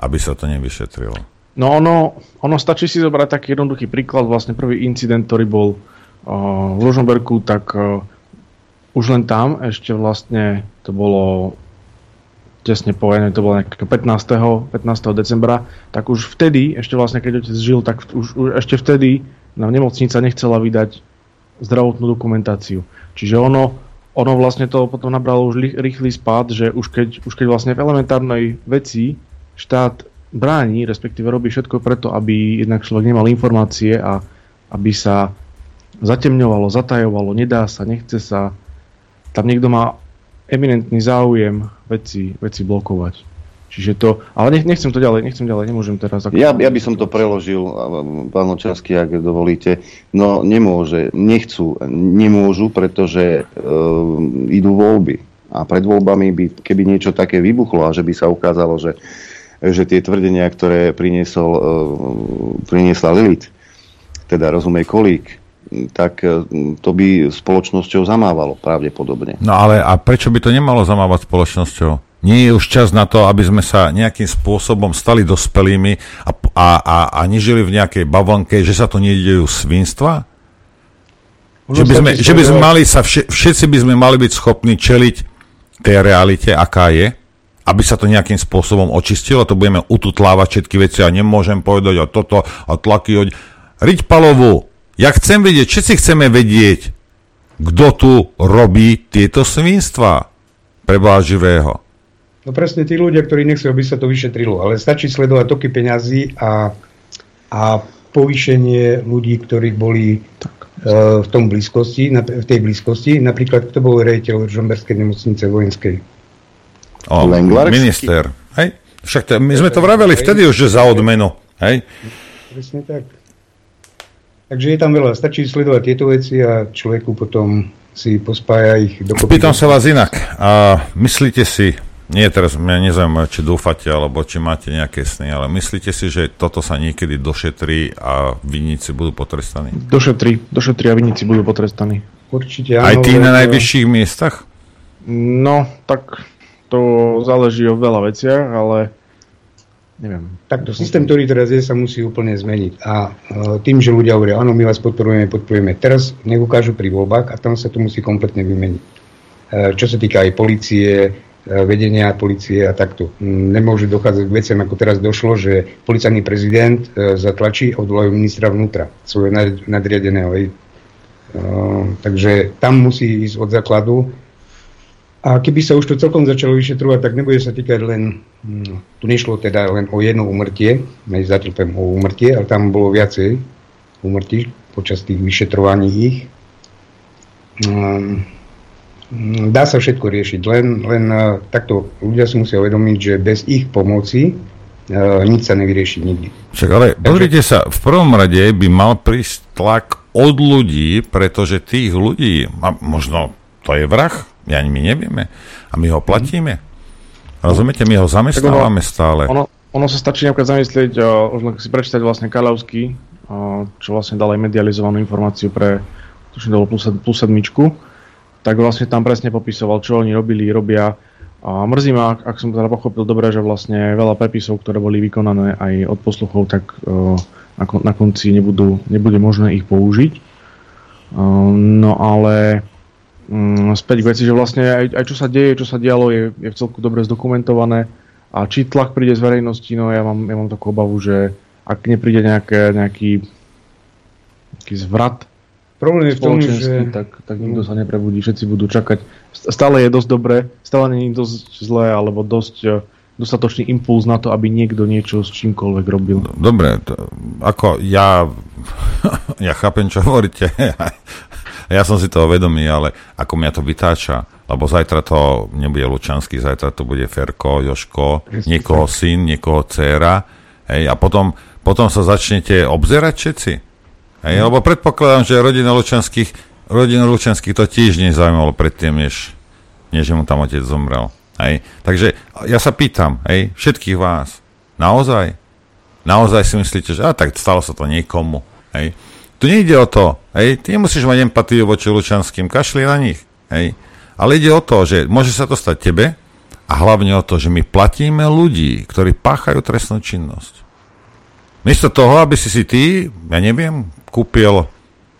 aby sa to nevyšetrilo? No ono, ono stačí si zobrať taký jednoduchý príklad. Vlastne prvý incident, ktorý bol uh, v Rožomberku, tak uh, už len tam ešte vlastne to bolo tesne po vojne, to bolo 15. 15. decembra, tak už vtedy, ešte vlastne keď otec žil, tak už, už ešte vtedy nám nemocnica nechcela vydať zdravotnú dokumentáciu. Čiže ono, ono vlastne to potom nabralo už rýchly spád, že už keď, už keď vlastne v elementárnej veci štát bráni, respektíve robí všetko preto, aby jednak človek nemal informácie a aby sa zatemňovalo, zatajovalo, nedá sa, nechce sa. Tam niekto má eminentný záujem veci, veci blokovať. Čiže to, ale nech, nechcem to ďalej, nechcem ďalej, nemôžem teraz. Ako... Ja, ja by som to preložil, pán Očarsky, ak dovolíte. No nemôže, nechcú, nemôžu, pretože uh, idú voľby. A pred voľbami by, keby niečo také vybuchlo a že by sa ukázalo, že, že tie tvrdenia, ktoré priniesol, uh, priniesla Lilith, teda rozumej kolík, tak e, to by spoločnosťou zamávalo pravdepodobne. No ale a prečo by to nemalo zamávať spoločnosťou? Nie je už čas na to, aby sme sa nejakým spôsobom stali dospelými a, a, a, a nežili v nejakej bavlnke, že sa to nedejú svinstva? Že by, sme, že by sme mali sa, všetci by sme mali byť schopní čeliť tej realite, aká je, aby sa to nejakým spôsobom očistilo, to budeme ututlávať všetky veci a nemôžem povedať o toto a tlaky o... Riť Palovú, ja chcem vedieť, všetci chceme vedieť, kto tu robí tieto svinstva pre živého. No presne tí ľudia, ktorí nechcú, aby sa to vyšetrilo, ale stačí sledovať toky peňazí a, a povýšenie ľudí, ktorí boli uh, v tom blízkosti, na, v tej blízkosti. Napríklad, kto bol rejiteľ Žomberskej nemocnice vojenskej? O, minister. Hej? Však to, my sme to vraveli vtedy už, že za odmenu. Hej? Presne tak. Takže je tam veľa. Stačí sledovať tieto veci a človeku potom si pospája ich do Spýtam sa vás inak. A myslíte si, nie teraz mňa nezaujíma, či dúfate, alebo či máte nejaké sny, ale myslíte si, že toto sa niekedy došetrí a vinníci budú potrestaní? Došetrí, došetrí a vinníci budú potrestaní. Určite áno. Aj tí na najvyšších miestach? No, tak to záleží o veľa veciach, ale neviem. Takto systém, ktorý teraz je, sa musí úplne zmeniť. A uh, tým, že ľudia hovoria, áno, my vás podporujeme, podporujeme, teraz nech ukážu pri voľbách a tam sa to musí kompletne vymeniť. Uh, čo sa týka aj policie, uh, vedenia policie a takto. Nemôže dochádzať k veciam, ako teraz došlo, že policajný prezident uh, zatlačí odvolajú ministra vnútra, svojho nadriadeného. Takže tam musí ísť od základu a keby sa už to celkom začalo vyšetrovať, tak nebude sa týkať len, hm, tu nešlo teda len o jedno umrtie, my zatrpem o umrtie, ale tam bolo viacej umrtí počas tých vyšetrovaní ich. Um, dá sa všetko riešiť, len, len uh, takto ľudia si musia uvedomiť, že bez ich pomoci uh, nič sa nevyrieši nikdy. Však ale pozrite sa, v prvom rade by mal prísť tlak od ľudí, pretože tých ľudí, a možno to je vrah, Ja my nevieme. A my ho platíme. Rozumiete, my ho zamestnávame stále. Ono, ono sa stačí napríklad zamyslieť, uh, už si prečítať vlastne Kalavský, uh, čo vlastne dal aj medializovanú informáciu pre, tuším, dalo plus, plus sedmičku, tak vlastne tam presne popisoval, čo oni robili, robia. A mrzí ma, ak, ak som teda pochopil dobre, že vlastne veľa prepisov, ktoré boli vykonané aj od posluchov, tak uh, na, na konci nebudú, nebude možné ich použiť. Uh, no ale späť k veci, že vlastne aj, aj čo sa deje, čo sa dialo, je, je v celku dobre zdokumentované a či tlak príde z verejnosti, no ja mám, ja mám takú obavu, že ak nepríde nejaké, nejaký, nejaký zvrat Problém je v tom, že... Tak, tak nikto sa neprebudí, všetci budú čakať. Stále je dosť dobre, stále nie je dosť zlé, alebo dosť e, dostatočný impuls na to, aby niekto niečo s čímkoľvek robil. Dobre, to, ako ja, *laughs* ja chápem, čo hovoríte. Ja som si toho vedomý, ale ako mňa to vytáča, lebo zajtra to nebude Lučanský, zajtra to bude Ferko, Joško, niekoho syn, niekoho dcéra, hej, a potom, potom sa začnete obzerať všetci. Hej, lebo predpokladám, že rodina Lučanských, rodina Lučanských to tiež nezaujímalo predtým, než, než mu tam otec zomrel. Hej. Takže ja sa pýtam, hej, všetkých vás, naozaj, naozaj si myslíte, že a tak stalo sa to niekomu, hej. Tu nejde o to, hej, ty nemusíš mať empatiu voči Lučanským, kašli na nich, hej. Ale ide o to, že môže sa to stať tebe a hlavne o to, že my platíme ľudí, ktorí páchajú trestnú činnosť. Miesto toho, aby si si ty, ja neviem, kúpil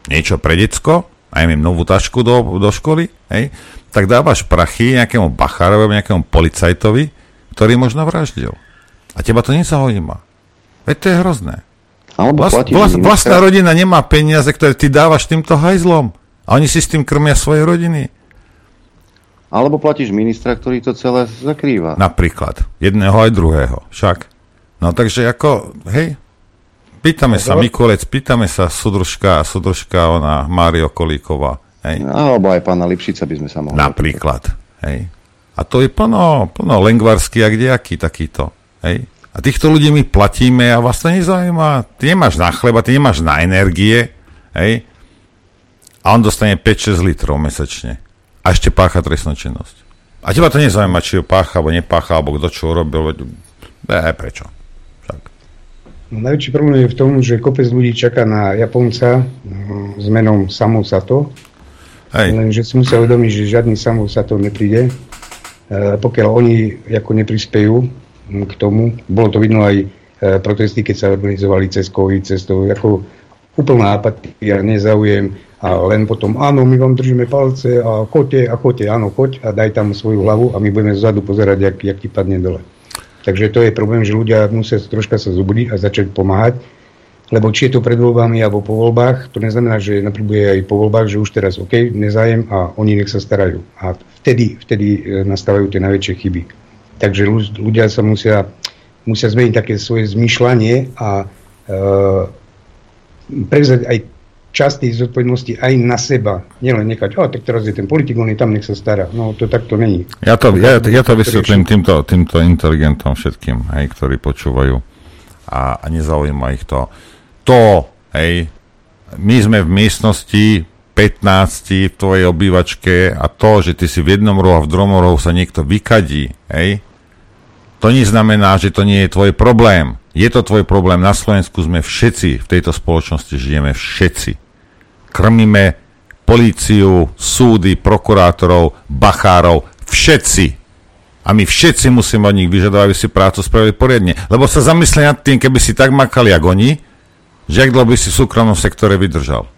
niečo pre decko, aj neviem, novú tašku do, do školy, hej, tak dávaš prachy nejakému bachárovi, nejakému policajtovi, ktorý možno vraždil. A teba to nezaujíma. Veď to je hrozné. Alebo vlast, vlast, vlastná rodina nemá peniaze, ktoré ty dávaš týmto hajzlom. A oni si s tým krmia svoje rodiny. Alebo platíš ministra, ktorý to celé zakrýva. Napríklad. Jedného aj druhého. Však. No takže ako, hej, pýtame sa Mikulec, pýtame sa Sudružka, Sudružka, ona, Mário Kolíková. Hej. Alebo aj pána Lipšica by sme sa mohli. Napríklad. Hej. A to je plno, plno lengvarský a kdejaký takýto. Hej. A týchto ľudí my platíme a vás to nezaujíma. Ty nemáš na chleba, ty nemáš na energie, hej? A on dostane 5-6 litrov mesačne. A ešte pácha trestnú činnosť. A teba to nezaujíma, či ho pácha, alebo nepácha, alebo kto čo urobil. Ne, prečo? Však. No, najväčší problém je v tom, že kopec ľudí čaká na Japonca no, s menom Samu Sato. Hej. Lenže si musia uvedomiť, že žiadny Samu Sato nepríde, e, pokiaľ oni ako neprispejú k tomu. Bolo to vidno aj e, protesty, keď sa organizovali cez COVID, cez to ako úplná apatia, nezaujem a len potom, áno, my vám držíme palce a choďte a choďte, áno, choď a daj tam svoju hlavu a my budeme zadu pozerať, jak, jak ti padne dole. Takže to je problém, že ľudia musia troška sa zobudiť a začať pomáhať, lebo či je to pred voľbami alebo po voľbách, to neznamená, že napríklad aj po voľbách, že už teraz OK, nezájem a oni nech sa starajú. A vtedy, vtedy e, nastávajú tie najväčšie chyby. Takže ľudia sa musia, musia zmeniť také svoje zmýšľanie a e, prevzať aj časť tej zodpovednosti aj na seba. Nielen nechať, o, tak teraz je ten politik, on je tam, nech sa stará. No, to takto není. Ja to, ja, ja to vysvetlím týmto, týmto inteligentom všetkým, hej, ktorí počúvajú a, a nezaujíma ich to. To, hej, my sme v miestnosti 15 v tvojej obývačke a to, že ty si v jednom rohu a v druhom rohu sa niekto vykadí, hej, to neznamená, že to nie je tvoj problém. Je to tvoj problém. Na Slovensku sme všetci, v tejto spoločnosti žijeme všetci. Krmíme políciu, súdy, prokurátorov, bachárov, všetci. A my všetci musíme od nich vyžadovať, aby si prácu spravili poriadne. Lebo sa zamyslí nad tým, keby si tak makali, ako oni, že ak by si v súkromnom sektore vydržal.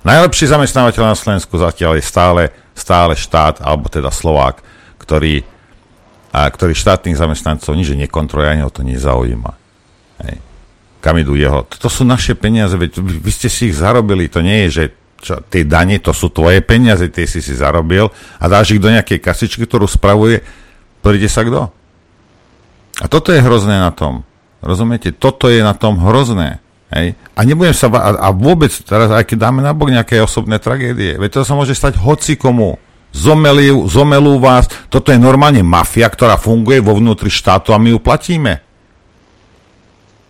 Najlepší zamestnávateľ na Slovensku zatiaľ je stále, stále štát, alebo teda Slovák, ktorý, a, ktorý štátnych zamestnancov nič nekontroluje, ani ho to nezaujíma. Hej. Kam idú jeho? To sú naše peniaze, veď vy ste si ich zarobili, to nie je, že čo, tie dane, to sú tvoje peniaze, tie si si zarobil a dáš ich do nejakej kasičky, ktorú spravuje, príde sa kto? A toto je hrozné na tom. Rozumiete? Toto je na tom hrozné. Hej? A nebudem sa, a, a vôbec, teraz aj keď dáme na bok nejaké osobné tragédie, veď to sa môže stať hoci komu. Zomelú, zomelú vás, toto je normálne mafia, ktorá funguje vo vnútri štátu a my ju platíme.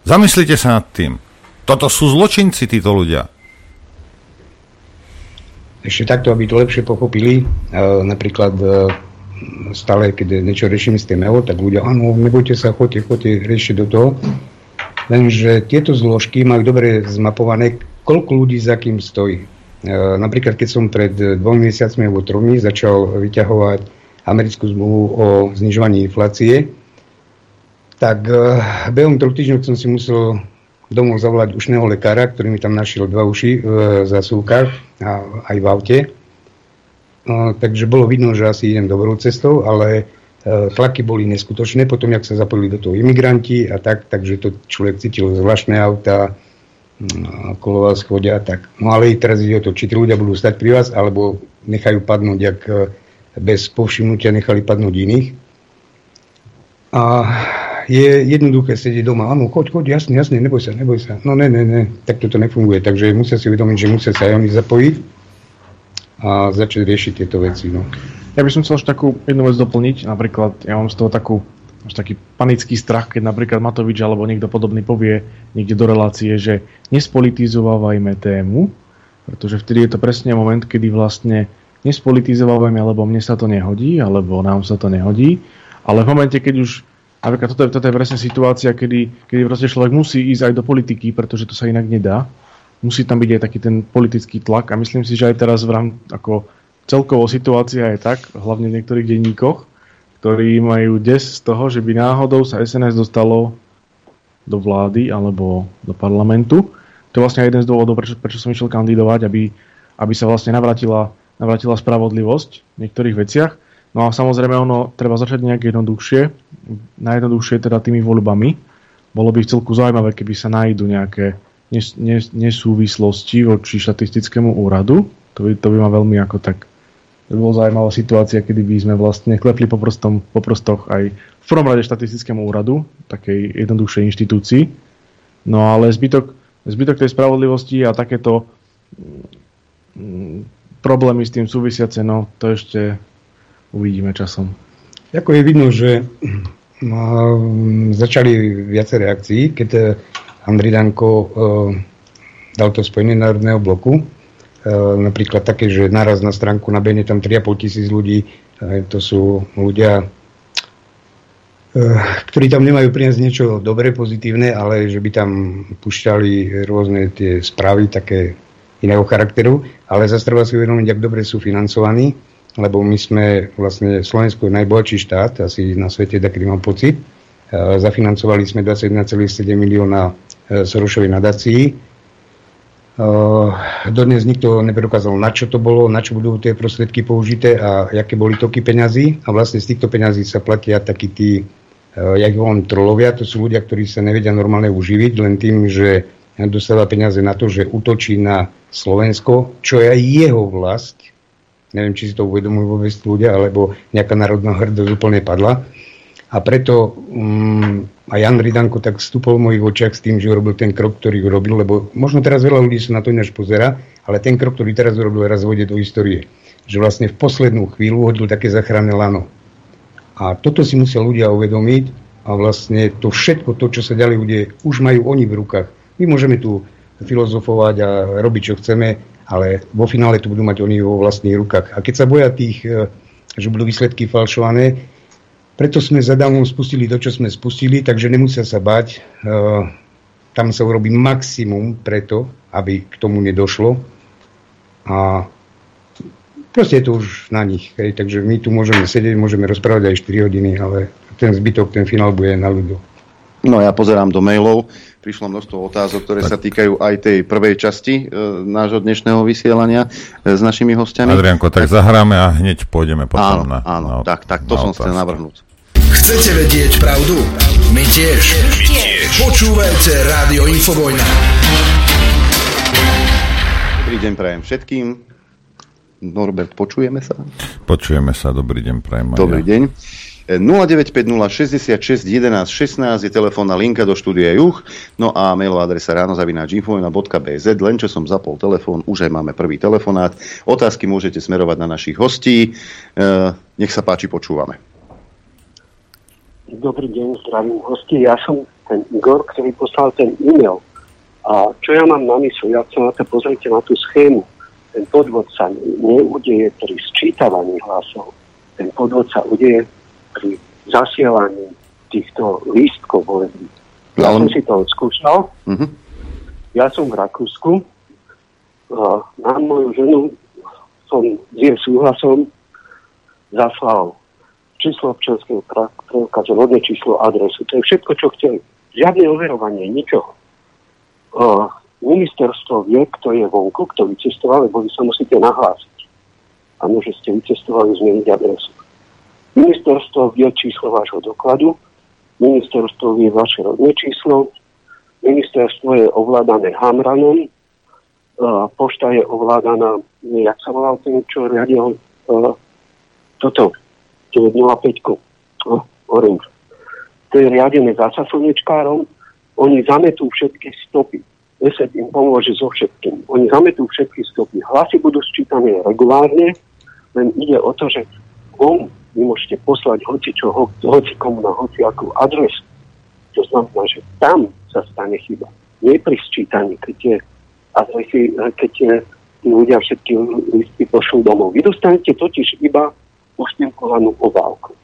Zamyslite sa nad tým. Toto sú zločinci, títo ľudia. ešte takto, aby to lepšie pochopili. Napríklad stále, keď niečo riešime s tým EO, tak ľudia, áno, nebojte sa, choďte, choďte, riešte do toho. Lenže tieto zložky majú dobre zmapované, koľko ľudí za kým stojí. Napríklad, keď som pred dvomi mesiacmi alebo tromi začal vyťahovať americkú zmluvu o znižovaní inflácie, tak behom troch týždňov som si musel domov zavolať ušného lekára, ktorý mi tam našiel dva uši v zasúkach a aj v aute. Takže bolo vidno, že asi idem dobrou cestou, ale e, tlaky boli neskutočné. Potom, jak sa zapojili do toho imigranti a tak, takže to človek cítil zvláštne auta, kolová schodia, tak. No ale teraz ide o to, či tí ľudia budú stať pri vás, alebo nechajú padnúť, jak e, bez povšimnutia nechali padnúť iných. A je jednoduché sedieť doma. Áno, choď, choď, jasne, jasne, neboj sa, neboj sa. No ne, ne, ne, tak toto nefunguje. Takže musia si uvedomiť, že musia sa aj oni zapojiť a začať riešiť tieto veci. No. Ja by som chcel ešte takú jednu vec doplniť. Napríklad, ja mám z toho takú až taký panický strach, keď napríklad Matovič alebo niekto podobný povie niekde do relácie, že nespolitizovávajme tému, pretože vtedy je to presne moment, kedy vlastne nespolitizovávajme, alebo mne sa to nehodí, alebo nám sa to nehodí, ale v momente, keď už Napríklad toto, toto je presne situácia, kedy, kedy proste človek musí ísť aj do politiky, pretože to sa inak nedá. Musí tam byť aj taký ten politický tlak a myslím si, že aj teraz v rám, ako celkovo situácia je tak, hlavne v niektorých denníkoch, ktorí majú des z toho, že by náhodou sa SNS dostalo do vlády alebo do parlamentu. To je vlastne jeden z dôvodov, prečo, prečo som išiel kandidovať, aby, aby sa vlastne navratila, navratila spravodlivosť v niektorých veciach. No a samozrejme ono treba začať nejak jednoduchšie, najjednoduchšie teda tými voľbami. Bolo by celku zaujímavé, keby sa nájdu nejaké nes, nes, nesúvislosti voči štatistickému úradu. To by, to by ma veľmi ako tak bola zaujímavá situácia, kedy by sme vlastne klepli po, prostom, po prostoch aj v prvom rade štatistickému úradu, takej jednoduchšej inštitúcii. No ale zbytok, zbytok tej spravodlivosti a takéto mm, problémy s tým súvisiace, no to ešte uvidíme časom. Ako je vidno, že no, začali viacej reakcií, keď eh, Andrej Danko uh, dal to spojenie Národného bloku. Uh, napríklad také, že naraz na stránku na Bene tam 3,5 tisíc ľudí, uh, to sú ľudia, ktorí tam nemajú priniesť niečo dobré, pozitívne, ale že by tam pušťali rôzne tie správy také iného charakteru, ale zase treba si uvedomiť, ak dobre sú financovaní lebo my sme vlastne Slovensko najbohatší štát, asi na svete, taký mám pocit. E, zafinancovali sme 21,7 milióna e, Sorošovej nadácií. E, dodnes nikto nepredokázal, na čo to bolo, na čo budú tie prostriedky použité a aké boli toky peňazí. A vlastne z týchto peňazí sa platia takí tí, ja ich volám trolovia, to sú ľudia, ktorí sa nevedia normálne uživiť, len tým, že dostáva peniaze na to, že útočí na Slovensko, čo je jeho vlast, Neviem, či si to uvedomujú vôbec ľudia, alebo nejaká národná hrdosť úplne padla. A preto um, aj Jan Ridanko tak vstúpol v mojich očiach s tým, že urobil ten krok, ktorý urobil, lebo možno teraz veľa ľudí sa na to ináč pozera, ale ten krok, ktorý teraz urobil, raz vode do histórie. Že vlastne v poslednú chvíľu hodil také zachranné lano. A toto si musia ľudia uvedomiť a vlastne to všetko, to, čo sa ďalej bude, už majú oni v rukách. My môžeme tu filozofovať a robiť, čo chceme, ale vo finále to budú mať oni vo vlastných rukách. A keď sa boja tých, e, že budú výsledky falšované, preto sme zadávom spustili to, čo sme spustili, takže nemusia sa bať. E, tam sa urobí maximum preto, aby k tomu nedošlo. A proste je to už na nich. Hej. Takže my tu môžeme sedieť, môžeme rozprávať aj 4 hodiny, ale ten zbytok, ten finál bude na ľudu. No ja pozerám do mailov prišlo množstvo otázok, ktoré tak. sa týkajú aj tej prvej časti e, nášho dnešného vysielania e, s našimi hostiami. Adrianko, tak, tak zahráme a hneď pôjdeme potom áno, na Áno, na, tak, tak to som chcel navrhnúť. Chcete vedieť pravdu? My tiež. My tiež. Počúvajte Rádio Infovojna. Dobrý deň prajem všetkým. Norbert, počujeme sa? Počujeme sa, dobrý deň prajem. Dobrý ja. deň. 0950 66 11 16 je telefónna linka do štúdia Juch, no a mailová adresa ránozavináč.infovina.bz, len čo som zapol telefón, už aj máme prvý telefonát. Otázky môžete smerovať na našich hostí. E, nech sa páči, počúvame. Dobrý deň, zdravím hosti. Ja som ten Igor, ktorý poslal ten e-mail. A čo ja mám na mysli? Ja chcem na to pozrite na tú schému. ten podvod sa neudeje pri sčítavaní hlasov. Ten podvod sa udeje pri zasielaní týchto lístkov volebných. Ja som si to odskúšal. Uh-huh. Ja som v Rakúsku. Na moju ženu som s jej súhlasom zaslal číslo občanského preukazu, rodné číslo, adresu. To je všetko, čo chceli. Žiadne overovanie, ničoho. Uh, ministerstvo vie, kto je vonku, kto vycestoval, lebo vy sa musíte nahlásiť. Áno, že ste vycestovali zmeniť adresu. Ministerstvo vie číslo vášho dokladu, ministerstvo vie vaše rodné číslo, ministerstvo je ovládané Hamranom, pošta je ovládaná, jak sa volal ten, čo riadil toto, 905, uh, Orange. To je riadené zasa slnečkárom, oni zametú všetky stopy ESET im pomôže so všetkým. Oni zametú všetky stopy. Hlasy budú sčítané regulárne, len ide o to, že on vy môžete poslať hoci čo, ho, hoci komu na hoci akú adresu. To znamená, že tam sa stane chyba. Nie pri sčítaní, keď je adresy, keď je tí ľudia všetky listy pošlú domov. Vy dostanete totiž iba ustinkovanú obálku.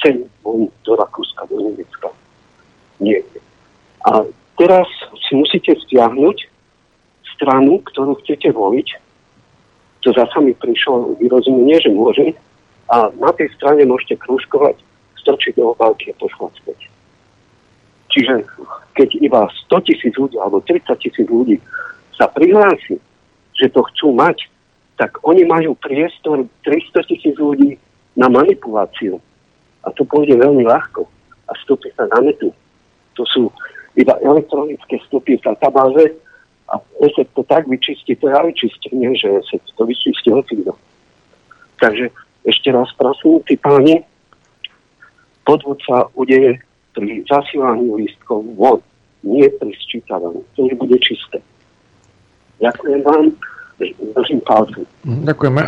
Sem von do Rakúska, do Nemecka. Nie. A teraz si musíte stiahnuť stranu, ktorú chcete voliť. To zasa mi prišlo vyrozumenie, že môžem. A na tej strane môžete krúžkovať, strčiť do obálky a poslať späť. Čiže keď iba 100 tisíc ľudí alebo 30 tisíc ľudí sa prihlási, že to chcú mať, tak oni majú priestor 300 tisíc ľudí na manipuláciu. A to pôjde veľmi ľahko. A stupy sa na metu. To sú iba elektronické vstupy v databáze a ESET to tak vyčistí, to je aj čistenie, že ESET to vyčistí hocikto. Takže ešte raz prosím, tí páni, podvod sa udeje pri zasílaní lístkov von, nie pri sčítavaní. To už bude čisté. Ďakujem vám. Palcu. Mhm, ďakujeme.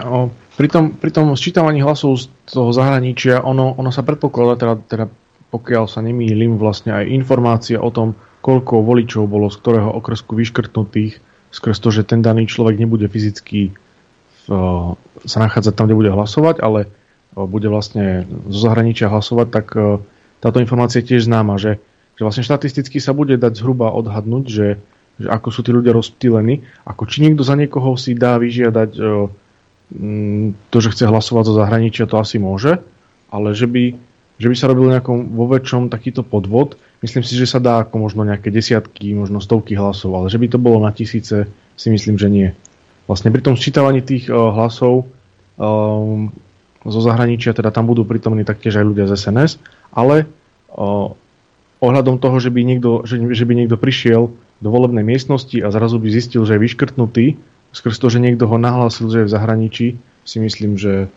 Pri, tom, pri tom sčítavaní hlasov z toho zahraničia, ono, ono sa predpokladá, teda, teda pokiaľ sa nemýlim, vlastne aj informácia o tom, koľko voličov bolo z ktorého okresku vyškrtnutých, skrz to, že ten daný človek nebude fyzicky v, sa nachádzať tam, kde bude hlasovať, ale bude vlastne zo zahraničia hlasovať, tak táto informácia je tiež známa, že, že vlastne štatisticky sa bude dať zhruba odhadnúť, že, že ako sú tí ľudia rozptýlení, ako či niekto za niekoho si dá vyžiadať to, že chce hlasovať zo zahraničia, to asi môže, ale že by že by sa robil nejakom vo väčšom takýto podvod. Myslím si, že sa dá ako možno nejaké desiatky, možno stovky hlasov, ale že by to bolo na tisíce, si myslím, že nie. Vlastne pri tom sčítavaní tých uh, hlasov um, zo zahraničia, teda tam budú prítomní taktiež aj ľudia z SNS, ale uh, ohľadom toho, že by, niekto, že, že by niekto prišiel do volebnej miestnosti a zrazu by zistil, že je vyškrtnutý, skrz to, že niekto ho nahlásil, že je v zahraničí, si myslím, že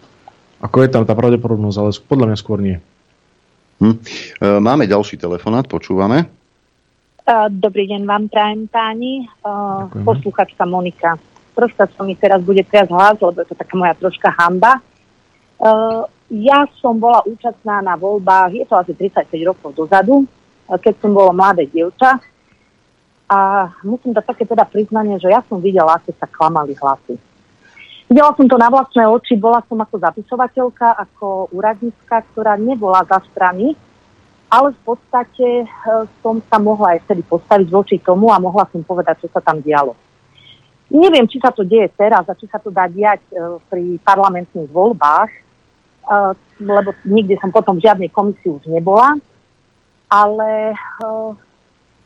ako je tam tá pravdepodobnosť, ale podľa mňa skôr nie. Hm. E, máme ďalší telefonát, počúvame. Dobrý deň vám prajem, páni. Ďakujeme. Poslúchačka Monika. Troška sa mi teraz bude teraz hlas, lebo je to taká moja troška hamba. Ja som bola účastná na voľbách, je to asi 35 rokov dozadu, keď som bola mladé dievča. A musím dať také teda priznanie, že ja som videla, ako sa klamali hlasy. Videla som to na vlastné oči, bola som ako zapisovateľka, ako úradníčka, ktorá nebola za strany, ale v podstate e, som sa mohla aj vtedy postaviť voči tomu a mohla som povedať, čo sa tam dialo. Neviem, či sa to deje teraz a či sa to dá diať e, pri parlamentných voľbách, e, lebo nikdy som potom v žiadnej komisii už nebola, ale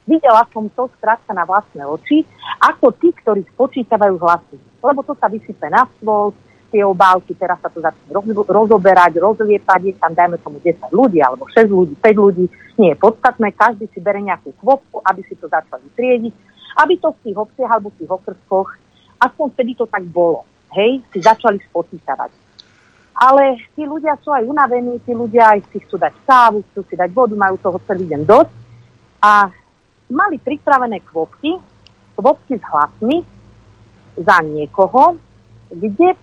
videla som to skrátka na vlastné oči, ako tí, ktorí spočítavajú hlasy. Lebo to sa vysype na stôl, tie obálky, teraz sa to začne rozoberať, rozliepať, je tam dajme tomu 10 ľudí, alebo 6 ľudí, 5 ľudí, nie je podstatné, každý si bere nejakú kvotku, aby si to začali triediť, aby to v tých obciach alebo v tých okrskoch, aspoň vtedy to tak bolo, hej, si začali spočítavať. Ale tí ľudia sú aj unavení, tí ľudia aj si chcú dať kávu, chcú si dať vodu, majú toho celý deň dosť. A mali pripravené kvotky, kvotky s hlasmi, za niekoho, kde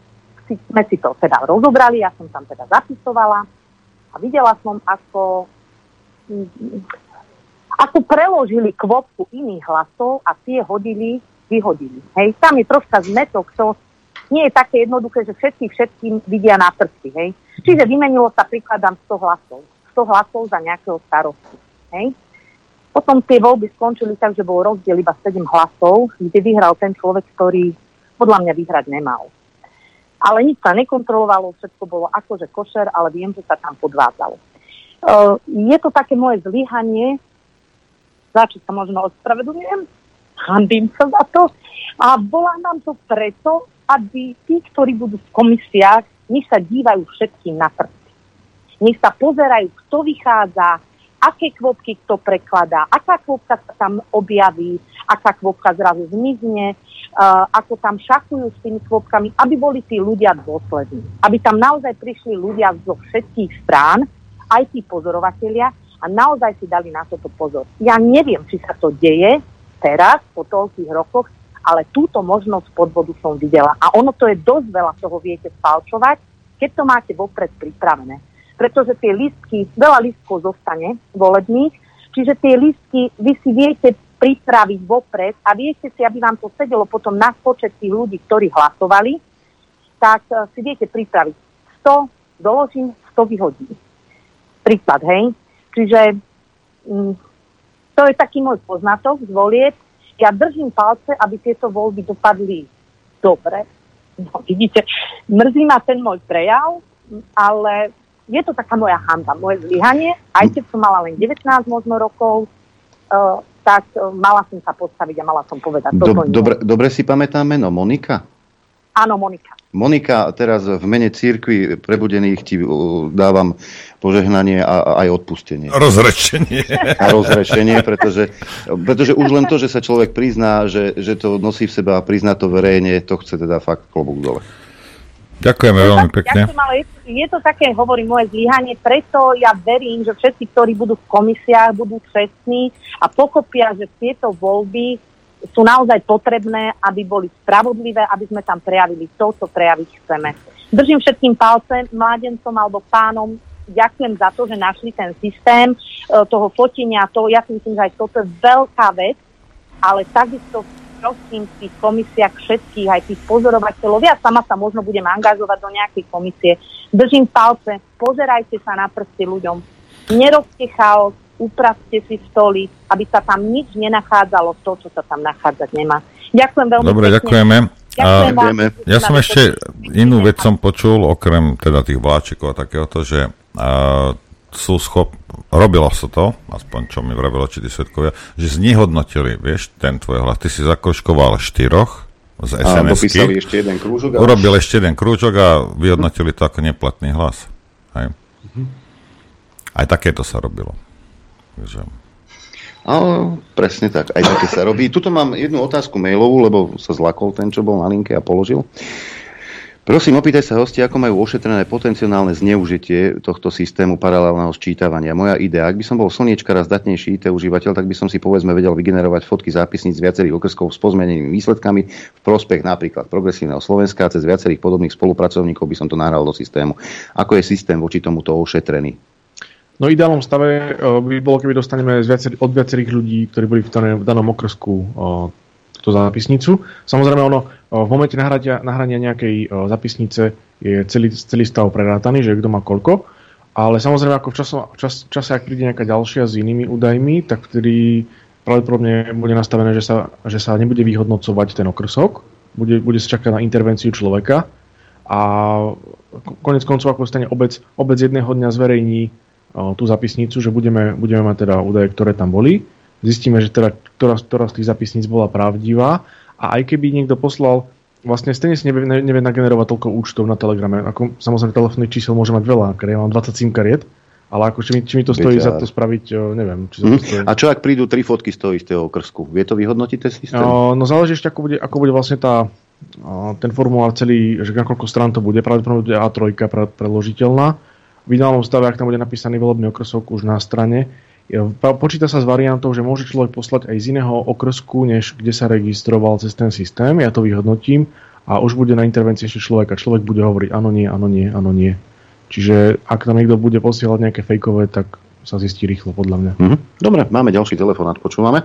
si, sme si to teda rozobrali, ja som tam teda zapisovala a videla som, ako, ako preložili kvotku iných hlasov a tie hodili vyhodili. Hej, tam je troška zmetok, to nie je také jednoduché, že všetci všetkým vidia na prsty. Hej. Čiže vymenilo sa, prikladám 100 hlasov. 100 hlasov za nejakého starostu. Hej. Potom tie voľby skončili tak, že bol rozdiel iba 7 hlasov, kde vyhral ten človek, ktorý podľa mňa vyhrať nemal. Ale nič sa nekontrolovalo, všetko bolo akože košer, ale viem, že sa tam podvádzalo. Uh, je to také moje zlyhanie, za čo sa možno ospravedlňujem, hambím sa za to. A volá nám to preto, aby tí, ktorí budú v komisiách, nech sa dívajú všetkým na prsty. Nech sa pozerajú, kto vychádza, aké kvopky kto prekladá, aká kvopka sa tam objaví, aká kvopka zrazu zmizne, uh, ako tam šachujú s tými kvopkami, aby boli tí ľudia dôslední. Aby tam naozaj prišli ľudia zo všetkých strán, aj tí pozorovatelia, a naozaj si dali na toto pozor. Ja neviem, či sa to deje teraz, po toľkých rokoch, ale túto možnosť podvodu som videla. A ono to je dosť veľa toho viete spalčovať, keď to máte vopred pripravené pretože tie listky, veľa listkov zostane volebných, čiže tie listky vy si viete pripraviť vopred a viete si, aby vám to sedelo potom na počet tých ľudí, ktorí hlasovali, tak uh, si viete pripraviť 100 doložím, 100 vyhodím. Príklad, hej. Čiže mm, to je taký môj poznatok z volieb. Ja držím palce, aby tieto voľby dopadli dobre. No, vidíte, mrzí ma ten môj prejav, ale je to taká moja hamba, moje zlyhanie. Aj keď som mala len 19 možno rokov, uh, tak uh, mala som sa postaviť a mala som povedať. Do, dobre, dobre si pamätám meno Monika? Áno, Monika. Monika, teraz v mene církvy prebudených ti uh, dávam požehnanie a, a aj odpustenie. Rozrečenie. A rozrečenie, pretože, pretože už len to, že sa človek prizná, že, že to nosí v seba a prizná to verejne, to chce teda fakt klobúk dole. Ďakujeme veľmi pekne. Ďakujem, ale je, je to také, hovorím, moje zlyhanie, preto ja verím, že všetci, ktorí budú v komisiách, budú čestní a pochopia, že tieto voľby sú naozaj potrebné, aby boli spravodlivé, aby sme tam prejavili to, čo prejaviť chceme. Držím všetkým palcem, mládencom alebo pánom, ďakujem za to, že našli ten systém e, toho fotenia. To, ja si myslím, že aj toto je veľká vec, ale takisto prosím v tých komisiách všetkých, aj tých pozorovateľov, ja sama sa možno budem angažovať do nejakej komisie, držím palce, pozerajte sa na prsty ľuďom, nerobte chaos, upravte si stoly, aby sa tam nič nenachádzalo to, čo sa tam nachádzať nemá. Ďakujem veľmi Dobre, pekne. ďakujeme. Ďakujeme. ja som ešte inú vec som počul, okrem teda tých vláčikov a takéhoto, že uh, sú schop... Robilo sa to, aspoň čo mi vravilo či svetkovia, že znehodnotili, vieš, ten tvoj hlas. Ty si zakoškoval štyroch z sns ešte jeden krúžok. A urobil ešte jeden krúžok a vyhodnotili to ako neplatný hlas. Hej. Aj takéto sa robilo. Takže... Ale presne tak, aj také sa robí. Tuto mám jednu otázku mailovú, lebo sa zlakol ten, čo bol na linke a položil. Prosím, opýtaj sa hosti, ako majú ošetrené potenciálne zneužitie tohto systému paralelného sčítavania. Moja idea, ak by som bol slniečka raz datnejší IT užívateľ, tak by som si povedzme vedel vygenerovať fotky zápisníc z viacerých okrskov s pozmenenými výsledkami v prospech napríklad progresívneho Slovenska. Cez viacerých podobných spolupracovníkov by som to nahral do systému. Ako je systém voči tomuto ošetrený? No ideálnom stave eh, by bolo, keby dostaneme od viacerých ľudí, ktorí boli v danom okrsku eh, túto zápisnicu. Samozrejme, ono v momente nahrania, nahrania nejakej zápisnice je celý, celý stav prerátaný, že kto má koľko. Ale samozrejme, ako v, času, čas, čase, ak príde nejaká ďalšia s inými údajmi, tak vtedy pravdepodobne bude nastavené, že sa, že sa nebude vyhodnocovať ten okrsok, bude, bude sa čakať na intervenciu človeka a konec koncov, ako stane obec, obec jedného dňa zverejní tú zapisnicu, že budeme, budeme mať teda údaje, ktoré tam boli zistíme, že teda, ktorá, ktorá z tých zapisníc bola pravdivá a aj keby niekto poslal vlastne stejne si nevie, nevie nagenerovať toľko účtov na Telegrame. Ako, samozrejme, telefónnych čísel môže mať veľa, ja mám 20 SIM kariet, ale ako, či, mi, či mi to stojí Viete, za to spraviť, neviem. Či mm. stojí... A čo ak prídu tri fotky z toho istého okrsku? Vie to vyhodnotiť ten systém? No, no záleží ešte, ako bude, ako bude vlastne tá, ten formulár celý, že na koľko strán to bude. Pravdepodobne bude A3 pre, preložiteľná. V ideálnom stave, ak tam bude napísaný volebný okrsok už na strane, Počíta sa s variantou, že môže človek poslať aj z iného okrsku, než kde sa registroval cez ten systém. Ja to vyhodnotím a už bude na intervencii ešte človeka. Človek bude hovoriť áno, nie, áno, nie, áno, nie. Čiže ak tam niekto bude posielať nejaké fejkové, tak sa zistí rýchlo, podľa mňa. Mm-hmm. Dobre, máme ďalší telefonát, počúvame.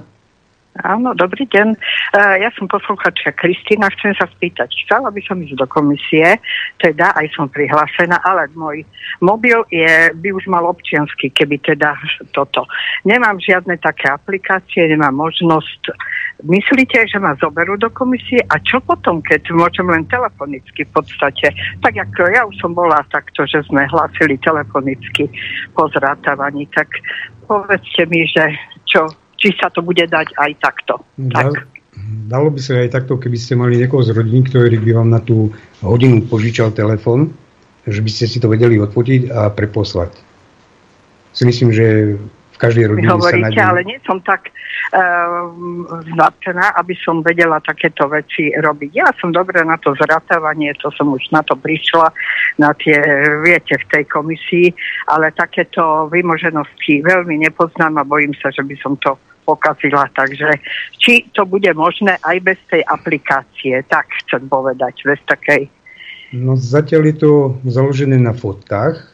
Áno, dobrý deň. Uh, ja som posluchačka Kristýna, chcem sa spýtať. Chcela by som ísť do komisie, teda aj som prihlásená, ale môj mobil je, by už mal občiansky, keby teda toto. Nemám žiadne také aplikácie, nemám možnosť. Myslíte, že ma zoberú do komisie a čo potom, keď môžem len telefonicky v podstate? Tak ako ja už som bola takto, že sme hlásili telefonicky po zrátávaní, tak povedzte mi, že čo či sa to bude dať aj takto. Tak. Dalo by sa aj takto, keby ste mali niekoho z rodiny, ktorý by vám na tú hodinu požičal telefon, že by ste si to vedeli odfotiť a preposlať. Si myslím, že v každej rodine hovoríte, sa nájde... ale nie som tak uh, aby som vedela takéto veci robiť. Ja som dobre na to zratávanie, to som už na to prišla, na tie, viete, v tej komisii, ale takéto vymoženosti veľmi nepoznám a bojím sa, že by som to pokazila. Takže či to bude možné aj bez tej aplikácie, tak chcem povedať, bez takej. No zatiaľ je to založené na fotkách,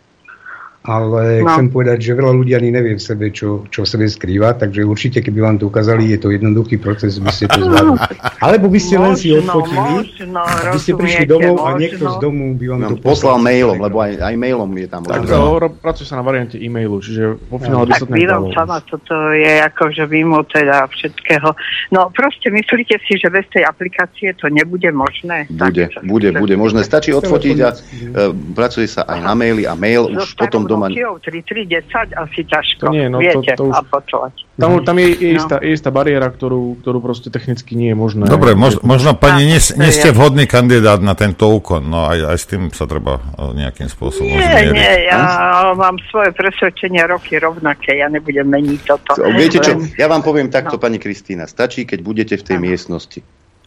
ale no. chcem povedať, že veľa ľudí ani nevie v sebe, čo, čo v sebe skrýva, takže určite, keby vám to ukázali, je to jednoduchý proces, by ste to zvládli. Alebo by ste možno, len si odfotili, možno, aby ste prišli domov možno. a niekto z domu by vám no, to poslal. mailom, lebo aj, aj mailom je tam. Tak to pracuje sa na variante e-mailu, čiže po finále by sa to nedalo. sama, toto je akože mimo teda všetkého. No proste myslíte si, že bez tej aplikácie to nebude možné? Bude, tak, bude, bude možné. Stačí odfotiť a uh, pracuje sa aj na maily a mail už potom doma... Nokiou 3310 asi ťažko, to nie, no, viete, to, to už... Tam, tam je, je, istá, no. je istá bariéra, ktorú, ktorú proste technicky nie je možné. Dobre, mož, možno pani, nie, nie ste vhodný kandidát na tento úkon, no aj, aj s tým sa treba e, nejakým spôsobom Nie, zmieriť. nie, ja hm? mám svoje presvedčenie roky rovnaké, ja nebudem meniť toto. Viete čo, ja vám poviem takto, no. pani Kristýna, stačí, keď budete v tej no. miestnosti.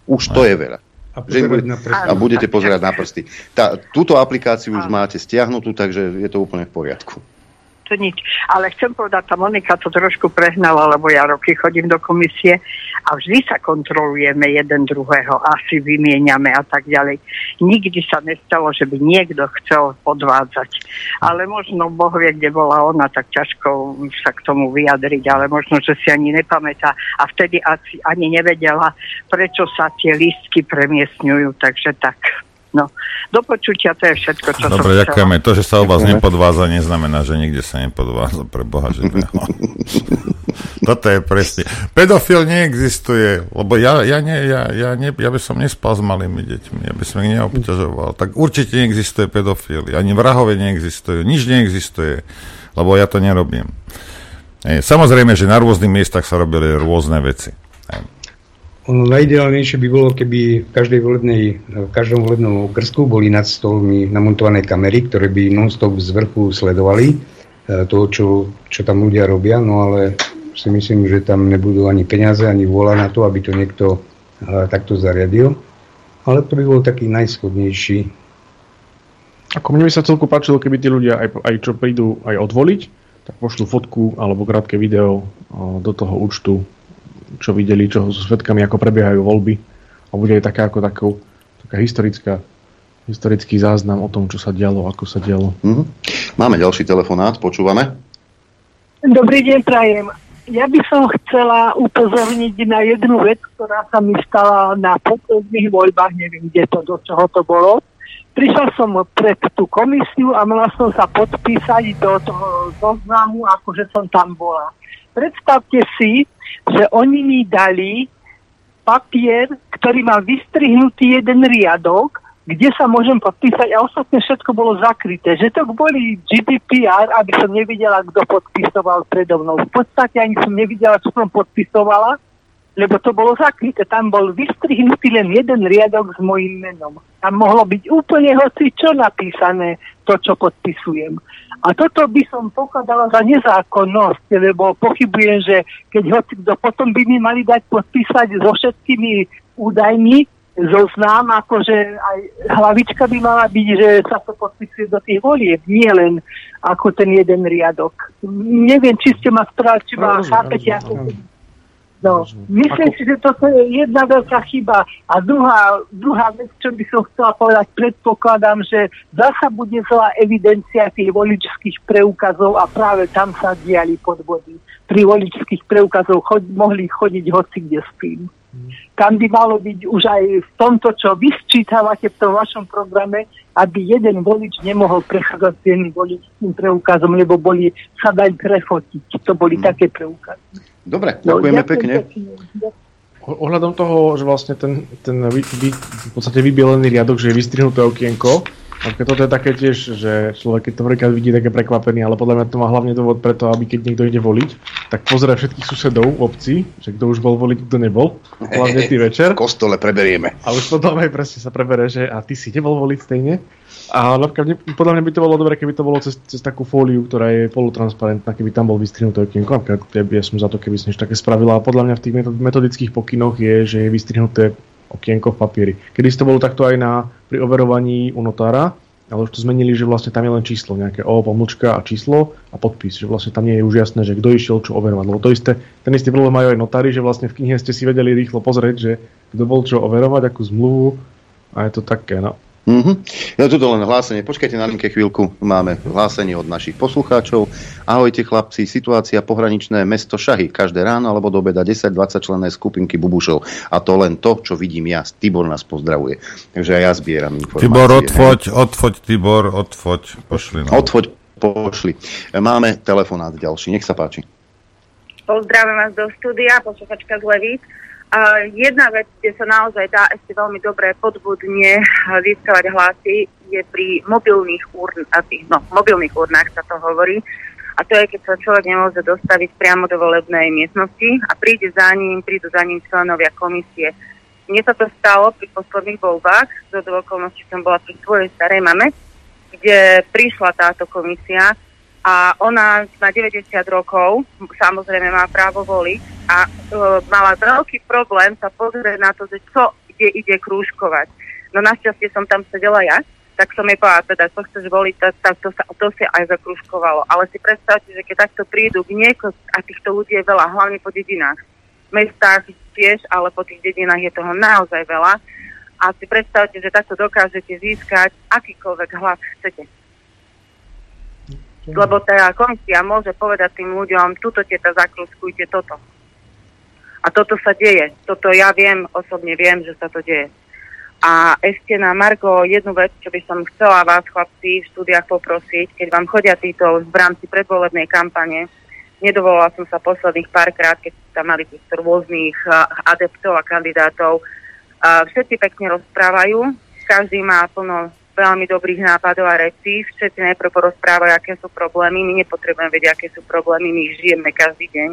Už to je veľa. A, že bude, a budete pozerať na prsty. Tá, túto aplikáciu už máte stiahnutú, takže je to úplne v poriadku to nič. Ale chcem povedať, tá Monika to trošku prehnala, lebo ja roky chodím do komisie a vždy sa kontrolujeme jeden druhého, asi vymieňame a tak ďalej. Nikdy sa nestalo, že by niekto chcel podvádzať. Ale možno Boh vie, kde bola ona, tak ťažko sa k tomu vyjadriť, ale možno, že si ani nepamätá a vtedy ani nevedela, prečo sa tie lístky premiesňujú, takže tak. No, do počutia, to je všetko, čo Dobre, som ďakujeme. To, že sa o vás nepodváza, neznamená, že nikde sa nepodváza pre Boha živého. *laughs* Toto je presne. Pedofil neexistuje, lebo ja, ja, nie, ja, ja, nie, ja by som nespal s malými deťmi, ja by som ich neobťažoval. Tak určite neexistuje pedofil, ani vrahové neexistujú, nič neexistuje, lebo ja to nerobím. Samozrejme, že na rôznych miestach sa robili rôzne veci. Ono najideálnejšie by bolo, keby v, každej volebnej, v každom volebnom okrsku boli nad stolmi namontované kamery, ktoré by non-stop z vrchu sledovali e, to, čo, čo tam ľudia robia, no ale si myslím, že tam nebudú ani peniaze, ani vôľa na to, aby to niekto uh, takto zariadil. Ale to by bol taký najschodnejší. Ako mne by sa celku páčilo, keby tí ľudia aj, aj čo prídu aj odvoliť, tak pošlu fotku alebo krátke video uh, do toho účtu čo videli, čo sú svetkami, ako prebiehajú voľby a bude aj taká ako takú, taká historická historický záznam o tom, čo sa dialo, ako sa dialo. Mm-hmm. Máme ďalší telefonát, počúvame. Dobrý deň, prajem. Ja by som chcela upozorniť na jednu vec, ktorá sa mi stala na posledných voľbách, neviem, kde to, do čoho to bolo. Prišla som pred tú komisiu a mala som sa podpísať do toho zoznamu, akože som tam bola. Predstavte si, že oni mi dali papier, ktorý má vystrihnutý jeden riadok, kde sa môžem podpísať a ostatne všetko bolo zakryté. Že to boli GDPR, aby som nevidela, kto podpisoval predo mnou. V podstate ani som nevidela, čo som podpisovala, lebo to bolo zakryté. Tam bol vystrihnutý len jeden riadok s mojím menom. Tam mohlo byť úplne hoci čo napísané, to, čo podpisujem. A toto by som pokladala za nezákonnosť, lebo pochybujem, že keď ho kto potom by mi mali dať podpísať so všetkými údajmi, zoznám, akože aj hlavička by mala byť, že sa to podpisuje do tých volieb, nie len ako ten jeden riadok. Neviem, či ste ma správali, či ma chápete, ako No, myslím Ako... si, že toto je jedna veľká chyba. A druhá, druhá vec, čo by som chcela povedať, predpokladám, že zasa bude zlá evidencia tých voličských preukazov a práve tam sa diali podvody. pri voličských preukazov chod, mohli chodiť hoci kde s tým. Tam by malo byť už aj v tomto, čo vy sčítavate v tom vašom programe, aby jeden volič nemohol prechádzať s jedným voličským preukazom, lebo boli sa dať prefotiť. To boli hmm. také preukazy. Dobre, ďakujeme no, pekne. pekne. Ohľadom toho, že vlastne ten, ten vy, vy, v podstate vybielený riadok, že je vystrihnuté okienko, keď toto je také tiež, že človek keď to prvýkrát vidí, také prekvapený, ale podľa mňa to má hlavne dôvod preto, aby keď niekto ide voliť, tak pozrie všetkých susedov v obci, že kto už bol voliť, kto nebol, hlavne *laughs* ty večer. V kostole preberieme. A už potom aj presne sa prebere, že a ty si nebol voliť stejne. A napríklad, podľa mňa by to bolo dobre, keby to bolo cez, cez takú fóliu, ktorá je polutransparentná, keby tam bol vystrihnuté okienko. Napríklad, ja som za to, keby som niečo také spravila. A podľa mňa v tých metodických pokynoch je, že je vystrihnuté okienko v papieri. Kedy to bolo takto aj na, pri overovaní u notára, ale už to zmenili, že vlastne tam je len číslo, nejaké O, pomlčka a číslo a podpis, že vlastne tam nie je už jasné, že kto išiel čo overovať. Lebo to isté, ten istý problém majú aj notári, že vlastne v knihe ste si vedeli rýchlo pozrieť, že kto bol čo overovať, akú zmluvu a je to také, no. Mm-hmm. Ja tu len hlásenie. Počkajte na linke chvíľku. Máme hlásenie od našich poslucháčov. Ahojte chlapci, situácia pohraničné mesto Šahy. Každé ráno alebo do obeda 10-20 členné skupinky bubušov. A to len to, čo vidím ja. Tibor nás pozdravuje. Takže aj ja zbieram informácie. Tibor, odfoď, odfoď, Tibor, odfoď, pošli. No. Odfoď, pošli. Máme telefonát ďalší. Nech sa páči. Pozdravím vás do štúdia, posluchačka z Levíc. Jedna vec, kde sa naozaj dá ešte veľmi dobre podvodne získavať hlasy, je pri mobilných, urn, no, mobilných urnách sa to hovorí. A to je, keď sa človek nemôže dostaviť priamo do volebnej miestnosti a príde za ním, prídu za ním členovia komisie. Mne sa to stalo pri posledných voľbách, do okolností som bola pri svojej starej mame, kde prišla táto komisia a ona má 90 rokov, samozrejme má právo voliť a uh, mala veľký problém sa pozrieť na to, že čo kde ide krúžkovať. No našťastie som tam sedela ja, tak som jej povedala, teda, čo chceš voliť, tak, tak to, sa, to sa aj zakrúžkovalo. Ale si predstavte, že keď takto prídu k nieko, a týchto ľudí je veľa, hlavne po dedinách. V mestách tiež, ale po tých dedinách je toho naozaj veľa. A si predstavte, že takto dokážete získať akýkoľvek hlas chcete lebo tá komisia môže povedať tým ľuďom, tuto teta zakruskujte toto. A toto sa deje. Toto ja viem, osobne viem, že sa to deje. A ešte na Margo jednu vec, čo by som chcela vás, chlapci, v štúdiách poprosiť, keď vám chodia títo v rámci predvolebnej kampane, nedovolila som sa posledných párkrát, keď tam mali týchto rôznych adeptov a kandidátov, všetci pekne rozprávajú, každý má plno veľmi dobrých nápadov a recí. Všetci najprv porozprávajú, aké sú problémy. My nepotrebujeme vedieť, aké sú problémy, my žijeme každý deň.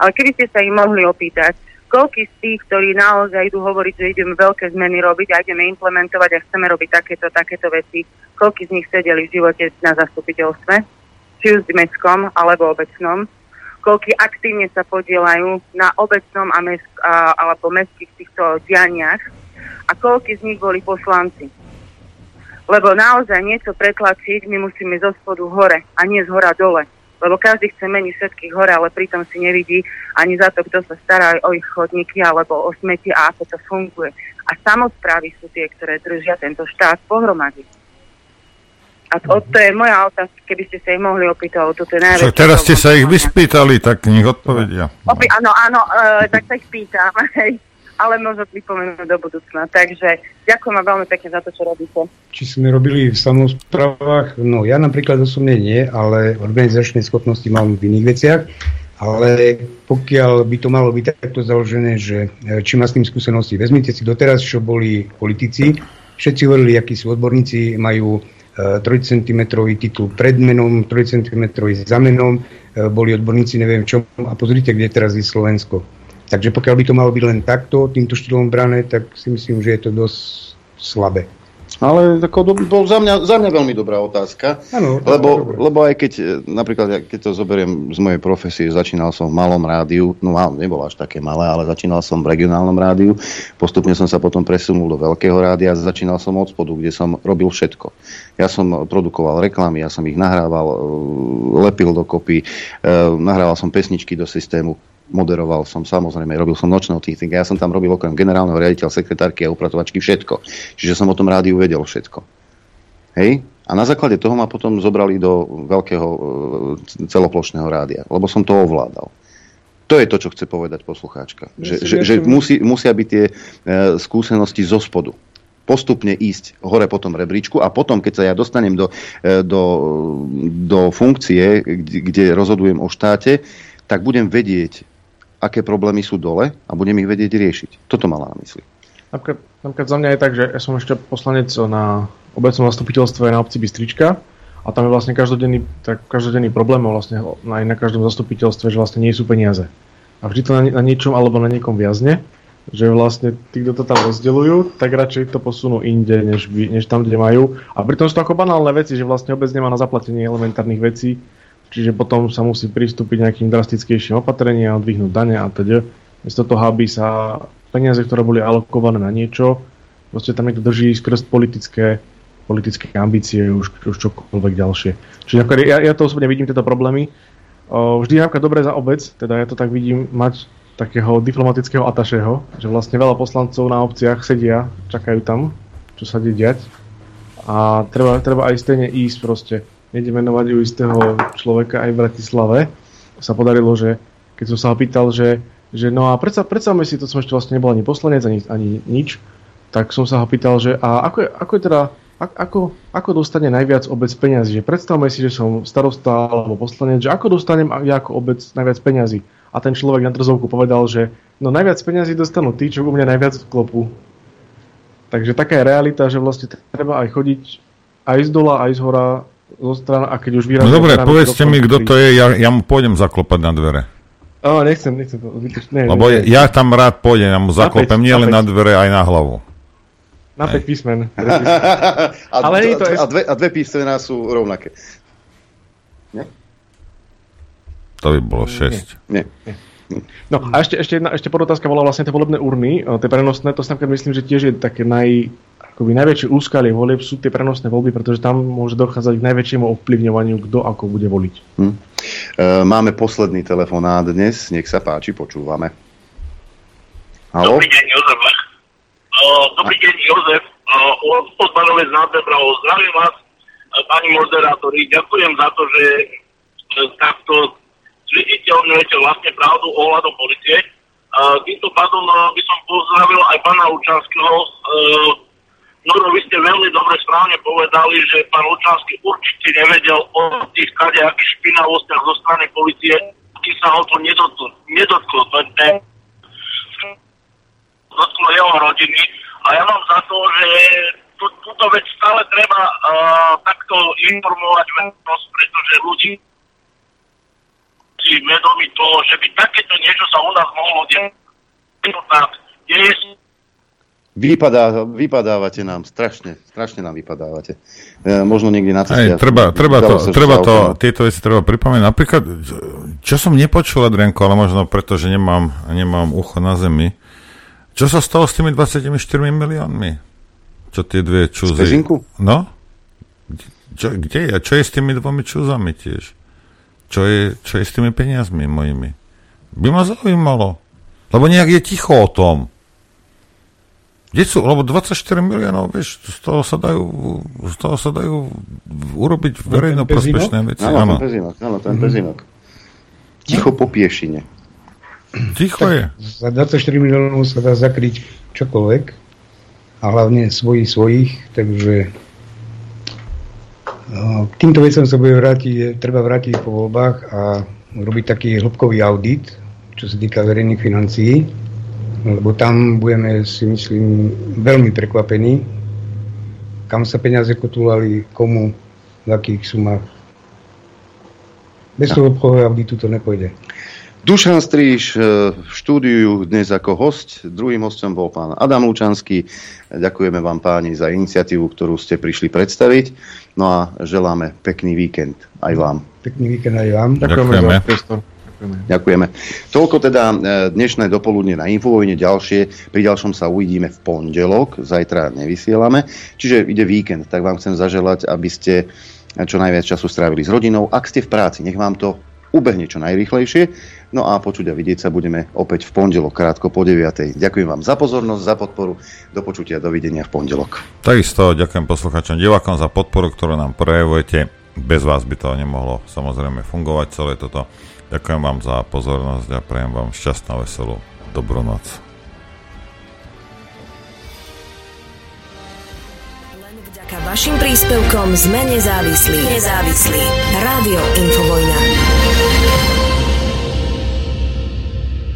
Ale keby ste sa im mohli opýtať, koľko z tých, ktorí naozaj idú hovoriť, že ideme veľké zmeny robiť a ideme implementovať a chceme robiť takéto, takéto veci, koľko z nich sedeli v živote na zastupiteľstve, či už v mestskom alebo obecnom, koľko aktívne sa podielajú na obecnom a mesk, a, alebo mestských týchto dianiach? A koľko z nich boli poslanci? Lebo naozaj niečo pretlačiť, my musíme zo spodu hore a nie z hora dole. Lebo každý chce meniť všetkých hore, ale pritom si nevidí ani za to, kto sa stará o ich chodníky alebo o smeti a ako to funguje. A samozprávy sú tie, ktoré držia tento štát pohromady. A to, to je moja otázka, keby ste sa ich mohli opýtať, toto je najväčšie. teraz ste sa ich vyspýtali, tak nech odpovedia. Opi- áno, áno, e, tak sa ich pýtam. *laughs* ale možno pripomenúť do budúcna. Takže ďakujem vám veľmi pekne za to, čo robíte. Či sme robili v samozprávach? No ja napríklad osobne nie, ale organizačné schopnosti mám v iných veciach. Ale pokiaľ by to malo byť takto založené, že e, či má s tým skúsenosti, vezmite si doteraz, čo boli politici, všetci hovorili, akí sú odborníci, majú 3 e, cm titul pred menom, 3 cm za menom, e, boli odborníci neviem čo, a pozrite, kde teraz je Slovensko Takže pokiaľ by to malo byť len takto, týmto štýlom brané, tak si myslím, že je to dosť slabé. Ale ako, bol za mňa, za mňa veľmi dobrá otázka, ano, lebo, lebo aj keď, e, napríklad, keď to zoberiem z mojej profesie, začínal som v malom rádiu, no nebolo až také malé, ale začínal som v regionálnom rádiu, postupne som sa potom presunul do veľkého rádia a začínal som od spodu, kde som robil všetko. Ja som produkoval reklamy, ja som ich nahrával, e, lepil dokopy, e, nahrával som pesničky do systému, moderoval som samozrejme, robil som nočného týting. Ja som tam robil okrem generálneho riaditeľa, sekretárky a upratovačky všetko. Čiže som o tom rádiu vedel všetko. Hej? A na základe toho ma potom zobrali do veľkého e, celoplošného rádia, lebo som to ovládal. To je to, čo chce povedať poslucháčka. Že, že, že musí, musia byť tie e, skúsenosti zo spodu postupne ísť hore po tom rebríčku a potom, keď sa ja dostanem do, e, do, do funkcie, kde, kde rozhodujem o štáte, tak budem vedieť, aké problémy sú dole a budem ich vedieť riešiť. Toto mala na mysli. Napríklad, napríklad za mňa je tak, že ja som ešte poslanec na obecnom zastupiteľstve na obci Bystrička a tam je vlastne každodenný, tak každodenný problém vlastne aj na každom zastupiteľstve, že vlastne nie sú peniaze. A vždy to na, na niečom alebo na niekom viazne, že vlastne tí, kto to tam rozdeľujú, tak radšej to posunú inde, než, než tam, kde majú. A pritom sú to ako banálne veci, že vlastne obec nemá na zaplatenie elementárnych vecí, čiže potom sa musí pristúpiť nejakým drastickejším opatreniam, odvihnúť dane a teda. Miesto toho, aby sa peniaze, ktoré boli alokované na niečo, proste tam niekto drží skrz politické politické ambície, už, už čokoľvek ďalšie. Čiže ja, ja to osobne vidím tieto problémy. O, vždy je dobre za obec, teda ja to tak vidím mať takého diplomatického atašeho, že vlastne veľa poslancov na obciach sedia, čakajú tam, čo sa deje diať. A treba, treba aj stejne ísť proste. Nejde menovať u istého človeka aj v Bratislave. Sa podarilo, že keď som sa ho pýtal, že, že no a predsa, predstavme si, to som ešte vlastne nebol ani poslanec, ani, ani nič, tak som sa ho pýtal, že a ako je, ako je teda ako, ako dostane najviac obec peniazy? Že predstavme si, že som starosta alebo poslanec, že ako dostanem ja ako obec najviac peniazy? A ten človek na trzovku povedal, že no najviac peniazy dostanú tí, čo u mňa najviac klopu. Takže taká je realita, že vlastne treba aj chodiť aj z dola, aj z hora, zo strana, a keď už vyrazí... No dobre, povedzte mi, kto to je, ja, ja mu pôjdem zaklopať na dvere. Á, nechcem, nechcem to. Ne, Lebo ne, ja tam rád pôjdem, ja mu zaklopem nie len na dvere, aj na hlavu. Na 5 *laughs* písmen. a, Ale nie to a, dve, a dve písmená sú rovnaké. Nie? To by bolo 6. Nie. Nie. No a ešte, ešte, jedna, ešte podotázka bola vlastne tie volebné urny, tie prenosné, to sa myslím, že tiež je také naj, akoby najväčšie úskalie volieb sú tie prenosné voľby, pretože tam môže dochádzať k najväčšiemu ovplyvňovaniu, kto ako bude voliť. Hm. E, máme posledný telefonát dnes, nech sa páči, počúvame. Halo? Dobrý deň, Jozef Dobrý deň, Jozef. Od Barovec nad Debravou. Zdravím vás, pani moderátori. Ďakujem za to, že takto zviditeľňujete vlastne pravdu ohľadom policie. Týmto pádom by som pozdravil aj pána Lučanského. No, no, vy ste veľmi dobre správne povedali, že pán Lučanský určite nevedel o tých kadejakých špinavostiach zo strany policie, kým sa ho to nedotklo. To je dotklo jeho rodiny a ja mám za to, že tú, túto vec stále treba uh, takto informovať verejnosť, pretože ľudí si vedomí toho, že by takéto niečo sa u nás mohlo deť. Vypadá, vypadávate nám, strašne, strašne nám vypadávate. E, možno niekde na ceste. Aj, treba, treba, to, treba to, tieto veci treba pripomenúť. Napríklad, čo som nepočul, Adrianko, ale možno preto, že nemám, nemám ucho na zemi, čo sa stalo s tými 24 miliónmi? Čo tie dve čúzy? No? Čo, kde je? Čo je s tými dvomi čúzami tiež? Čo je, čo je s tými peniazmi mojimi? By ma zaujímalo. Lebo nejak je ticho o tom. Kde sú? Lebo 24 miliónov, vieš, z toho sa dajú, z toho sa dajú urobiť verejno prospešné veci. Áno, ten pezinok, áno, ten pezinok. Ticho po piešine. Ticho je. Za 24 miliónov sa dá zakryť čokoľvek a hlavne svojich svojich, takže no, k týmto vecom sa bude vrátiť, treba vrátiť po voľbách a robiť taký hĺbkový audit, čo sa týka verejných financií, lebo tam budeme si myslím veľmi prekvapení, kam sa peniaze kotulali, komu, v akých sumách. Bez toho hĺbkového auditu to nepôjde. Dušan Stríž e, v štúdiu dnes ako host. Druhým hostom bol pán Adam Lučanský. Ďakujeme vám páni za iniciatívu, ktorú ste prišli predstaviť. No a želáme pekný víkend aj vám. Pekný víkend aj vám. Ďakujeme. Ďakujeme. Ďakujeme. Ďakujeme. Toľko teda e, dnešné dopoludne na Infovojne. Ďalšie, pri ďalšom sa uvidíme v pondelok. Zajtra nevysielame. Čiže ide víkend, tak vám chcem zaželať, aby ste čo najviac času strávili s rodinou. Ak ste v práci, nech vám to ubehne čo najrychlejšie. No a počuť a vidieť sa budeme opäť v pondelok, krátko po 9. Ďakujem vám za pozornosť, za podporu. Do počutia, dovidenia v pondelok. Takisto ďakujem poslucháčom, divákom za podporu, ktorú nám prejavujete. Bez vás by to nemohlo samozrejme fungovať celé toto. Ďakujem vám za pozornosť a prajem vám šťastná, veselú, dobrú noc. Len vďaka vašim príspevkom sme nezávislí. Nezávislí. Rádio Infovojna.